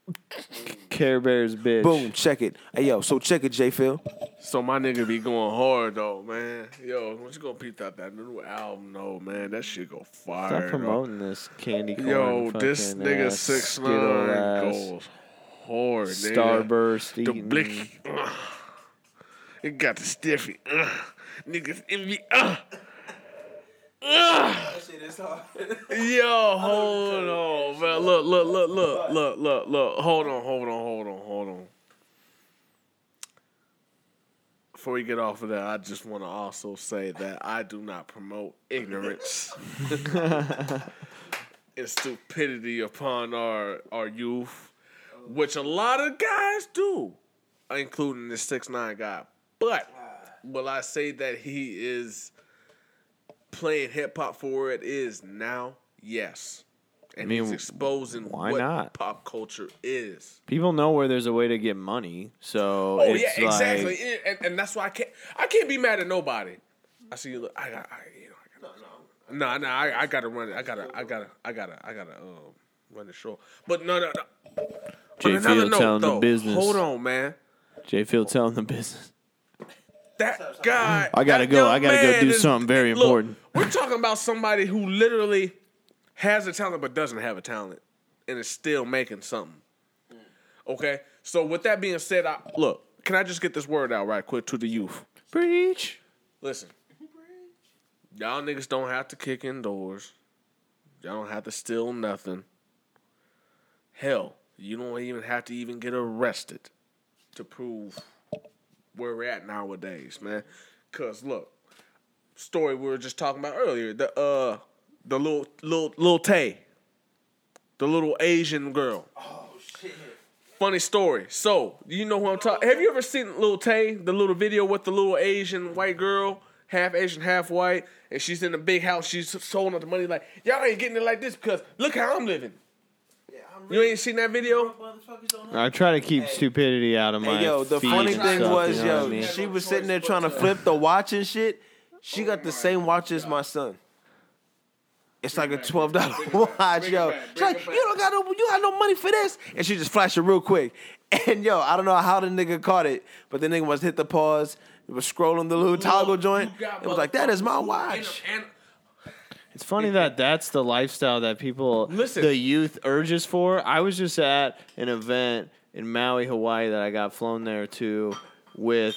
did Care Bear's bitch. boom. Check it. Hey yo, so check it, J Phil. So my nigga be going hard though, man. Yo, what you gonna peep out that new album though, man? That shit go fire. Stop though. promoting this candy corn. Yo, this fucking nigga ass, six Skittle nine ass, goes hard. nigga. Starburst. The eating- blicky. Uh. It got the stiffy. Uh. Niggas envy. Uh. Uh. Yo, hold on, man. Look, look, look, look, look, look, look. Hold on, hold on, hold on, hold on. Before we get off of that, I just want to also say that I do not promote ignorance and stupidity upon our our youth, which a lot of guys do, including this six nine guy. But will I say that he is playing hip hop for where it is now? Yes. And mean, he's exposing why what not? pop culture is. People know where there's a way to get money, so Oh it's yeah, exactly, like And- and, that's why I can't. I can't be mad at nobody. I see you. Look, I got. I, you know, I got. No, no, no. I, I gotta run it. I gotta. I gotta. I gotta. I gotta. Um, run the show. But no, no, no. J On another Field note, telling the business. Hold on, man. J Field telling the business. That guy. I gotta go. I gotta go man do something very look, important. We're talking about somebody who literally has a talent but doesn't have a talent, and is still making something. Okay. So with that being said, I, look. Can I just get this word out right quick to the youth? Preach. Listen, y'all niggas don't have to kick in doors. Y'all don't have to steal nothing. Hell, you don't even have to even get arrested to prove where we're at nowadays, man. Cause look, story we were just talking about earlier, the uh the little little little Tay. The little Asian girl. Oh shit. Funny story. So, you know who I'm talking Have you ever seen Little Tay, the little video with the little Asian white girl, half Asian, half white, and she's in a big house, she's sold out the money like, y'all ain't getting it like this because look how I'm living. You ain't seen that video? I try to keep stupidity out of my. Hey yo, the feed funny and thing stuff, was, you know what yo, I mean? she was sitting there trying to flip the watch and shit. She got the same watch as my son. It's like a twelve dollar watch, yo. She's like, you don't got no, you got no money for this, and she just flashed it real quick. And yo, I don't know how the nigga caught it, but the nigga was hit the pause. It was scrolling the little toggle joint. It was like, that is my watch. It's funny that that's the lifestyle that people, Listen. the youth urges for. I was just at an event in Maui, Hawaii that I got flown there to with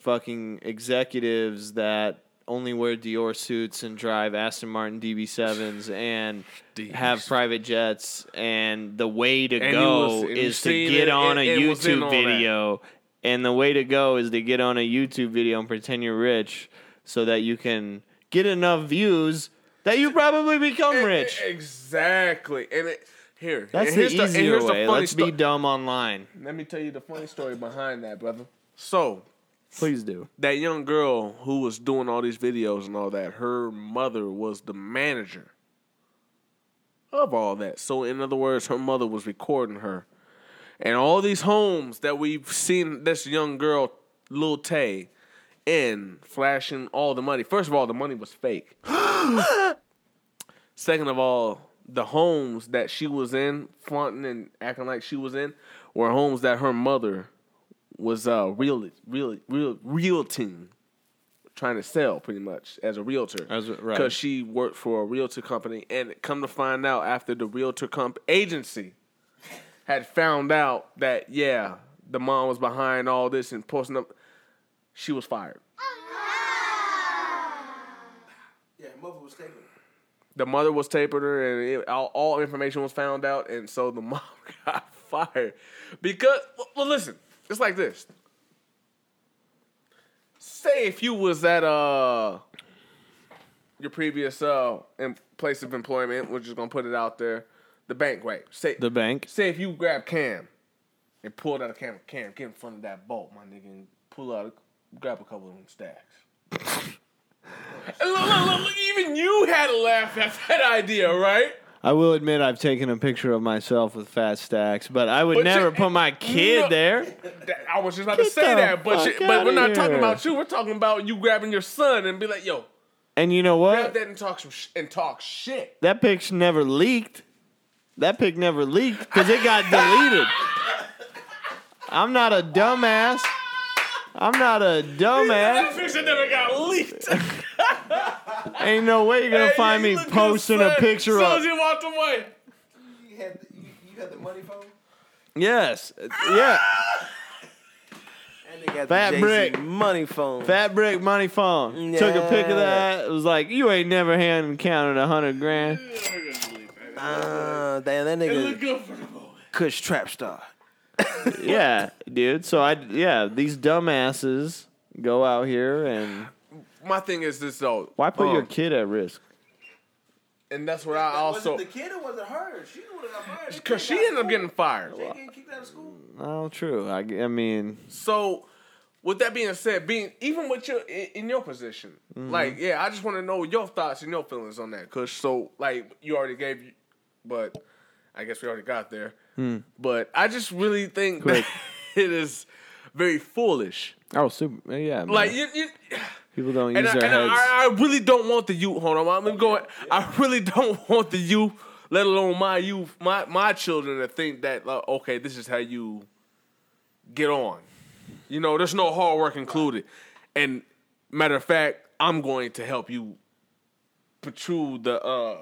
fucking executives that only wear Dior suits and drive Aston Martin DB7s and have private jets. And the way to And go was- and you is to seen get it on a and was in YouTube that. video. And the way to go is to get on a YouTube video and pretend you're rich so that you can get enough views that you probably become rich. Exactly. And it, here, That's the here's easier here's the way. funny Let's be dumb online. Let me tell you the funny story behind that, brother. So, Please do. that young girl who was doing all these videos and all that, her mother was the manager of all that. So, in other words, her mother was recording her. And all these homes that we've seen this young girl, Lil Tay, in flashing all the money. First of all, the money was fake. Second of all, the homes that she was in, flaunting and acting like she was in, were homes that her mother was uh real real real realting trying to sell pretty much as a realtor a- right. because she worked for a realtor company and come to find out after the realtor comp agency had found out that yeah the mom was behind all this and posting up she was fired. Yeah, mother was taking the mother was taping her and it, all, all information was found out and so the mom got fired. Because well, well listen it's like this. Say if you was at uh your previous uh em- place of employment we're just gonna put it out there the bank right? Say The bank. say if you grab cam and pulled out a cam cam get in front of that bolt my nigga and pull out grab a couple of them stacks look, look, look, look, even you had to laugh at that idea, right? I will admit I've taken a picture of myself with fat stacks, but I would But never you- put my kid No. there. I was just about to say that, but you- but we're not talking about you. We're talking about you grabbing your son and be like, "Yo, And you know grab what? that and talk some sh- and talk shit." That pic never leaked. That pic never leaked because it got deleted. I'm not a dumbass. I'm not a That dumbass. picture never got leaked. Ain't no way you're gonna Hey, find you me look good, posting a son. picture Soon of. as he walked away. You had the, you, you got the money phone? Yes, yeah. And they got Fat the Jay-Z brick. money phone. Fat brick money phone. Took a pic of that. It was like you ain't never hand and counted a hundred grand. Uh, damn, that It looked nigga good for the moment. Kush Trap Star. Yeah, dude. So I yeah, these dumbasses go out here and My thing is this though. why put um, your kid at risk? And that's what I also the kid or was it her? She would have got fired. because she ended up getting fired. She getting kicked out of school. Oh, true. I, I mean, So, with that being said, being even with your in, in your position, Mm-hmm. like yeah, I just want to know your thoughts and your feelings on that. Cause so like you already gave, you, but I guess we already got there. But I just really think Hmm. Quick. that it is very foolish. oh, super. Yeah, man. Like you, you people don't use I, their and heads. I, I really don't want the youth. Hold on, I'm going. I really don't want the youth, let alone my youth, my my children, to think that like, okay, this is how you get on. You know, there's no hard work included. And matter of fact, I'm going to help you protrude the uh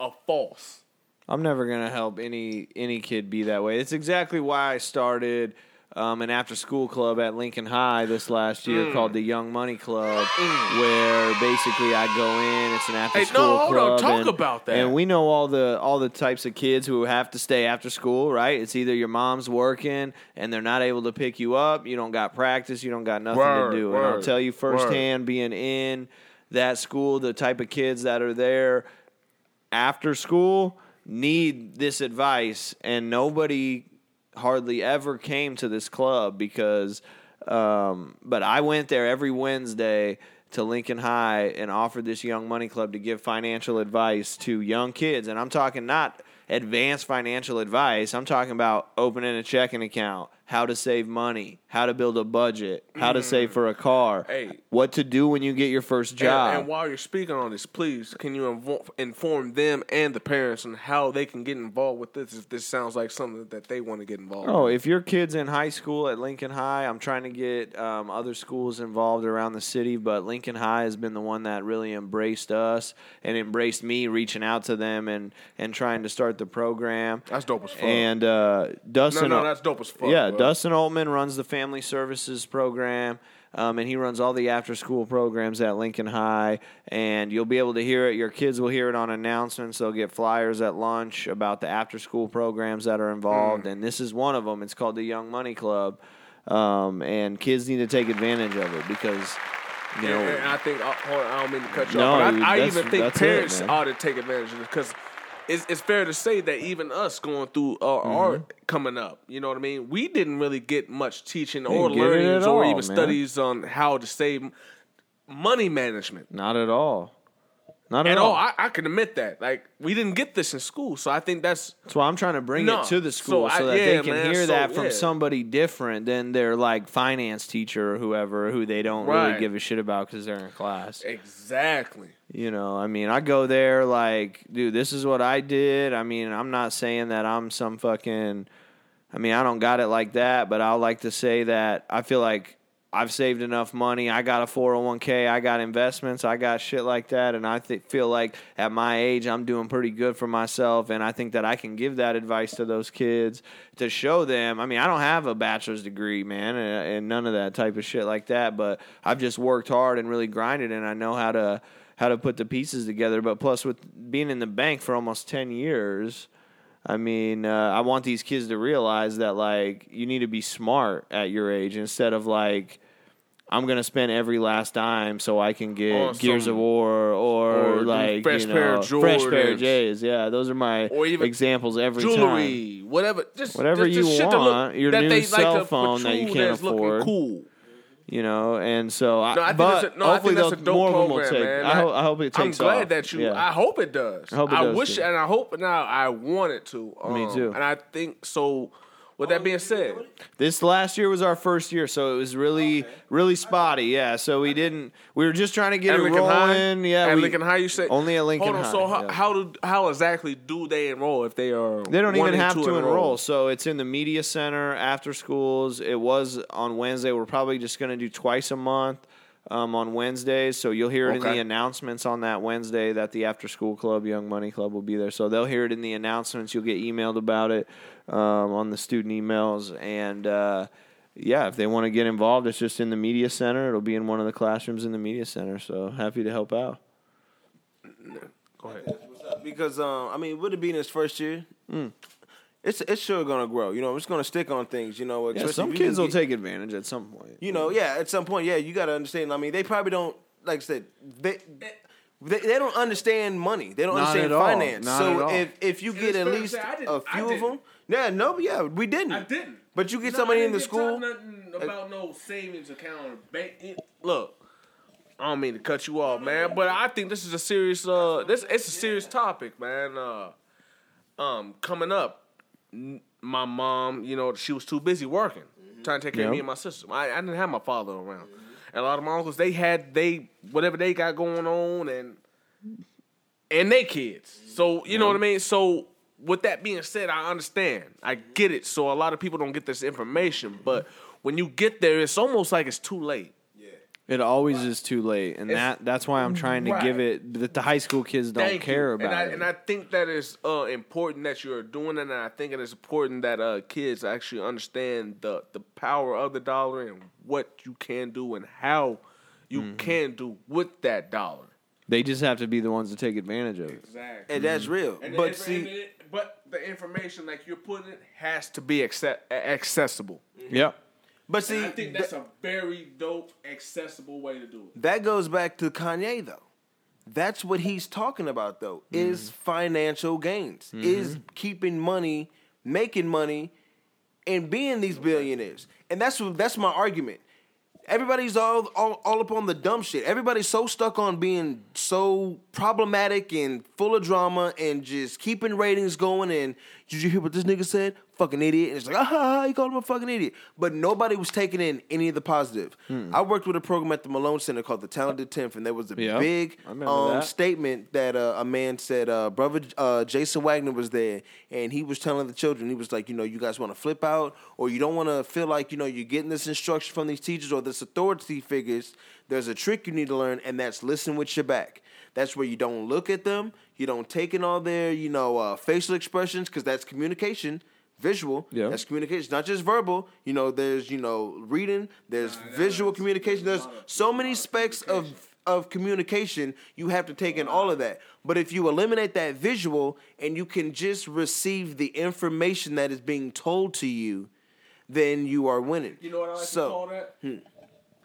a false. I'm never gonna help any any kid be that way. It's exactly why I started um, an after school club at Lincoln High this last year called the Young Money Club, where basically I go in. It's an after Hey, school no, hold on, club. talk and, about that. And we know all the all the types of kids who have to stay after school. Right? It's either your mom's working and they're not able to pick you up. You don't got practice. You don't got nothing Word, to do. And I'll tell you word. firsthand, being in that school, the type of kids that are there after school need this advice and nobody hardly ever came to this club because um, but I went there every Wednesday to Lincoln High and offered this young money club to give financial advice to young kids. And I'm talking not advanced financial advice I'm talking about opening a checking account how to save money, how to build a budget, how to save for a car, Mm. Hey. what to do when you get your first job. And, while you're speaking on this, please can you invo- inform them and the parents on how they can get involved with this if this sounds like something that they want to get involved Oh, in. if your kid's in high school at Lincoln High, I'm trying to get um, other schools involved around the city, but Lincoln High has been the one that really embraced us and embraced me reaching out to them and, and trying to start the program. That's dope as fuck. And uh, Dustin, no, no, that's dope as fuck, Yeah, bro. Dustin Altman runs the Family Services program. Um, and he runs all the after school programs at Lincoln High. And you'll be able to hear it. Your kids will hear it on announcements. They'll get flyers at lunch about the after school programs that are involved. And this is one of them. It's called the Young Money Club. Um, and kids need to take advantage of it because, you know, and I think uh, hold on, I don't mean to cut you No, off, but I, I even think that's it, parents ought to take advantage of this because it's, it's fair to say that even us going through uh, Mm-hmm. our coming up, you know what I mean? We didn't really get much teaching or Didn't get it learnings or all, even man. studies on how to save money management. not at all. Not at, At all. Oh, all, I, I can admit that. Like we didn't get this in school, so I think that's That's why I'm trying to bring No. it to the school so, I- that they can man, hear so, that from yeah. somebody different than their like finance teacher or whoever who they don't really give a shit about because they're in class. exactly. You know, I mean, I go there like, dude, this is what I did. I mean, I'm not saying that I'm some fucking. I mean, I don't got it like that, but I like to say that I feel like I've saved enough money. I got a 401k, I got investments, I got shit like that, and I th- feel like at my age I'm doing pretty good for myself, and I think that I can give that advice to those kids to show them. I mean, I don't have a bachelor's degree, man, and, and none of that type of shit like that, but I've just worked hard and really grinded, and I know how to how to put the pieces together. But plus, with being in the bank for almost ten years. I mean, uh, I want these kids to realize that like you need to be smart at your age instead of like I'm gonna spend every last dime so I can get Gears of War or, or like fresh you know, pair of fresh pair of J's. Yeah, those are my Or even examples every time. Jewelry, whatever, just Whatever just, you just shit to want, look, your that new they cell like phone that you can't afford. Cool. You know, and so I, No, I but a, no, I hopefully think that's a dope more of them will take. I, ho- I hope it I'm glad off. that you. Yeah. I hope it does. I hope it does, wish, too. and I hope now. I want it to. Me um, too. And I think so. With that being said, This last year was our first year, so it was really, really spotty. Yeah, so we didn't. We were just trying to get at it Lincoln rolling. High, Yeah, at we, Lincoln High, you say only at Lincoln Hold on. High. So how, yeah. how do how exactly do they enroll if they are? They don't even wanting have to enroll. So it's in the media center after schools. It was on Wednesday. We're probably just going to do twice a month um, on Wednesdays. So you'll hear it in the announcements on that Wednesday that the after school club, Young Money Club, will be there. So they'll hear it in the announcements. You'll get emailed about it um, on the student emails. And uh, yeah, if they want to get involved, it's just in the media center. It'll be in one of the classrooms in the media center. So happy to help out. Go ahead. because um, I mean, would it be in his first year, it's it's sure gonna grow. You know, it's gonna stick on things. You know, Yeah, some you kids can will get- take advantage at some point. You know, yeah, at some point, yeah, you got to understand. I mean, they probably don't, like I said, they. They, they don't understand money. They don't Not understand at all. finance. Not so at all. if if you get at least say I didn't- a I few of them, yeah, no, but yeah, we didn't. I didn't. But you get No, somebody I in the didn't get taught school. Nothing about no savings account or bank. Look, I don't mean to cut you off, man, but I think this is a serious. Uh, this it's a serious topic, man. Uh, um, coming up, n- my mom, you know, she was too busy working, mm-hmm. trying to take care of me and my sister. I, I didn't have my father around, mm-hmm. and a lot of my uncles they had they whatever they got going on and and they kids. So you mm-hmm. know what I mean. So with that being said, I understand. I get it. So a lot of people don't get this information, but when you get there, it's almost like it's too late. It always is too late, and that that's why I'm trying to give it that the high school kids don't Thank care you. about and I, it. And I think that is uh, important that you're doing it, and I think it is important that uh, kids actually understand the the power of the dollar and what you can do and how you Mm-hmm. can do with that dollar. they just have to be the ones to take advantage of it. Exactly. and that's real. And but see, and it- but the information like you're putting it has to be acce- accessible. Yep. But see, I think that's a very dope, accessible way to do it. that goes back to Kanye though. That's what he's talking about though. Mm-hmm. Is financial gains. Mm-hmm. Is keeping money, making money, and being these billionaires. And that's what that's my argument. Everybody's all, all all up on the dumb shit. Everybody's so stuck on being so problematic and full of drama and just keeping ratings going. And did you hear what this nigga said? Fucking idiot. And it's like, ah, you called him a fucking idiot. But nobody was taking in any of the positive. I worked with a program at the Malone Center called the Talented Tenth, and there was a Yeah, big I remember um, that. statement that uh, a man said, uh, brother uh, Jason Wagner was there, and he was telling the children, he was like, you know, you guys want to flip out, or you don't want to feel like, you know, you're getting this instruction from these teachers or this authority figures. There's a trick you need to learn, and that's listen with your back. That's where you don't look at them, you don't take in all their, you know, uh, facial expressions, because that's communication. Visual, Yeah. that's communication, not just verbal. You know, there's you know reading, there's visual communication. There's so many specs of of communication. You have to take in all of that. But if you eliminate that visual and you can just receive the information that is being told to you, then you are winning. You know what I like so, to call that?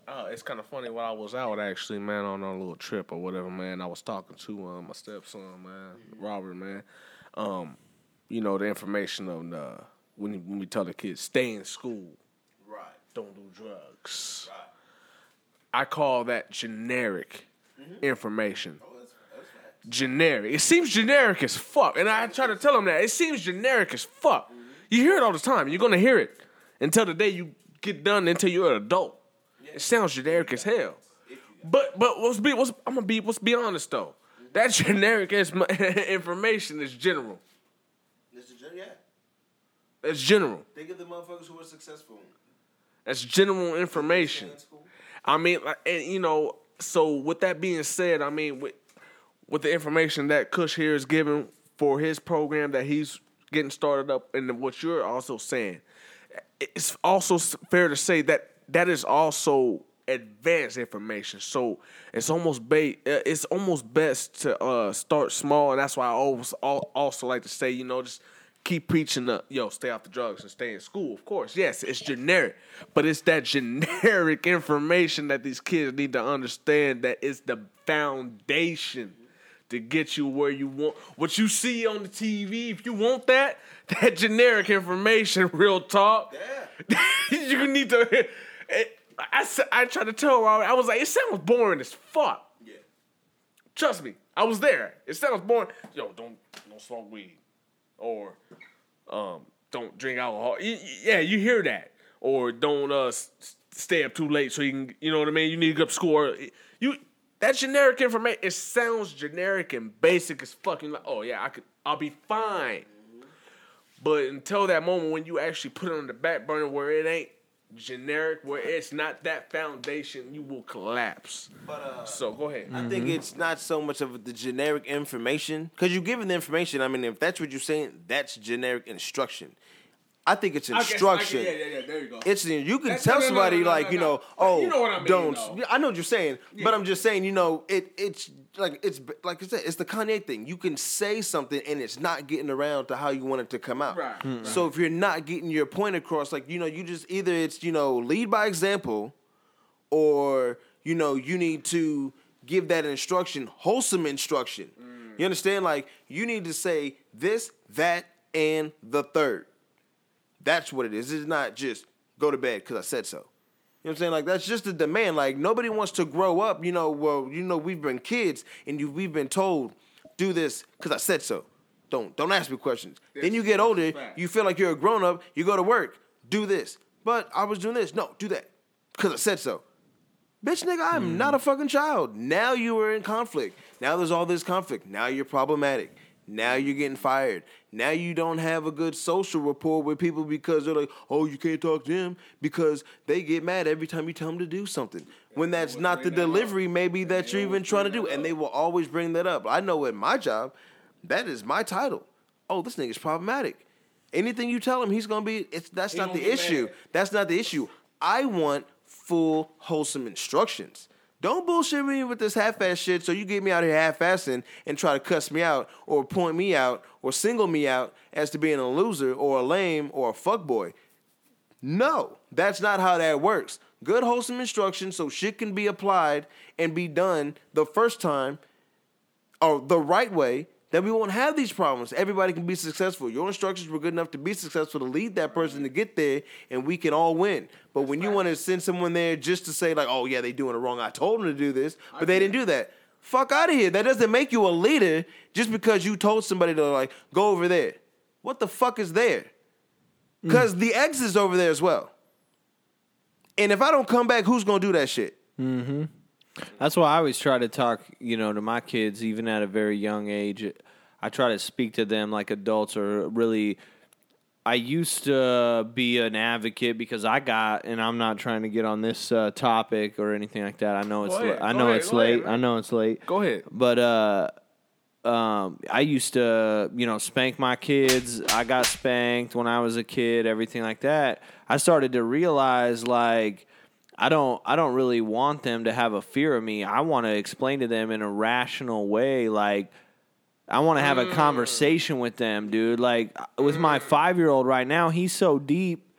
Uh, it's kind of funny when I was out actually, man, on a little trip or whatever, man. I was talking to um, my stepson, man, Robert, man. Um, you know the information on uh, when when we tell the kids stay in school, Right. don't do drugs. I call that generic information. Generic. It seems generic as fuck, and I try to tell them that it seems generic as fuck. You hear it all the time. You're gonna hear it until the day you get done until you're an adult. It sounds generic as hell. But but let's be let's, I'm gonna be let's be honest though. That generic information is general. It's general. Think of the motherfuckers who are successful. That's general information. I mean, like, and you know, so with that being said, I mean, with with the information that Kush here is giving for his program that he's getting started up, and what you're also saying, it's also fair to say that that is also advanced information. So it's almost ba- it's almost best to uh, start small, and that's why I always also like to say, you know, just keep preaching the yo, stay off the drugs and stay in school. Of course, yes, it's generic, but it's that generic information that these kids need to understand that is the foundation to get you where you want. What you see on the TV, if you want that, that generic information, real talk, yeah. you need to. it- I tried to tell Robert, I was like, it sounds boring as fuck. Yeah. Trust me, I was there. It sounds boring. Yo, don't don't smoke weed, or um, don't drink alcohol. Yeah, you hear that, or don't uh stay up too late so you can, you know what I mean. You need to get up score. You that generic information. It sounds generic and basic as fucking. Like, oh yeah, I could, I'll be fine. But until that moment when you actually put it on the back burner where it ain't generic, where it's not that foundation, you will collapse. But, uh, so go ahead. I think it's not so much of the generic information because you're giving the information. I mean, if that's what you're saying, that's generic instruction. I think it's I guess- I instruction. yeah, yeah, yeah, there you go. It's you can That's- tell no, no, no, somebody no, no, like no, you no. know, But oh, you know what I mean, don't. though. I know what you're saying, but I'm just saying, you know, it it's like it's like I said, it's the Kanye thing. You can say something and it's not getting around to how you want it to come out. Right, Mm. So if you're not getting your point across, like you know, you just either it's you know lead by example, or you know you need to give that instruction, wholesome instruction. You understand? Like you need to say this, that, and the third. That's what it is. It's not just go to bed because I said so. You know what I'm saying? Like that's just a demand. Like nobody wants to grow up. You know, well, you know, we've been kids and you, we've been told do this because I said so. Don't don't ask me questions. then you get older, you feel like you're a grown up. You go to work, do this. But I was doing this. No, do that because I said so. Bitch, nigga, I'm not a fucking child. Now you are in conflict. Now there's all this conflict. Now you're problematic. Now you're getting fired. Now you don't have a good social rapport with people because they're like, oh, you can't talk to them because they get mad every time you tell them to do something. When that's not the delivery, maybe that you're even trying to do. And they will always bring that up. I know at my job, that is my title. Oh, this nigga's problematic. Anything you tell him, he's gonna be. It's that's not the issue. mad. That's not the issue. I want full, wholesome instructions. Don't bullshit me with this half-ass shit so you get me out here half-assing and try to cuss me out or point me out or single me out as to being a loser or a lame or a fuckboy. No, that's not how that works. Good, wholesome instruction so shit can be applied and be done the first time or the right way, then we won't have these problems. Everybody can be successful. Your instructions were good enough to be successful to lead that person to get there, and we can all win. But when you want to send someone there just to say like, "Oh yeah, they doing it wrong," I told them to do this, but they didn't do that. Fuck out of here. That doesn't make you a leader just because you told somebody to like go over there. What the fuck is there? Because the ex is over there as well. And if I don't come back, who's gonna do that shit? That's why I always try to talk, you know, to my kids, even at a very young age. I try to speak to them like adults or really. I used to be an advocate because I got, and I'm not trying to get on this uh, topic or anything like that. I know it's, ahead, I know ahead, it's go ahead, late. I know it's late. Go ahead. But uh, um, I used to, you know, spank my kids. I got spanked when I was a kid, everything like that. I started to realize like I don't I don't really want them to have a fear of me. I want to explain to them in a rational way like I want to have a mm. conversation with them, dude. Like uh, with my mm. 5-year-old right now, he's so deep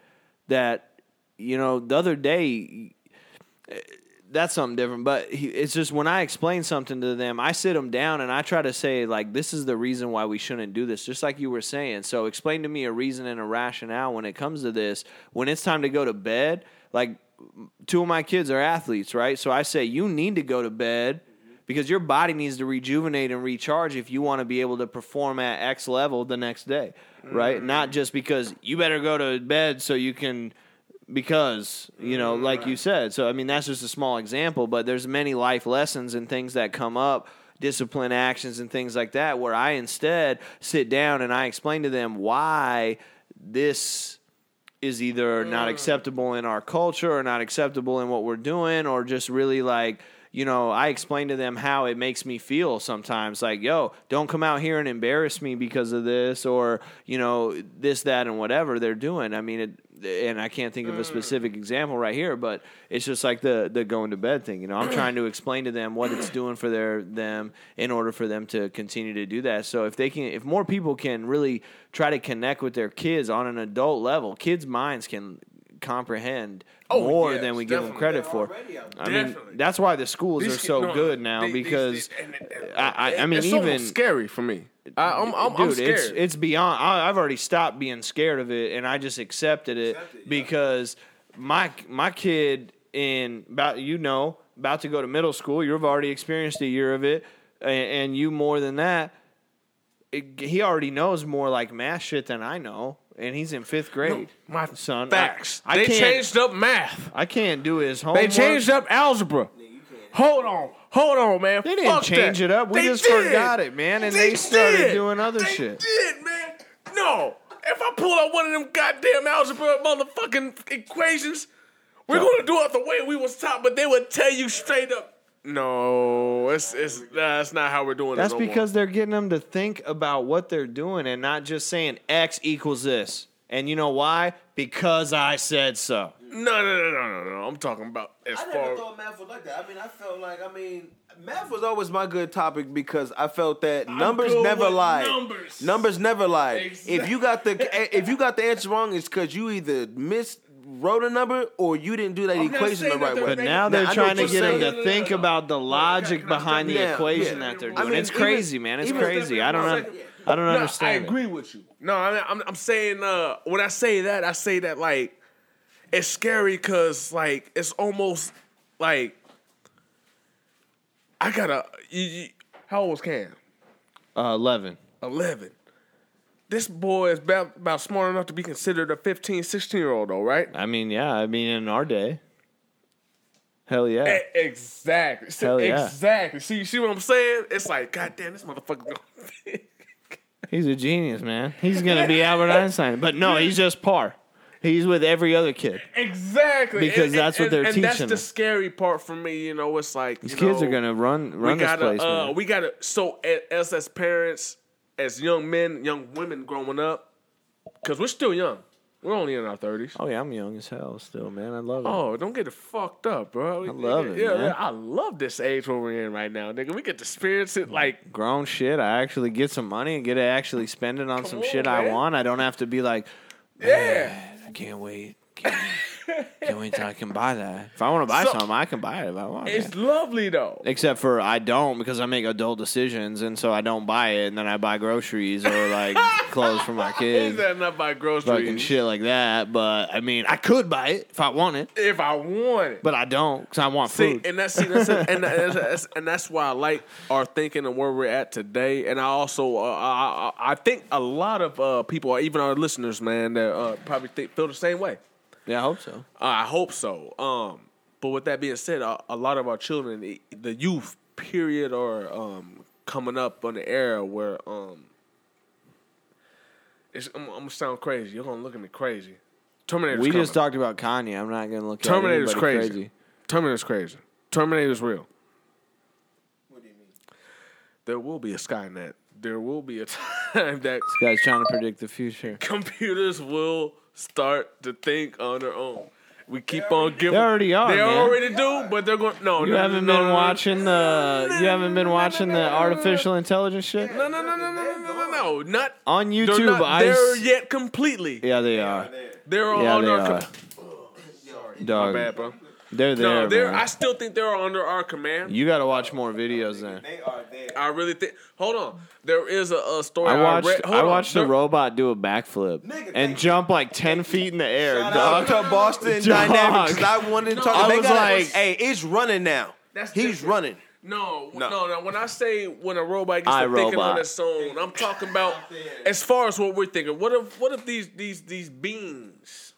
that you know, the other day uh, that's something different. But he, it's just when I explain something to them, I sit them down and I try to say like, "This is the reason why we shouldn't do this." Just like you were saying. So explain to me a reason and a rationale when it comes to this. When it's time to go to bed, like two of my kids are athletes, right? So I say you need to go to bed because your body needs to rejuvenate and recharge if you want to be able to perform at X level the next day, right? Mm-hmm. Not just because you better go to bed so you can because you know mm-hmm. like you said so i mean that's just a small example but there's many life lessons and things that come up discipline actions and things like that where i instead sit down and i explain to them why this is either not mm. acceptable in our culture or not acceptable in what we're doing or just really like you know i explain to them how it makes me feel sometimes like yo don't come out here and embarrass me because of this or you know this that and whatever they're doing. I mean it and i can't think of a mm. specific example right here but it's just like the the going to bed thing you know i'm trying to explain to them what it's doing for their them in order for them to continue to do that. So if they can if more people can really try to connect with their kids on an adult level kids minds can comprehend Oh, more yes, than we give them credit for. I mean, Definitely. that's why the schools These are so no, good now these- these- because these- and- and- I, I, I mean, it's even scary for me. I, I'm, I'm, I'm dude, scared. it's it's beyond. I, I've already stopped being scared of it, and I just accepted it because my my kid in about you know about to go to middle school. You've already experienced a year of it, and, and you more than that. It, he already knows more like math shit than I know, and he's in fifth grade. My son, I- facts. I they changed up math. I can't do his homework. They changed up algebra. Hold on, hold on, man. They didn't Fuck change that. it up. We They just did. forgot it, man, and they started did. doing other They shit. Did man? No. If I pull out one of them goddamn algebra motherfucking equations, we're gonna do it the way we was taught, but they would tell you straight up. No, it's it's that's not how we're doing That's it. no more. because they're getting them to think about what they're doing and not just saying X equals this. And you know why? Because I said so. no, no, no, no, no, no. I'm talking about as I far. never thought math was like that. I mean, I felt like, I mean, math was always my good topic because I felt that numbers never lie. numbers. Numbers never lie. If you got the if you got the answer wrong, it's because you either miswrote a number or you didn't do that I'm equation the right way. But now Now, they're I know trying to what get you're them saying. to think about the logic behind the Yeah, equation yeah. that they're I doing. mean, it's even- crazy, man. It's crazy. I don't No, un- I don't No, understand. I it. agree with you. No, I mean, I'm, I'm saying uh, when I say that, I say that like it's scary because like it's almost like I gotta. You, you, how old was Cam? Uh, Eleven. Eleven. This boy is about, about smart enough to be considered a 15, 16 year old, though, right? I mean, yeah. I mean, in our day. Hell yeah. E- Exactly. See- Hell yeah. Exactly. See, you see what I'm saying? It's like, goddamn, this motherfucker. He's a genius, man. He's gonna be Albert Einstein, but no, he's just par. He's with every other kid. Exactly. Because that's what they're teaching. and that's the scary part for me. You know, it's like These kids know, are gonna run We run this gotta, place, uh, man. we gotta. So, as as parents, as young men, young women growing up, because we're still young. We're only in our thirties. Oh yeah, I'm young as hell still, man. I love it. Oh, don't get it fucked up, bro. I love it, Yeah, man. I love this age where we're in right now, nigga. We get to experience it like Grown shit. I actually get some money and get to actually spend it on some on, shit I want. I don't have to be like, yeah. I can't wait. Can't, can't means I can buy that. If I want to buy So- something, I can buy it if I want. It's it. lovely though. Except for I don't because I make adult decisions, and so I don't buy it, and then I buy groceries or like clothes for my Is kids, that not by fucking groceries? shit like that. But I mean, I could buy it if I want it, If I want it. but I don't because I want See, food. and that's see, that's and, that's, that's, and that's why I like our thinking and where we're at today. And I also, uh, I, I I think a lot of uh, people, or even our listeners, man, that uh, probably think, feel the same way. Yeah, I hope so. I hope so. Um, but with that being said, a, a lot of our children, the, the youth period, are um, coming up on the era where um, it's, I'm, I'm gonna sound crazy. You're gonna look at me crazy. Terminator's We coming. just talked about Kanye. I'm not gonna look Terminator's at anybody crazy. crazy. Terminator's crazy. Terminator's real. What do you mean? There will be a Skynet. There will be a time that This guy's trying to predict the future. computers will start to think on their own. We keep on giving. They already are. They man. already do, but they're going. No, you no, haven't no, been no, watching the. You haven't been watching the artificial intelligence shit. No, no, no, no, no, no, no, Not on YouTube. They're, not, I they're yet completely. Yeah, they are. They're all yeah, on they our. Are. Com- Dog. My bad, bro they're there. No, they're. man. I still think they're under our command. You got to watch more videos then. They are there. I really think. Hold on. There is a, a story. I watched. read, hold I on. watched a There- robot do a backflip Nigga, and thank jump like ten feet in the air. Shout Dog. out to Boston Dog. Dynamics. 'cause I wanted to talk. I they was like- "Hey, it's running now. That's He's different. running." No, No. no, no, When I say when a robot gets I, to thinking on its own, I'm talking about as far as what we're thinking. What if what if these these these beings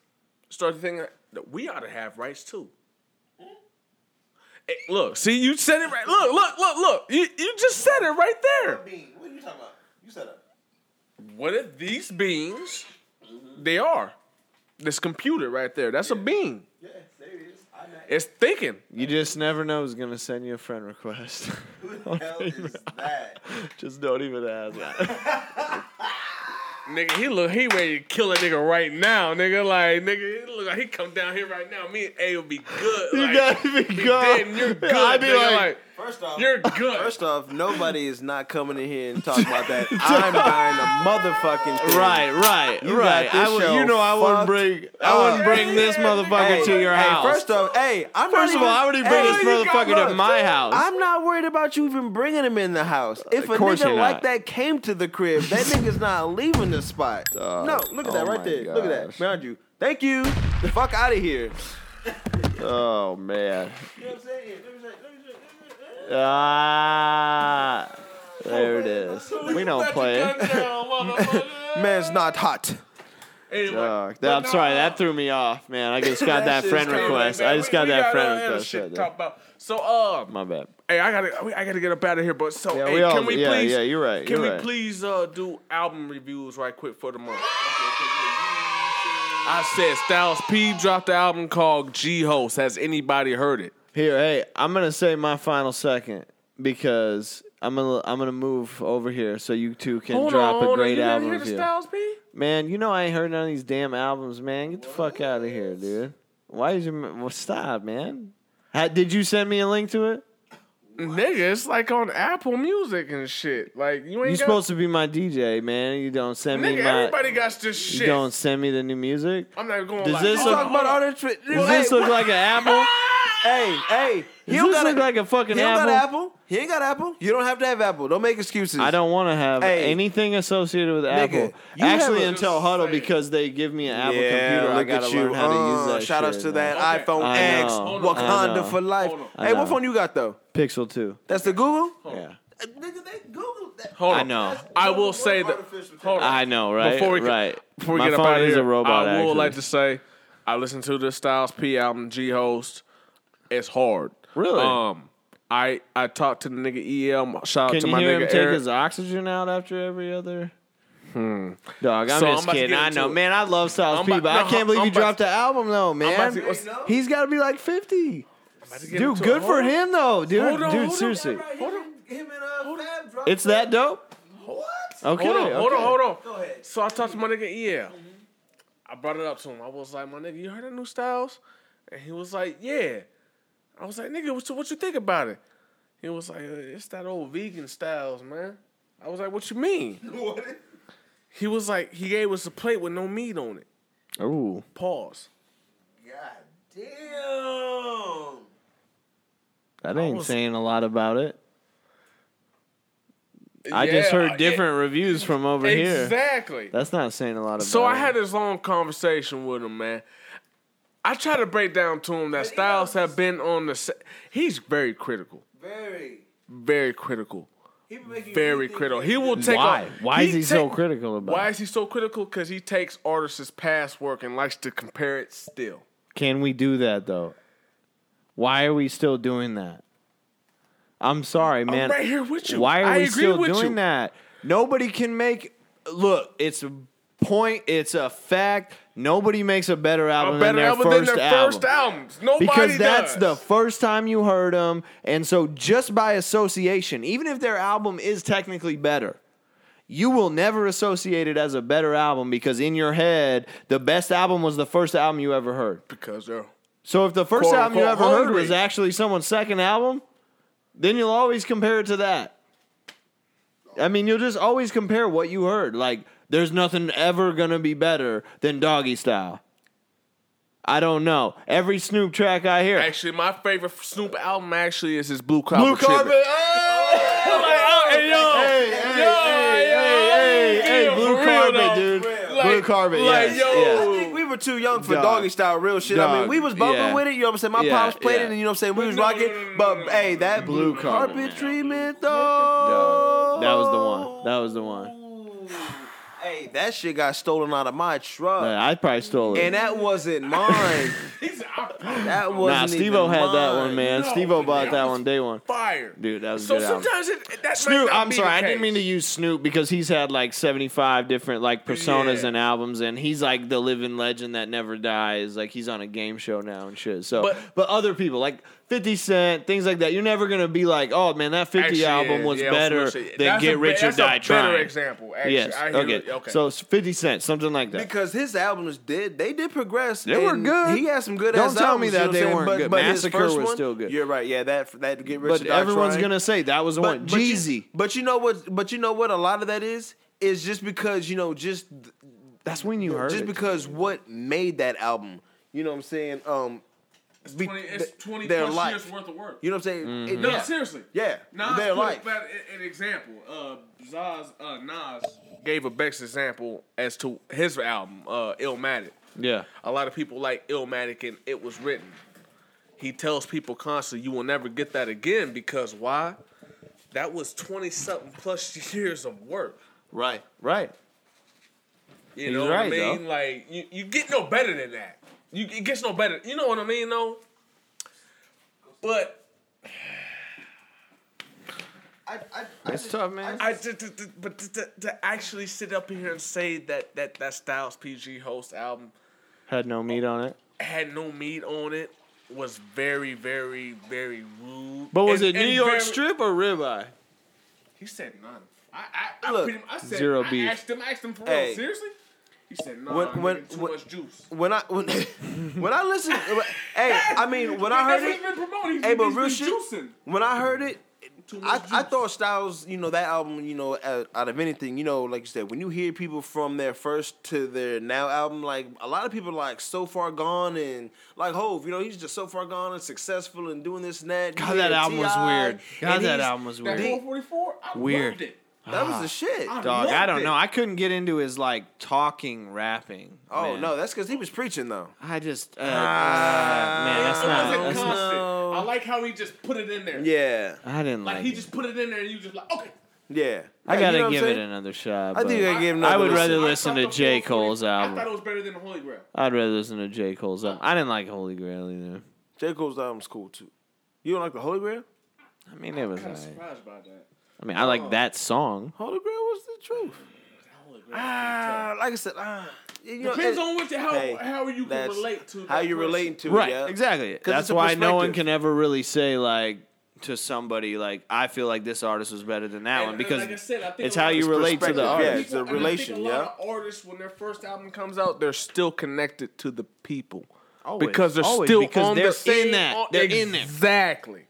start thinking that we ought to have rights too? Hey, look, see, you said it right. Look, look, look, look. You you just said it right there. What are you talking about? You said it. What if these beings, mm-hmm. they are this computer right there? That's a being. Yeah, there it is. I know. It's thinking. You just never know who's gonna send you a friend request. Who the hell is that? just don't even ask that. Nigga, he look he ready to kill a nigga right now, nigga. Like nigga, he look like he come down here right now. Me and A will be good. you like, gotta be good. dead and you're good. I'd be nigga, like, First off, you're good. First off, nobody is not coming in here and talking about that. I'm buying a motherfucking thing. right, right, You right. got this I would, show you know, I wouldn't fucked bring. I wouldn't up. bring this motherfucker Hey, to your hey, house. First off, hey, I'm First not of all, I wouldn't bring hey, this motherfucker to my house. I'm not worried about you even bringing him in the house. If a nigga like that came to the crib, that nigga's not leaving the spot. Dog. Oh, no, look at that Oh right my there. Look at that. gosh. Behind you. Thank you. The fuck out of here. oh man. You know what I'm saying? Ah, there it is. We don't play it. Man's not hot. Anyway, Dog. That- I'm sorry, that threw me off, man. I just got that shit's friend crazy, request. man, I just we- got we that got, friend uh, other request. shit right to there. talk about. So, uh, My bad. hey, I gotta, I gotta get up out of here. But so, Yeah, hey, we all- can we yeah, please? yeah, you're right, Can you're we right. please uh, do album reviews right quick for the month? I said Styles P dropped the album called G Host. Has anybody heard it? Here, hey, I'm gonna say my final second because I'm gonna I'm gonna move over here so you two can Hold drop on, a great You album hear the. Styles P? Man, you know I ain't heard none of these damn albums, man. Get the fuck out of here, dude. Why is your well, stop, man? How, did you send me a link to it? Nigga, it's like on Apple Music and shit. Like you ain't You're got, supposed to be my DJ, man. You don't send me Nigga, my. everybody got this shit. You don't send me the new music. I'm not going. Does like, this look- Talk about all that. Does this look like an apple? Hey, hey. He Does don't this got look like a fucking He don't got apple? Apple. He ain't got Apple. You don't have to have Apple. Don't make excuses. I don't want to have Hey. anything associated with Nigga, Apple. you have Actually, a- until Hudl because they give me an Apple yeah, computer, I look gotta at you. learn how to Uh, use that. Shout outs to man. that Okay. iPhone I X, know. Hold on. I Wakanda for life. Hold on. I Hey, know. what phone you got though? Pixel Two. That's the Google. Yeah, Uh, Nigga, they Google that. Hold on. I know. I will say that. Hold on. I know, right? Before we get- right. Before we My get up phone out of is here, a robot. I would actually. like to say I listened to the Styles P album G Host. It's hard. Really? Um, I I talked to the nigga EL. Shout out Can to you my hear him nigga take Eric. his oxygen out after every other? Hmm. Dog, I'm So I'm just about to kidding. get I into know, it. man. I love Styles I'm P, about- but no, I can't believe I'm he about dropped to- the album though, man. about to- what's- He's got to be like 50. About to get Dude, good for him though, dude. Hold on, dude, hold on. seriously. Hold on. Him and uh, Fab dropped It's that dope? What? Okay. Hold on, hold on, okay. hold on. Go ahead. So I talked to my nigga EL. I brought it up to him. I was like, my nigga, you heard that new Styles? And he was like, yeah. I was like, nigga, what you, what you think about it? He was like, uh, it's that old vegan styles, man. I was like, what you mean? what? He was like, he gave us a plate with no meat on it. Oh. Pause. God damn. That ain't was, saying a lot about it. I yeah, just heard different yeah. reviews from over exactly. here. Exactly. That's not saying a lot about it. So I had this long conversation with him, man. I try to break down to him that Styles have been on the. Se- He's very critical, Very. very critical, He be making very critical. He will take. Why? A, Why is he so take- critical about Why is he so critical? Because he takes artists' past work and likes to compare it still. Can we do that though? Why are we still doing that? I'm sorry, man. I'm right here with you. Why are I we agree still doing you. that? Nobody can make. Look, it's a point. It's a fact. Nobody makes a better album A better than their album first than their album. first albums. Nobody because that's does. the first time you heard them, and so just by association, even if their album is technically better, you will never associate it as a better album because in your head, the best album was the first album you ever heard. because they're So if the first Quote, album you ever unquote, heard was actually someone's second album, then you'll always compare it to that. I mean, you'll just always compare what you heard. Like, there's nothing ever gonna be better than Doggy Style. I don't know. Every Snoop track I hear, actually my favorite Snoop album. Actually, is his Blue Carpet. Blue Carpet. Tribute. Oh! Hey yo, Hey, hey, hey, hey, hey, hey, Yeah, Blue Carpet, though. dude. Like- Blue Carpet, like, yes, yo. yes. We were too young for Dog. doggy style real shit. I mean, we was bumping Yeah. with it. You know what I'm saying? My Yeah, pops played yeah. it, and you know what I'm saying? We was rocking. but no, no. hey, that Blue blue Carpet, carpet treatment, though. Dog. That was the one. That was the one. Hey, that shit got stolen out of my truck, I probably stole it. and that wasn't mine. that wasn't. nah, Steve-O even had that one, man. No, Steve-O bought that that one day one. Fire, Dude, that was a So good album. sometimes it, that might Snoop, not I'm be sorry, the I didn't mean to case. use Snoop because he's had like 75 different like personas Yeah. and albums, and he's like the living legend that never dies. Like he's on a game show now and shit. So, but, But- other people like 50 Cent, things like that, you're never gonna be like, oh man, that 50 Actually, album was yeah, better than that's Get a, Rich or Die a Trying. Better example. Actually. yes, I hear okay. it. okay. So 50 Cent, something like that. Because his albums did, they did progress. They were good. He had some good. Don't tell me albums, that you know they weren't but, good. But Massacre was one, still good. You're right. Yeah, that that get rich. but or Die everyone's Trying. gonna say that was the one. But you- Jeezy. But you know what? But you know what? A lot of that is is just because you know just That's when you heard just it. because what made that album. You know what I'm saying? Um, It's be- 20, it's 20 their plus life. years worth of work. You know what I'm saying? Mm-hmm. It- No, yeah. seriously. Yeah, Nas their put life. About an example. Uh, Zaz, uh, Nas. gave a best example as to his album, uh, Illmatic. yeah. A lot of people like Illmatic and it was written. He tells people constantly, you will never get that again because why? That was 20 something plus years of work. Right. Right. You He's know right, what I mean? though. Like, you, you get no better than that. You, it gets no better. You know what I mean, though? But I, I, I It's tough, man. I to, to, to- but to, to, to actually sit up here and say that that that Styles P G Host album Had no meat on it. had no meat on it was very, very, very rude. But was And- it New York very- strip or ribeye? He said none. I I, I, Look, pretty, I said zero I beef. asked him, I asked him for Hey. real. Seriously? He said no. When- When, when- too when- much juice. when I when, when I listened, hey, I mean when I heard it, what he's been promoting. hey, but real shit, juicing. when I heard it, I, much I thought Styles, you know, that album, you know, out, out of anything, you know, like you said, when you hear people from their first to their now album, like a lot of people are like so far gone and like Hove, you know, he's just so far gone and successful and doing this and that. You God, that album was weird. God, that album was weird. He- 444, I Weird. loved it. That was the shit. I Dog, I don't it. know. I couldn't get into his like talking, rapping. Oh man. no, that's because he was preaching though. I just uh, Ah, uh, man, that's not. That's not. No. I like how he just put it in there. Yeah, I didn't Like like. he it. just put it in there and you just like, okay. yeah. I gotta you know give it another shot. I think I give him I another would rather listen. listen to thought the J. 440 Cole's album. I thought it was better than the Holy Grail. I'd rather listen to J. Cole's album. I didn't like Holy Grail either. J Cole's album's cool too. You don't like the Holy Grail? I mean, it was. I'm alright. surprised by that. I mean, I like that song. Holy Grail was the truth. Ah, like I said, ah, you know, Depends it- on what the, how hey, how you can that's relate to how that you person. relating to Right, it. Yeah. exactly. it's That's a why no one perspective. can ever really say like to somebody like I feel like this artist was better than that And- one and because like I said, I think it's a how lot you of relate to the perspective, artist. yeah, it's a People- and relation, I think a lot of artists, when their first album comes out, they're still connected to the people Always, because they're always, still because on they're the same. in that. on- They're in there. Exactly.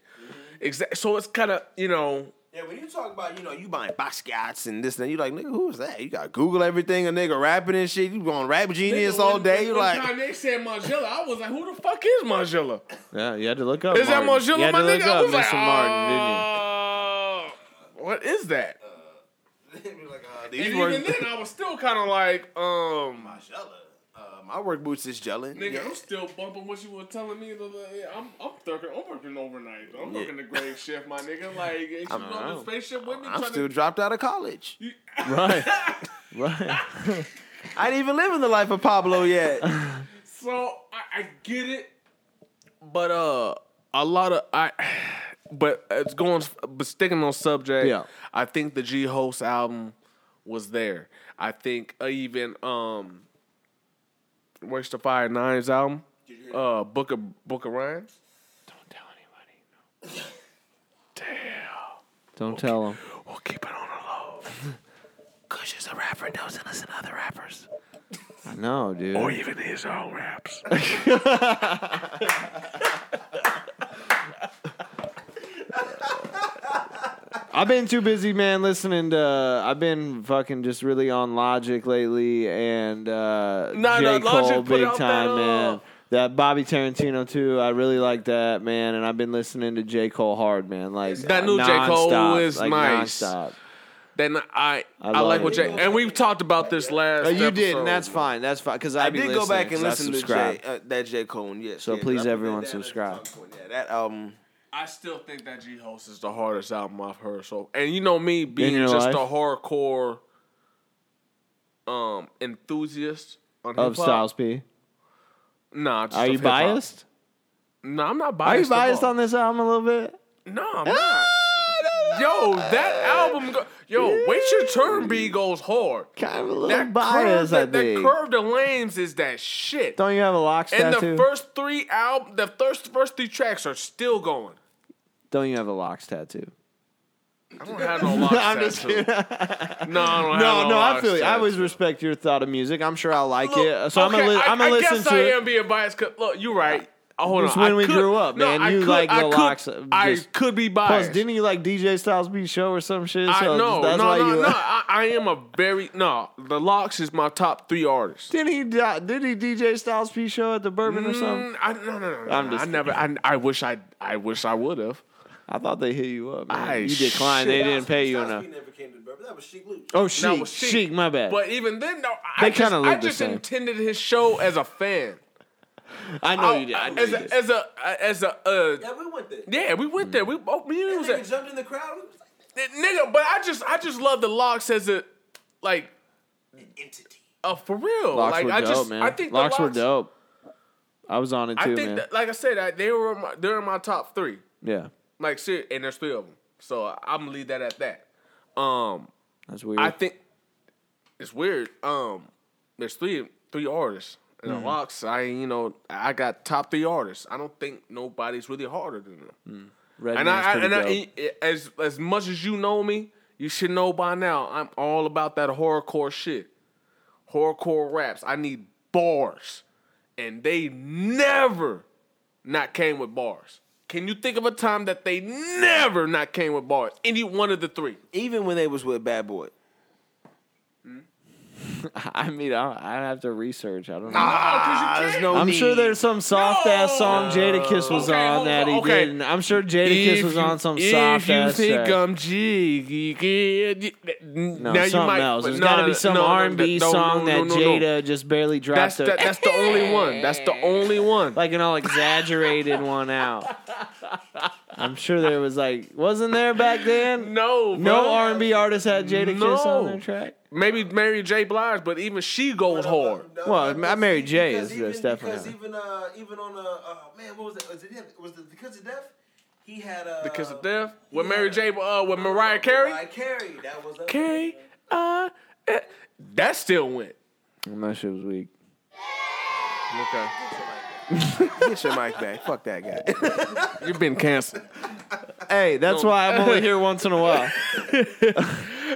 Exactly. So it's kind of you know Yeah, when you talk about, you know, you buying Basquiat's and this and that, you like, nigga, who is that? You got to Google everything, a nigga rapping and shit. You going to rap genius Nigga, all when- day. You when like, Kanye said Margiela, I was like, who the fuck is Margiela? Yeah, you had to look up. Is that Martin. Margiela, my to look nigga? I up was like, Mr. Martin, didn't you? uh, what is that? like uh, And even then, I was still kind of like, um, uh, my work boots is gelling. nigga, Yeah. I'm still bumping what you were telling me. The, the, I'm, I'm working, I'm working overnight. I'm Yeah. working the grave shift, my nigga. Like, ain't you on the spaceship with me? I'm still to, dropped out of college. Right. right. I didn't even live in the life of Pablo yet. So I, I get it, but uh, a lot of I, but it's going, but sticking on subject. Yeah. I think the G Host album was there. I think uh, even um, Where's the Five Nines album, uh, Book of Book of Ryan. Don't tell anybody. Damn. Don't tell them. We'll keep it on the low. Kush is a rapper, doesn't listen to other rappers I know, dude. or even his own raps. I've been too busy, man, listening to. I've been fucking just really on Logic lately, and uh, Nah, J. nah, Cole, Logic big time, that, uh, man. That Bobby Tarantino too. I really like that, man. And I've been listening to J. Cole hard, man. Like That new J. Cole nonstop, is like, nice. nonstop. then I I, love like it. what Jay and we've talked about this last. Oh, you did, and that's fine. That's fine because I I did go back and listening, 'cause I listen to subscribe. J, uh, that J. Cole one, yes. So yes. please, I that everyone, down as a subscribe. Yeah, that album. I still think that G Host is the hardest album I've heard. So, and you know me being just life? a hardcore um enthusiast on Of hip-hop. Styles P. Nah, Are you hip-hop. biased? No, I'm not biased. Are you biased on this album a little bit? No, I'm not. Yo, that album. Go- Yo, wait your turn. B goes hard. Kind of a little That curve, I that, that curve the lanes is that shit. Don't you have a lock? and tattoo? the first three album, the first first three tracks are still going. Don't you have a LOX tattoo? I don't have no LOX I'm just tattoo. No, I don't have No, no, no, I LOX feel you. I tattoo. always respect your thought of music. I'm sure I'll like Look, it. So I'm gonna, li- I, I'm gonna I listen guess to I it. am being biased. 'cause- look, you're right. Oh, hold It's on. when I we could- grew up, no, man. I You could, like I the could, LOX, I just- could be Plus, biased. didn't you like DJ Styles B show or some shit? I So no, that's no, why no, you. no. I, I am a very no. The LOX is my top three artists. Didn't he? di- Did he DJ Styles P show at the Bourbon or something? Mm, I, no, no, no, no. I'm just I never. I, I wish I. I wish I would have. I thought they hit you up. Man. I you declined. They didn't pay you enough. never came to the Bourbon. That was Sheek Louch. Oh, That Sheek, was Sheek. Sheek, my bad. But even then, no. They I just, kinda I the just same. intended his show as a fan. I know you did. I know as you a, did. as a as a uh, Yeah, we went there. yeah, we went there. We both me and you was Nigga at, jumped in the crowd. Like, nigga. But I just I just love the LOX as a like an entity. uh, for real. LOX like were I dope, just man. I think the LOX, were dope. I was on it too, I think man. that, like I said, I, they were my, they're in my top three. yeah, Like shit, and there's three of them. So I'm gonna leave that at that. Um, that's weird. I think it's weird. Um, there's three three artists. in Mm-hmm. the LOX, I you know, I got top three artists. I don't think nobody's really harder than them. Red and I, I and I, as as much as you know me, you should know by now. I'm all about that horrorcore shit, horrorcore raps. I need bars, and they never not came with bars. Can you think of a time that they never not came with bars? Any one of the three. Even when they was with Bad Boy. I mean, I, I have to research. I don't know. Ah, there's no I'm need. sure there's some soft ass song Jadakiss was Okay, on hold that on, he okay. didn't. I'm sure Jadakiss was on some soft If you ass think track. I'm jiggy, No, now you something might, else. There's no, got to be no, some no, no, R&B no, no, song no, that no, no. Jada just barely dropped. That's a- the, that's the only one. That's the only one. like an all exaggerated one out. I'm sure there was like, wasn't there back then? No, No. R&B artist had Jadakiss on their track. Maybe Mary J. Blige, but even she goes hard. Well, I Mary J Because is- even, definitely because even uh even on uh, uh man what was it was it was it because of death he had uh Because of death. With he Mary J. Uh, with Mariah Carey. Mariah Carey that was a Carey. Uh, eh, that still went. And that shit was weak. Okay. Get your mic back. Fuck that guy. You've been canceled. Hey, that's why I'm only here once in a while.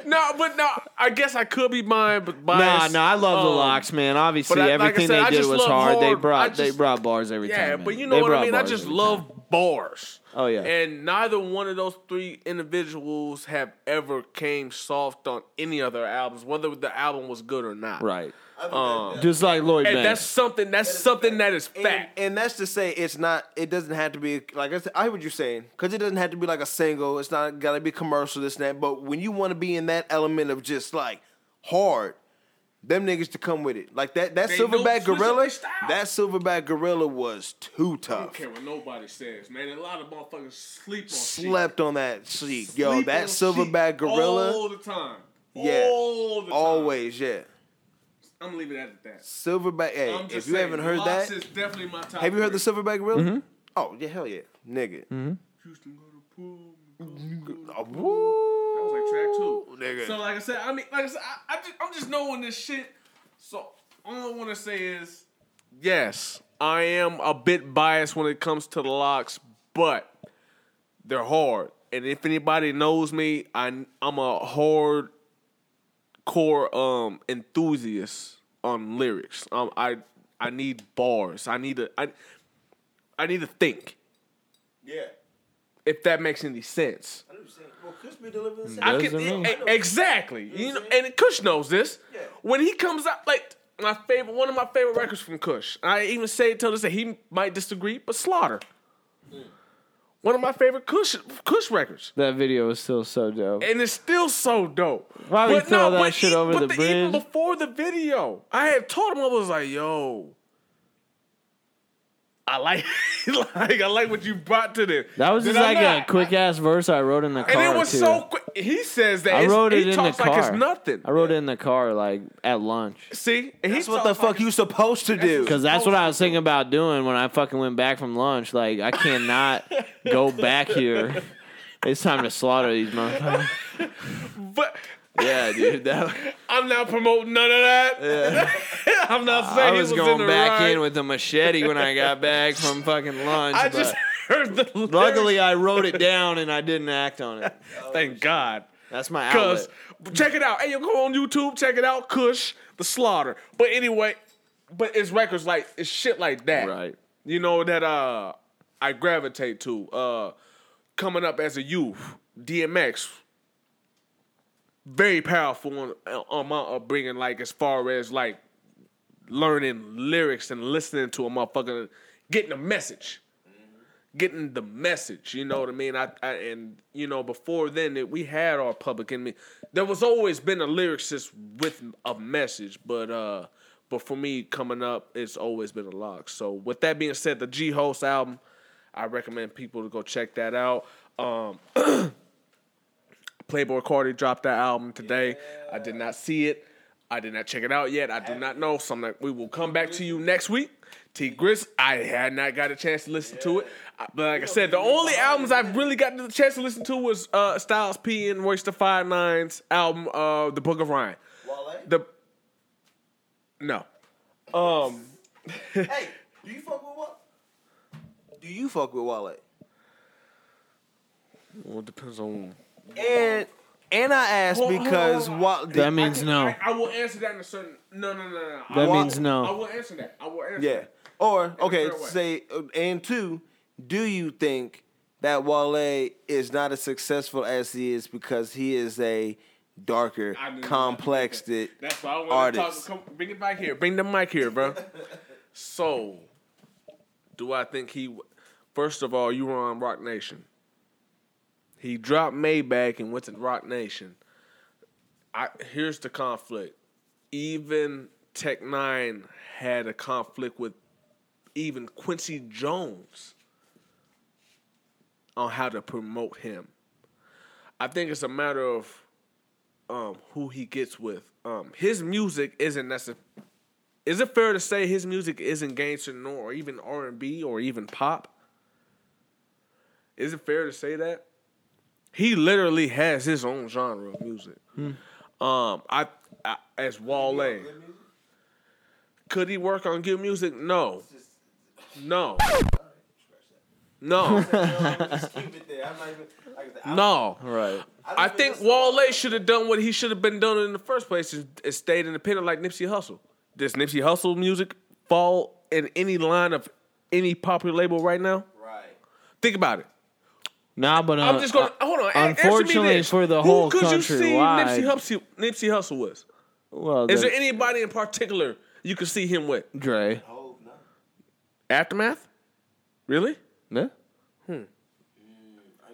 No, but no, I guess I could be mine, but Nah, biased. nah, I love the Um, LOX, man. Obviously, but I- like I everything said, I they did just was love hard. They hard- brought I they just- brought bars every time. Yeah, man. but you They know what I brought mean. I bars just every love time. Bars. Oh, yeah. And neither one of those three individuals have ever came soft on any other albums, whether the album was good or not. Right. Um, Just like Lloyd and Banks. that's something. That's something that is And, fact. and that's to say, it's not. It doesn't have to be like I, said, I hear what you're saying, because it doesn't have to be like a single. It's not got to be commercial. This and that. But when you want to be in that element of just like hard, them niggas to come with it. Like that. That They silverback gorilla. That silverback gorilla was too I don't care what nobody says, man. A lot of motherfuckers sleep on shit. Slept on that sheet, yo. Sleep that silverback shit gorilla. all the time. Yeah. all the time. Always, yeah. I'm gonna leave it at that. Silverback. Hey, I'm if you saying, haven't heard LOX that, is definitely my top. have you heard the silverback gorilla? Mm-hmm. Oh yeah, hell yeah, nigga. Houston go to pool. go to Oh, pool. Woo. That was like track. Nigga. So like I said, I mean, like I said, I, I just, I'm just knowing this shit. So all I want to say is, yes, I am a bit biased when it comes to the LOX, but they're hard. And if anybody knows me, I, I'm a hard core um enthusiast on lyrics. Um, I I need bars. I need to I I need to think. Yeah. If that makes any sense. Well, Crispy delivered mm, the I can, to me. e- exactly. You know, and Kush knows this. Yeah. When he comes out, like my favorite, one of my favorite records from Kush. I even say it till this day. He might disagree, but Slaughter. Hmm. One of my favorite Kush Kush records, that video is still so dope. and it's still so dope. Why would you throw that but shit e- over but the Even bridge? before the video, I had told him I was like, "Yo, I like, like, I like what you brought to this." That was Did just I like not? a quick ass verse I wrote in the car. And it was too. so quick. He says that I wrote it he in the car. like it's nothing. I wrote it in the car like at lunch. See, and he That's what the talks like fuck you supposed to do. Cause that's what I was thinking about doing when I fucking went back from lunch. Like I cannot go back here. It's time to slaughter these motherfuckers. But Yeah, dude. That, I'm not promoting none of that. I'm not saying I he was was going in back right. in with a machete when I got back from fucking lunch. I just heard the. lyrics. luckily I wrote it down and I didn't act on it. thank God. That's my outlet. check it out. Hey, you go on YouTube, check it out. Kush, the Slaughter. But anyway, but it's records like it's shit like that. Right. You know that uh I gravitate to. Uh coming up as a youth, DMX. Very powerful on, on my upbringing, like as far as like learning lyrics and listening to a motherfucker, getting a message getting the message. You know what I mean? I, I and you know before then it, we had our public enemy. There was always been a lyricist with a message, but uh, but for me coming up, it's always been a lock. So with that being said, the G Host album, I recommend people to go check that out. Um, Playboi Carti dropped that album today. I did not see it. I did not check it out yet. I do not know. So I'm like, we will come back to you next week. T Gris, I had not got a chance to listen to it. But like I said, the only albums I've really gotten the chance to listen to was uh, Styles P and Royce the Five Nines album, uh, The Book of Ryan. The no. Um, hey, do you fuck with what? Do you fuck with Wale? well, it depends on. And and I asked Hold on, because hold on. Wale. That means no. I, I will answer that in a certain. No, no, no, no. I That will- means no. I will answer that. I will answer. Yeah. that. Or okay, say uh, and two, do you think that Wale is not as successful as he is because he is a darker, I knew complexed That's why I want artist? to talk. Come, bring it back here. Bring the mic here, bro. so, do I think he? First of all, you were on Roc Nation. He dropped Maybach and went to Roc Nation. I here's the conflict. Even Tech Nine had a conflict with even Quincy Jones on how to promote him. I think it's a matter of um, who he gets with. Um, his music isn't necessarily. Is it fair to say his music isn't gangster nor or even R and B or even pop? Is it fair to say that? He literally has his own genre of music. Um, I, I as Wale. Could he work on good music? No. No. No. no. Right. I think Wale should have done what he should have been doing in the first place is, is stayed independent like Nipsey Hussle. Does Nipsey Hussle music fall in any line of any popular label right now? Right. Think about it. Nah, but uh, I'm just gonna uh, hold on. a- me Unfortunately this. for the whole Who could country you see wide, Nipsey Hussle, Nipsey Hussle was? well, Is there anybody in particular you could see him with? Dre? Aftermath? Really? Yeah. I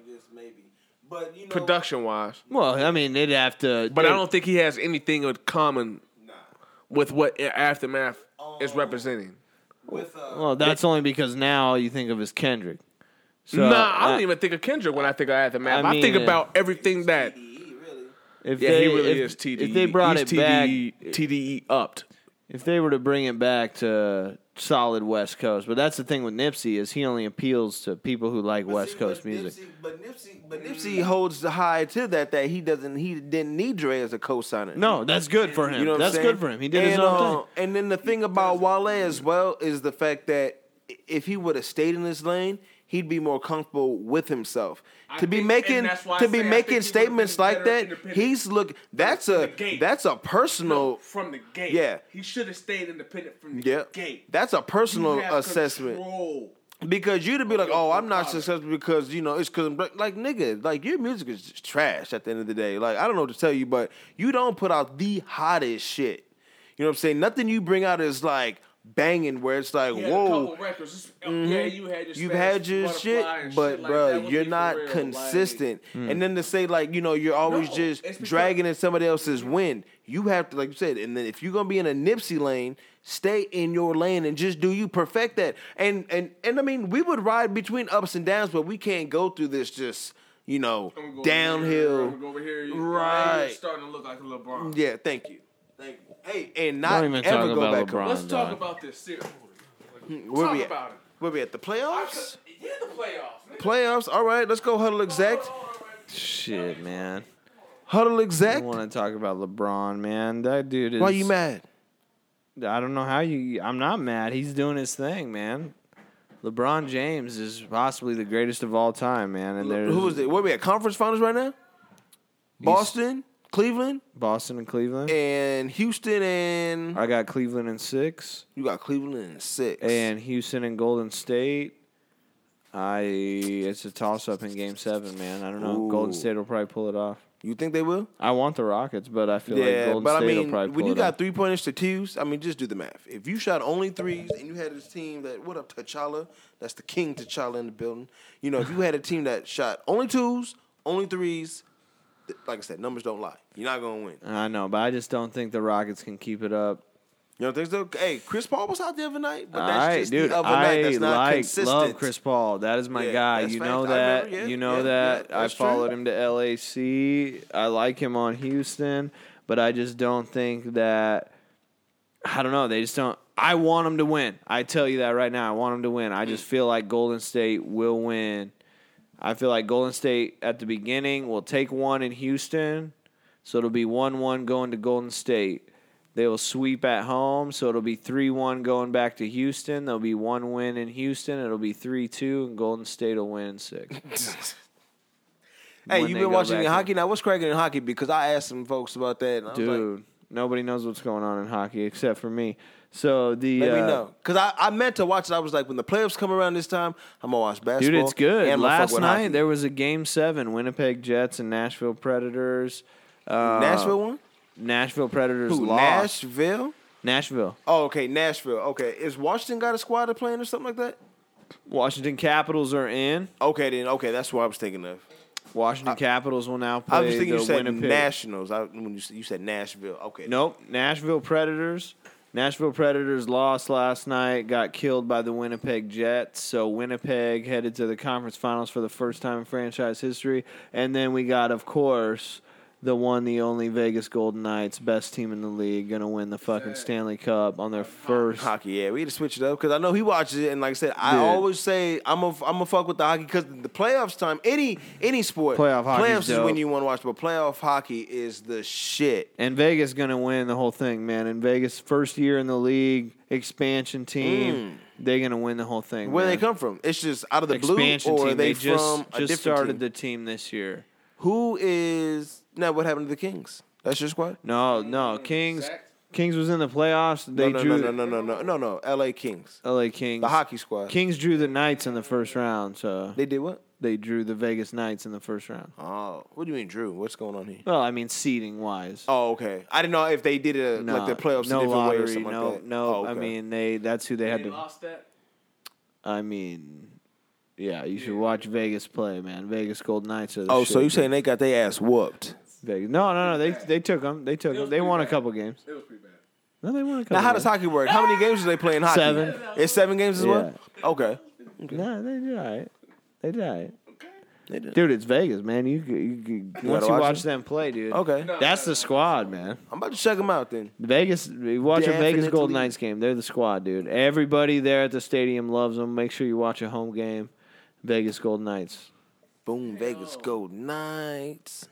guess maybe. But you know, Production wise. Well, I mean, they'd have to. But I don't think he has anything in common with what Aftermath is representing. with uh, Well, that's only because now all you think of is Kendrick. So, nah, I don't uh, even think of Kendrick when I think of Aftermath. I I, think mean, uh, about everything that. If Yeah, they, he really if, is TDE. If they brought He's it back, TDE, TDE upped. if they were to bring it back to solid West Coast, but that's the thing with Nipsey is he only appeals to people who like But West see, Coast but music. Nipsey, but Nipsey, but Nipsey holds the high to that that he doesn't he didn't need Dre as a co-signer. No, that's good for him. You know what that's I'm good for him. He did and, his own uh, thing. And then the thing about Wale as well is the fact that if he would have stayed in his lane, he'd be more comfortable with himself. I to be think- making and that's why I to be making think he would've statements like that, he's look. That's a that's a personal. from the gate. Yeah. he should have stayed independent from the Yeah, gate. that's a You personal assessment. control. Because you'd be like, oh, I'm not successful because you know it's because like nigga, like your music is just trash at the end of the day. Like I don't know what to tell you, but you don't put out the hottest shit. You know what I'm saying? Nothing you bring out is like banging where it's like, He whoa. couple records. It's- Yeah, you had your Mm-hmm. You've had your shit, but shit like bro, that. You're not real, like- consistent. And then to say like, you know, you're always No, just because- dragging in somebody else's wind. You have to, like you said, and then if you're gonna be in a Nipsey lane, stay in your lane and just do you perfect that. And and and I mean, we would ride between ups and downs, but we can't go through this just you know I'm go over downhill. Here, go over here. Right. You're starting to look like a LeBron. Yeah, thank you, thank you. Hey, and not even ever talk go about back LeBron. Let's talk dog. about this. Ser- Where talk we at? about it. Where we at? The playoffs? Yeah, the playoffs. Playoffs. All right, let's go huddle exact. Shit, man. Huddle I exact. want to talk about LeBron, man. That dude is. Why you mad? I don't know how you. I'm not mad. He's doing his thing, man. LeBron James is possibly the greatest of all time, man. And there's Who is it? Where we at? Conference finals right now? Boston, Cleveland, Boston and Cleveland. and Houston, and I got Cleveland in six, you got Cleveland in six. and Houston and Golden State. I it's a toss up in Game Seven, man. I don't know. Golden State will probably pull it off. you think they will? I want the Rockets, but I feel like Yeah, Golden but I State will mean, probably when you got three pointers to twos, I mean, just do the math. If you shot only threes and you had this team that, what up, T'Challa? That's the king T'Challa in the building. You know, if you had a team that shot only twos, only threes, th- like I said, numbers don't lie. You're not gonna win. I know, but I just don't think the Rockets can keep it up. You don't think so? Hey, Chris Paul was out the other night, but that's right, just dude. the other I night. That's not like consistent. love Chris Paul. That is my Yeah, guy. You know that. remember, yeah, you know yeah, that. yeah, I that's true. followed him to LAC. I like him on Houston, but I just don't think that. I don't know. They just don't. I want them to win. I tell you that right now. I want them to win. I just feel like Golden State will win. I feel like Golden State at the beginning will take one in Houston, so it'll be one-one going to Golden State. They will sweep at home, so it'll be 3 1 going back to Houston. There'll be one win in Houston. It'll be 3 2, and Golden State will win in six. Hey, you they been watching back hockey now? What's cracking in hockey? Because I asked some folks about that. And I was like, Dude, nobody knows what's going on in hockey except for me. So the. Let uh, me know. Because I, I meant to watch it. I was like, when the playoffs come around this time, I'm going to watch basketball. Dude, it's good. and gonna Last night hockey. there was a game seven: Winnipeg Jets and Nashville Predators. Uh, Nashville one? Nashville Predators Who, lost. Nashville? Nashville. Oh, okay, Nashville. Okay. Is Washington got a squad of playing or something like that? Washington Capitals are in. Okay, then. Okay, that's what I was thinking of. Washington Capitals will now play I was thinking the you said Winnipeg. Nationals. I, when you, you said Nashville. Okay. Nope. Nashville Predators. Nashville Predators lost last night, got killed by the Winnipeg Jets. So Winnipeg headed to the conference finals for the first time in franchise history. And then we got, of course, the one, the only Vegas Golden Knights, best team in the league, gonna win the fucking Stanley Cup on their first. Hockey, yeah, we had to switch it up because I know he watches it, and like I said, I Dude. always say I'm a I'm a fuck with the hockey because the playoffs time, any any sport, Playoff hockey's playoffs is dope. when you want to watch, but playoff hockey is the shit. And Vegas gonna win the whole thing, man. And Vegas first year in the league, expansion team, they're gonna win the whole thing. Mm. Where man. they come from? It's just out of the blue, expansion or are they, They, just from a just different started team? the team this year. Who is now? What happened to the Kings? That's your squad. No, no, Kings. Kings was in the playoffs. They no, no, drew no, no, no, no, no, no, no. L.A. Kings, LA Kings. the hockey squad. Kings drew the Knights in the first round, so They did what? they drew the Vegas Knights in the first round. Oh, what do you mean, Drew? What's going on here? Well, I mean seeding wise. Oh, okay. I didn't know if they did it no, like the playoffs no a different lottery, way or something no, like that. no. Oh, I okay. mean they. That's who they had They to. lost that. I mean, yeah, you should watch Vegas play, man. Vegas Gold Knights are the Oh, shit, so you dude. saying they got their ass whooped? Vegas? No, no, no. They they took them. They took them. They won a couple games. It was pretty bad. No, they won a couple. Now, how does games. hockey work? How many games do they play in hockey? Seven. It's seven games as well. Okay. No, they did all right. They did all right. They did. Dude, it's Vegas, man. You, you, you once gotta you watch watch them play, dude. Okay. That's the squad, man. I'm about to check them out then. Vegas, you watch a Vegas Definitely. Golden Knights game. They're the squad, dude. Everybody there at the stadium loves them. Make sure you watch a home game. Vegas Golden Knights. Boom, Vegas Golden Knights.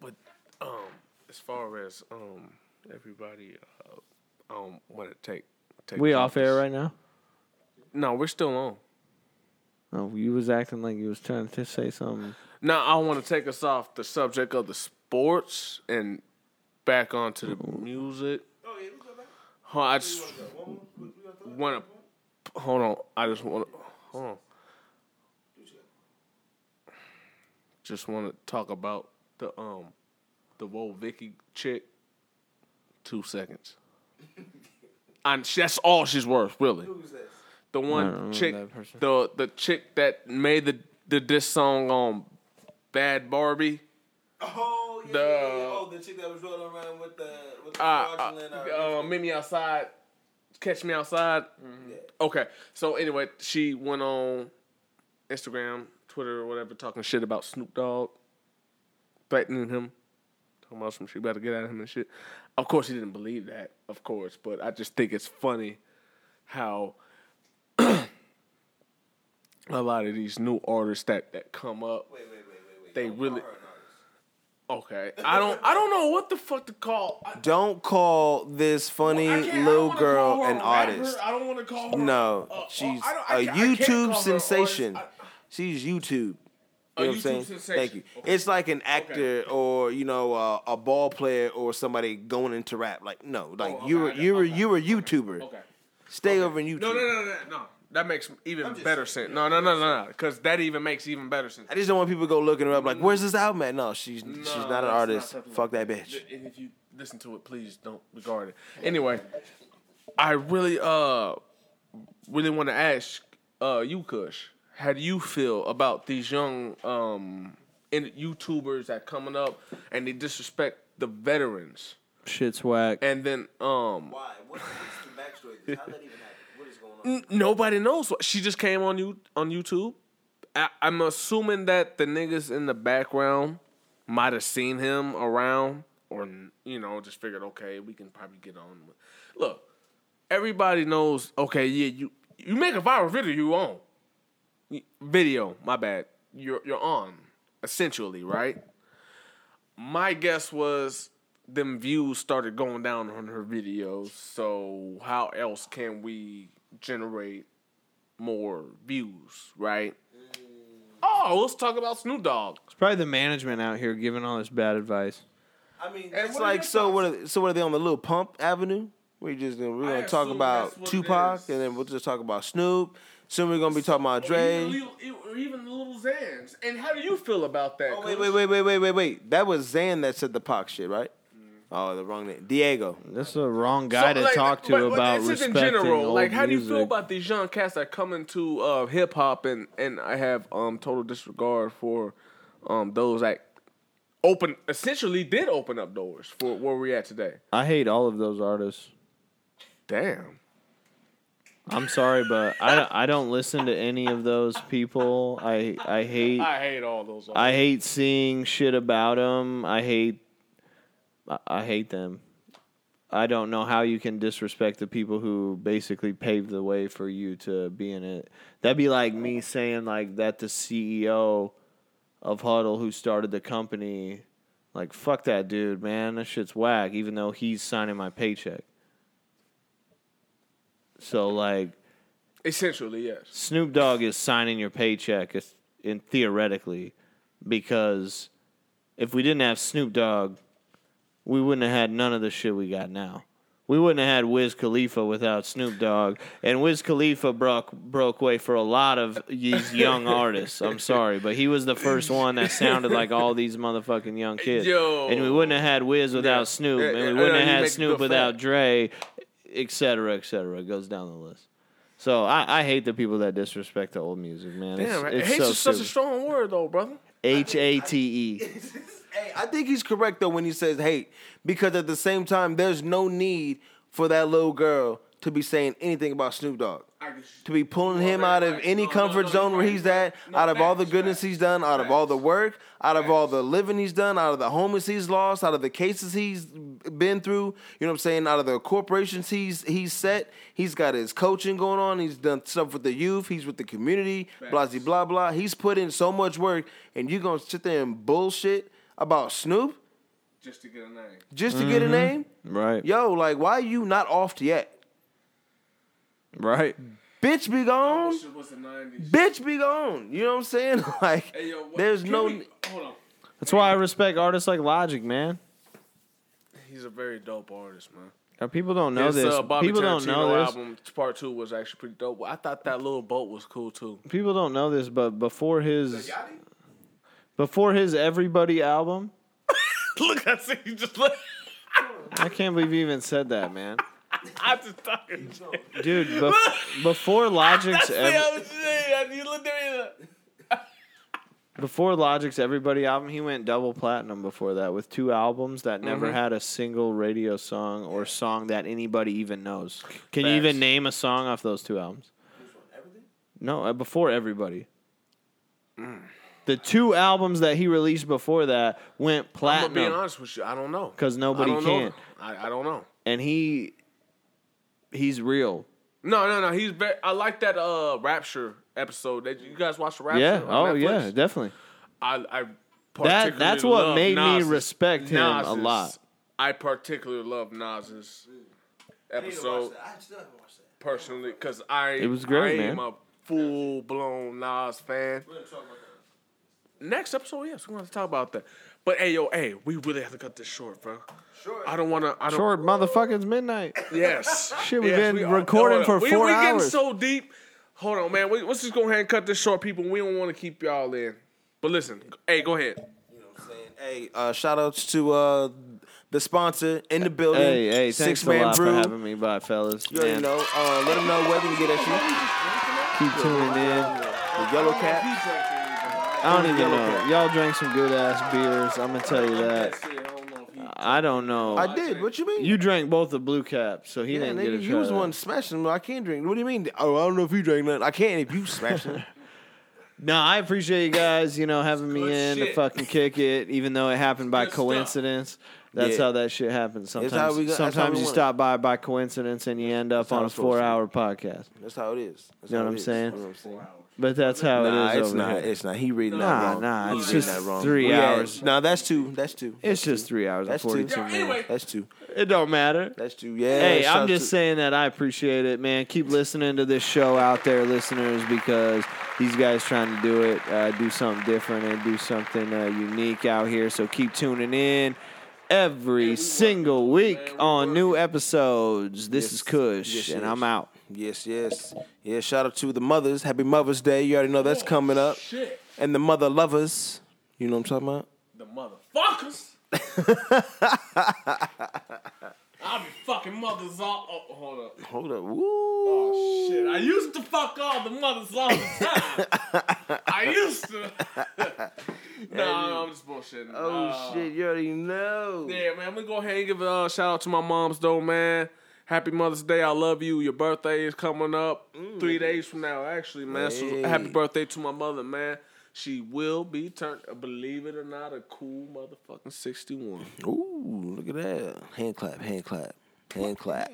But um, as far as um, everybody uh, um, want to take, take We off air right now? No, we're still on. Oh, you was acting like you was trying to say something. Now I want to take us off the subject of the sports and back onto the music. Hold on, I just want to hold on. I just want to hold on. Just want to talk about the um the Woah Vicky chick. Two seconds. And that's all she's worth, really. The I don't one chick, the the chick that made the the diss song on Bad Barbie. Oh, yeah, The- yeah, yeah. Oh, the chick that was rolling around with the with uh, uh, uh, meet me outside, catch me outside. Okay, so anyway, she went on Instagram, Twitter, or whatever, talking shit about Snoop Dogg, threatening him, talking about some shit about to get at him and shit. Of course, he didn't believe that, of course, but I just think it's funny how a lot of these new artists that that come up, they really. Okay, I don't. I don't know what the fuck to call. I, Don't call this funny I can't- I don't little girl an artist. I don't want to call her. No, uh, she's I don't- I a can't- I can't YouTube call her an sensation. artist. She's YouTube. You A know what I'm saying? sensation. Thank you. Okay. It's like an actor or you know uh, a ball player or somebody going into rap. Like no, like okay, you're you're you're a YouTuber. Okay. Stay over in YouTube. No, no, no, no, no. That makes even better sense. No, no, no, no, no. Because that even makes even better sense. I just don't want people to go looking her up like, where's this album at? No, she's she's not an artist. not Fuck that bitch. And if you listen to it, please don't regard it. Anyway, I really, uh, really want to ask, uh, you, Kush, how do you feel about these young, um, in YouTubers that coming up and they disrespect the veterans? Shit's whack. And then, um, Why? What's, the backstory? How that even happen? What is going N- nobody knows. She just came on you on YouTube. I, I'm assuming that the niggas in the background might have seen him around, or you know, just figured, okay, we can probably get on. Look, everybody knows. Okay, yeah, you you make a viral video, you on Y- video. My bad. You're you're on essentially, right? My guess was them views started going down on her videos. So how else can we generate more views, right? Mm. Oh, let's talk about Snoop Dogg. It's probably the management out here giving all this bad advice. I mean, And it's like so. thoughts? What? Are, so what are they on the Lil Pump Avenue? We're just gonna we're gonna talk about that's what it Tupac, and then we'll just talk about Snoop. Soon we're gonna be talking about Dre. Or even, or even the Lil Xans. And how do you feel about that? Oh, wait, wait, wait, wait, wait, wait, wait. That was Xan that said the Pac shit, right? Oh, the wrong name. Diego. That's the wrong guy So, to talk to but- but about this is respecting in general. old Like, how do you feel about these young cats that come into uh, hip hop and and I have um total disregard for um those that open essentially did open up doors for where we're at today. I hate all of those artists. Damn. I'm sorry, but I don't, I don't listen to any of those people. I I hate I hate all those. I hate seeing shit about them. I hate I- I hate them. I don't know how you can disrespect the people who basically paved the way for you to be in it. That'd be like me saying like that the CEO of Hudl who started the company like fuck that dude, man. That shit's whack even though he's signing my paycheck. So like Essentially, yes. Snoop Dogg is signing your paycheck in theoretically because if we didn't have Snoop Dogg, we wouldn't have had none of the shit we got now. We wouldn't have had Wiz Khalifa without Snoop Dogg, and Wiz Khalifa broke broke way for a lot of these young artists. I'm sorry, but he was the first one that sounded like all these motherfucking young kids. Yo. And we wouldn't have had Wiz without Yeah. Snoop, and we wouldn't have had Snoop without fact. Dre, et cetera, et cetera. It goes down the list. So I, I hate the people that disrespect the old music, man. Damn, it's, it it's hates so is such a stupid. strong word though, brother. H A T E. Hey, I think he's correct though when he says hate, because at the same time, there's no need for that little girl to be saying anything about Snoop Dogg. To be pulling him out of any comfort zone where he's at, out of all the goodness he's done, out of all the work, out of all the living he's done, out of the homies he's lost, out of the cases he's been through, you know what I'm saying, out of the corporations he's he's set. He's got his coaching going on, he's done stuff with the youth, he's with the community, blah blah blah blah. He's put in so much work and you gonna sit there and bullshit about Snoop Just to get a name. just to get a mm-hmm. name? Right. Yo, like why are you not off yet? Right. Bitch be gone. Shit was the 90s. Bitch be gone. You know what I'm saying? Like Hey, yo, what- there's no we- hold on. That's why I respect artists like Logic, man. He's a very dope artist, man. Uh, People don't know His, this. uh, Bobby People don't Tarantino know this. album part two was actually pretty dope. I thought that little boat was cool too. People don't know this, but before his before his Everybody album, Look, I see you just look. I can't believe you even said that, man. I just talking. Dude, bef- before Logic's That's ev- the other shit. You looked at me. like- before Logic's Everybody album, he went double platinum before that with two albums that never Mm-hmm. had a single radio song or song that anybody even knows. Can you Facts. even name a song off those two albums? No, uh, before Everybody. Mm. The two albums that he released before that went I'm gonna be platinum honest with you. I don't know. because nobody I don't can. Know. I, I don't know. and he he's real. No, no, no. He's very. I like that uh Rapture episode. That you guys watch the Rapture? Yeah. on Oh Netflix? yeah, definitely. I, I That that's what love made me respect him a lot. I particularly love Nas's episode personally because I It was great, I am a full blown Nas fan. Next episode, yes, we're gonna talk about that. But hey, yo, hey, we really have to cut this short, bro. Short. I don't want to. I don't. Short motherfuckers midnight. Yes. Shit, we've Yes, been we are- recording hold on. for we, four we hours. getting so deep. Hold on, man. We, let's just go ahead and cut this short, people. We don't want to keep y'all in. But listen, hey, go ahead. Hey, uh, shout outs to uh, the sponsor in the building. Hey, hey, thanks Six a Man lot Brew. for having me by, fellas. You already Man, know. Uh, let them know where they can get at keep tuning in. The yellow cap. I don't even know. Y'all drank some good ass beers. I'm gonna tell you that. I don't know. I did. What you mean? You drank both the blue caps, so he yeah, didn't get a nigga, try. was the one smashing them. I can't drink. What do you mean? Oh, I don't know if you drank nothing. I can't if you smashing them. No, I appreciate you guys, you know, having me Good in to shit. fucking kick it, even though it happened by Good stuff. coincidence. That's Yeah. how that shit happens. Sometimes, how we got- that's how sometimes we you want it. stop by by coincidence and you end up how on a it's supposed to be. four-hour podcast. That's how it is. That's You know how what it I'm is. saying? You know what I'm saying? But that's how Nah, it is it's over not. here. It's not. He reading Nah, that wrong. nah, He's it's reading just that wrong. three Yeah, hours. Nah, that's two. That's two. It's just three hours That's two. forty-two Yeah, anyway. That's two. It don't matter. That's two. Yeah. Hey, I'm just to- saying that I appreciate it, man. Keep listening to this show out there, listeners, because these guys trying to do it, uh, do something different and do something uh, unique out here. So keep tuning in every single week on new episodes. This is Kush, Yes, and yes. I'm out. Yes, yes. Yeah, shout out to the mothers. Happy Mother's Day. You already know that's coming up. Oh, Shit, And the mother lovers. You know what I'm talking about? the motherfuckers. I'll be fucking mothers all. Oh, hold up. Hold up. Woo. Oh shit! I used to fuck all the mothers all the time. I used to. no, no, I'm just bullshitting. Oh Uh, shit, you already know. Yeah, man. I'm gonna go ahead and give a uh, shout out to my moms, though, man. Happy Mother's Day. I love you. Your birthday is coming up three days from now, actually, man. Hey. So happy birthday to my mother, man. She will be turned, believe it or not, a cool motherfucking 61. Ooh, look at that. Hand clap, hand clap, hand clap.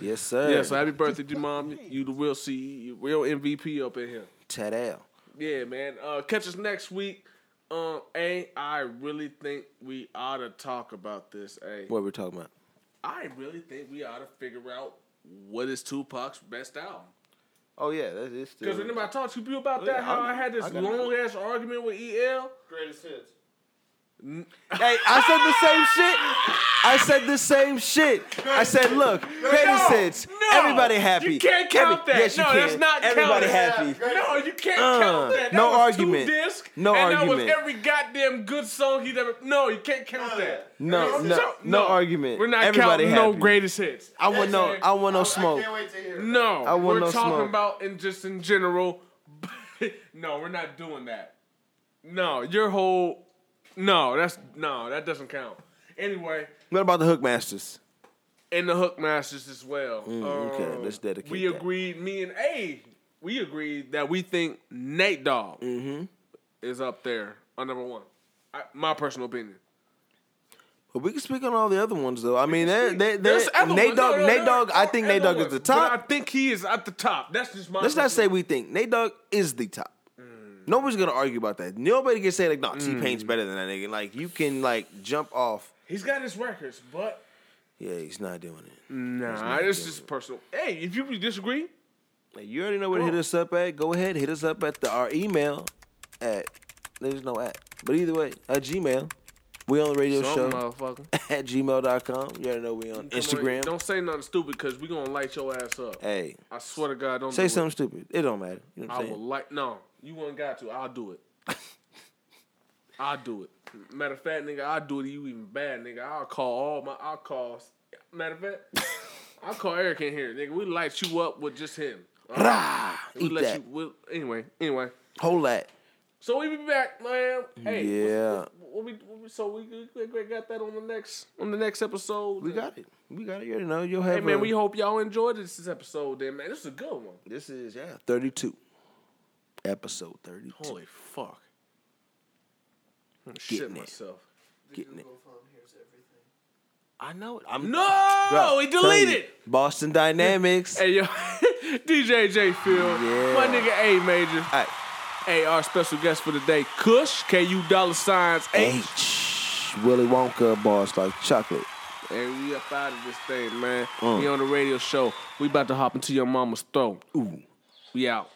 Yes, sir. Yeah, so happy birthday to mom. You the real C, real MVP up in here. Tadal. Yeah, man. Uh, catch us next week. Um, A, I really think we ought to talk about this. A, What we talking about? I really think we ought to figure out what is Tupac's best album. Oh yeah, that is still. Because remember I talked to you about Oh, that, yeah, how I- I had this I got it. long ass argument with EL. Greatest hits. Hey, I said the same shit. I said the same shit. I said, look, greatest hits. no, Everybody happy. You can't count Every- that. Yes, you no, can. that's not Everybody counted. happy. No, you can't Uh, count that. that no was argument. Two discs, No and argument. that was every goddamn good song he's ever. No, you can't count that. No, You no, know? no argument. We're not Everybody counting no greatest hits. I want no. I want no smoke. No, I want we're no talking smoke. about in just in general. no, we're not doing that. No, your whole. No, that's no, that doesn't count. Anyway, What about the Hookmasters? and the Hookmasters as well. Mm, okay, Um, let's dedicate We that. agreed, me and A, we agreed that we think Nate Dogg Mm-hmm. is up there on number one. I, my personal opinion. But we can speak on all the other ones though. I mean, they they they Nate. Dogg. No, no, Nate Dogg. I think Nate Dogg is the top. I think he is at the top. That's just my. Let's not say we think Nate Dogg is the top. Nobody's gonna argue about that. Nobody can say like, no, T Mm. Pain's better than that nigga. Like you can like jump off. He's got his records, but Yeah, he's not doing it. nah, it's just personal. Hey, if you disagree, Like, you already know where to hit us up at. Go ahead, hit us up at the, our email at there's no at, but either way at Gmail. We on the radio some show motherfucker. at gmail.com. You already know we on Come on, Instagram. don't say nothing stupid because we gonna light your ass up. hey, I swear to God, don't say do something It. stupid. It don't matter. You know what I I'm will light. No, you wouldn't got to. I'll do it. I'll do it. Matter of fact, nigga, I'll do it. to You even bad, nigga. I'll call all my. I'll call. Matter of fact, I'll call Eric in here, nigga. We light you up with just him. right? Rah, We eat let that. you. We'll, anyway, anyway. Hold that. So we be back, man. Hey, Yeah. What, what we, what we, so we, we, got that on the next on the next episode. We got it. We got it. You already know. You'll have. Hey man, a- we hope y'all enjoyed this, this episode. Then man, this is a good one. This is yeah, thirty-two. Episode thirty-two. Holy fuck! I'm Getting shit it. myself. Getting it. I know it. I'm no. Bro, he tell you, deleted. Boston Dynamics. Hey yo, DJ J Phil, Yeah. my nigga A Major. Hey, Hey, our special guest for the day, Kush, K U dollar signs H. H. Willy Wonka bars like chocolate. Hey, we up out of this thing, man. Mm. We on the radio show. We about to hop into your mama's throat. Ooh. We out.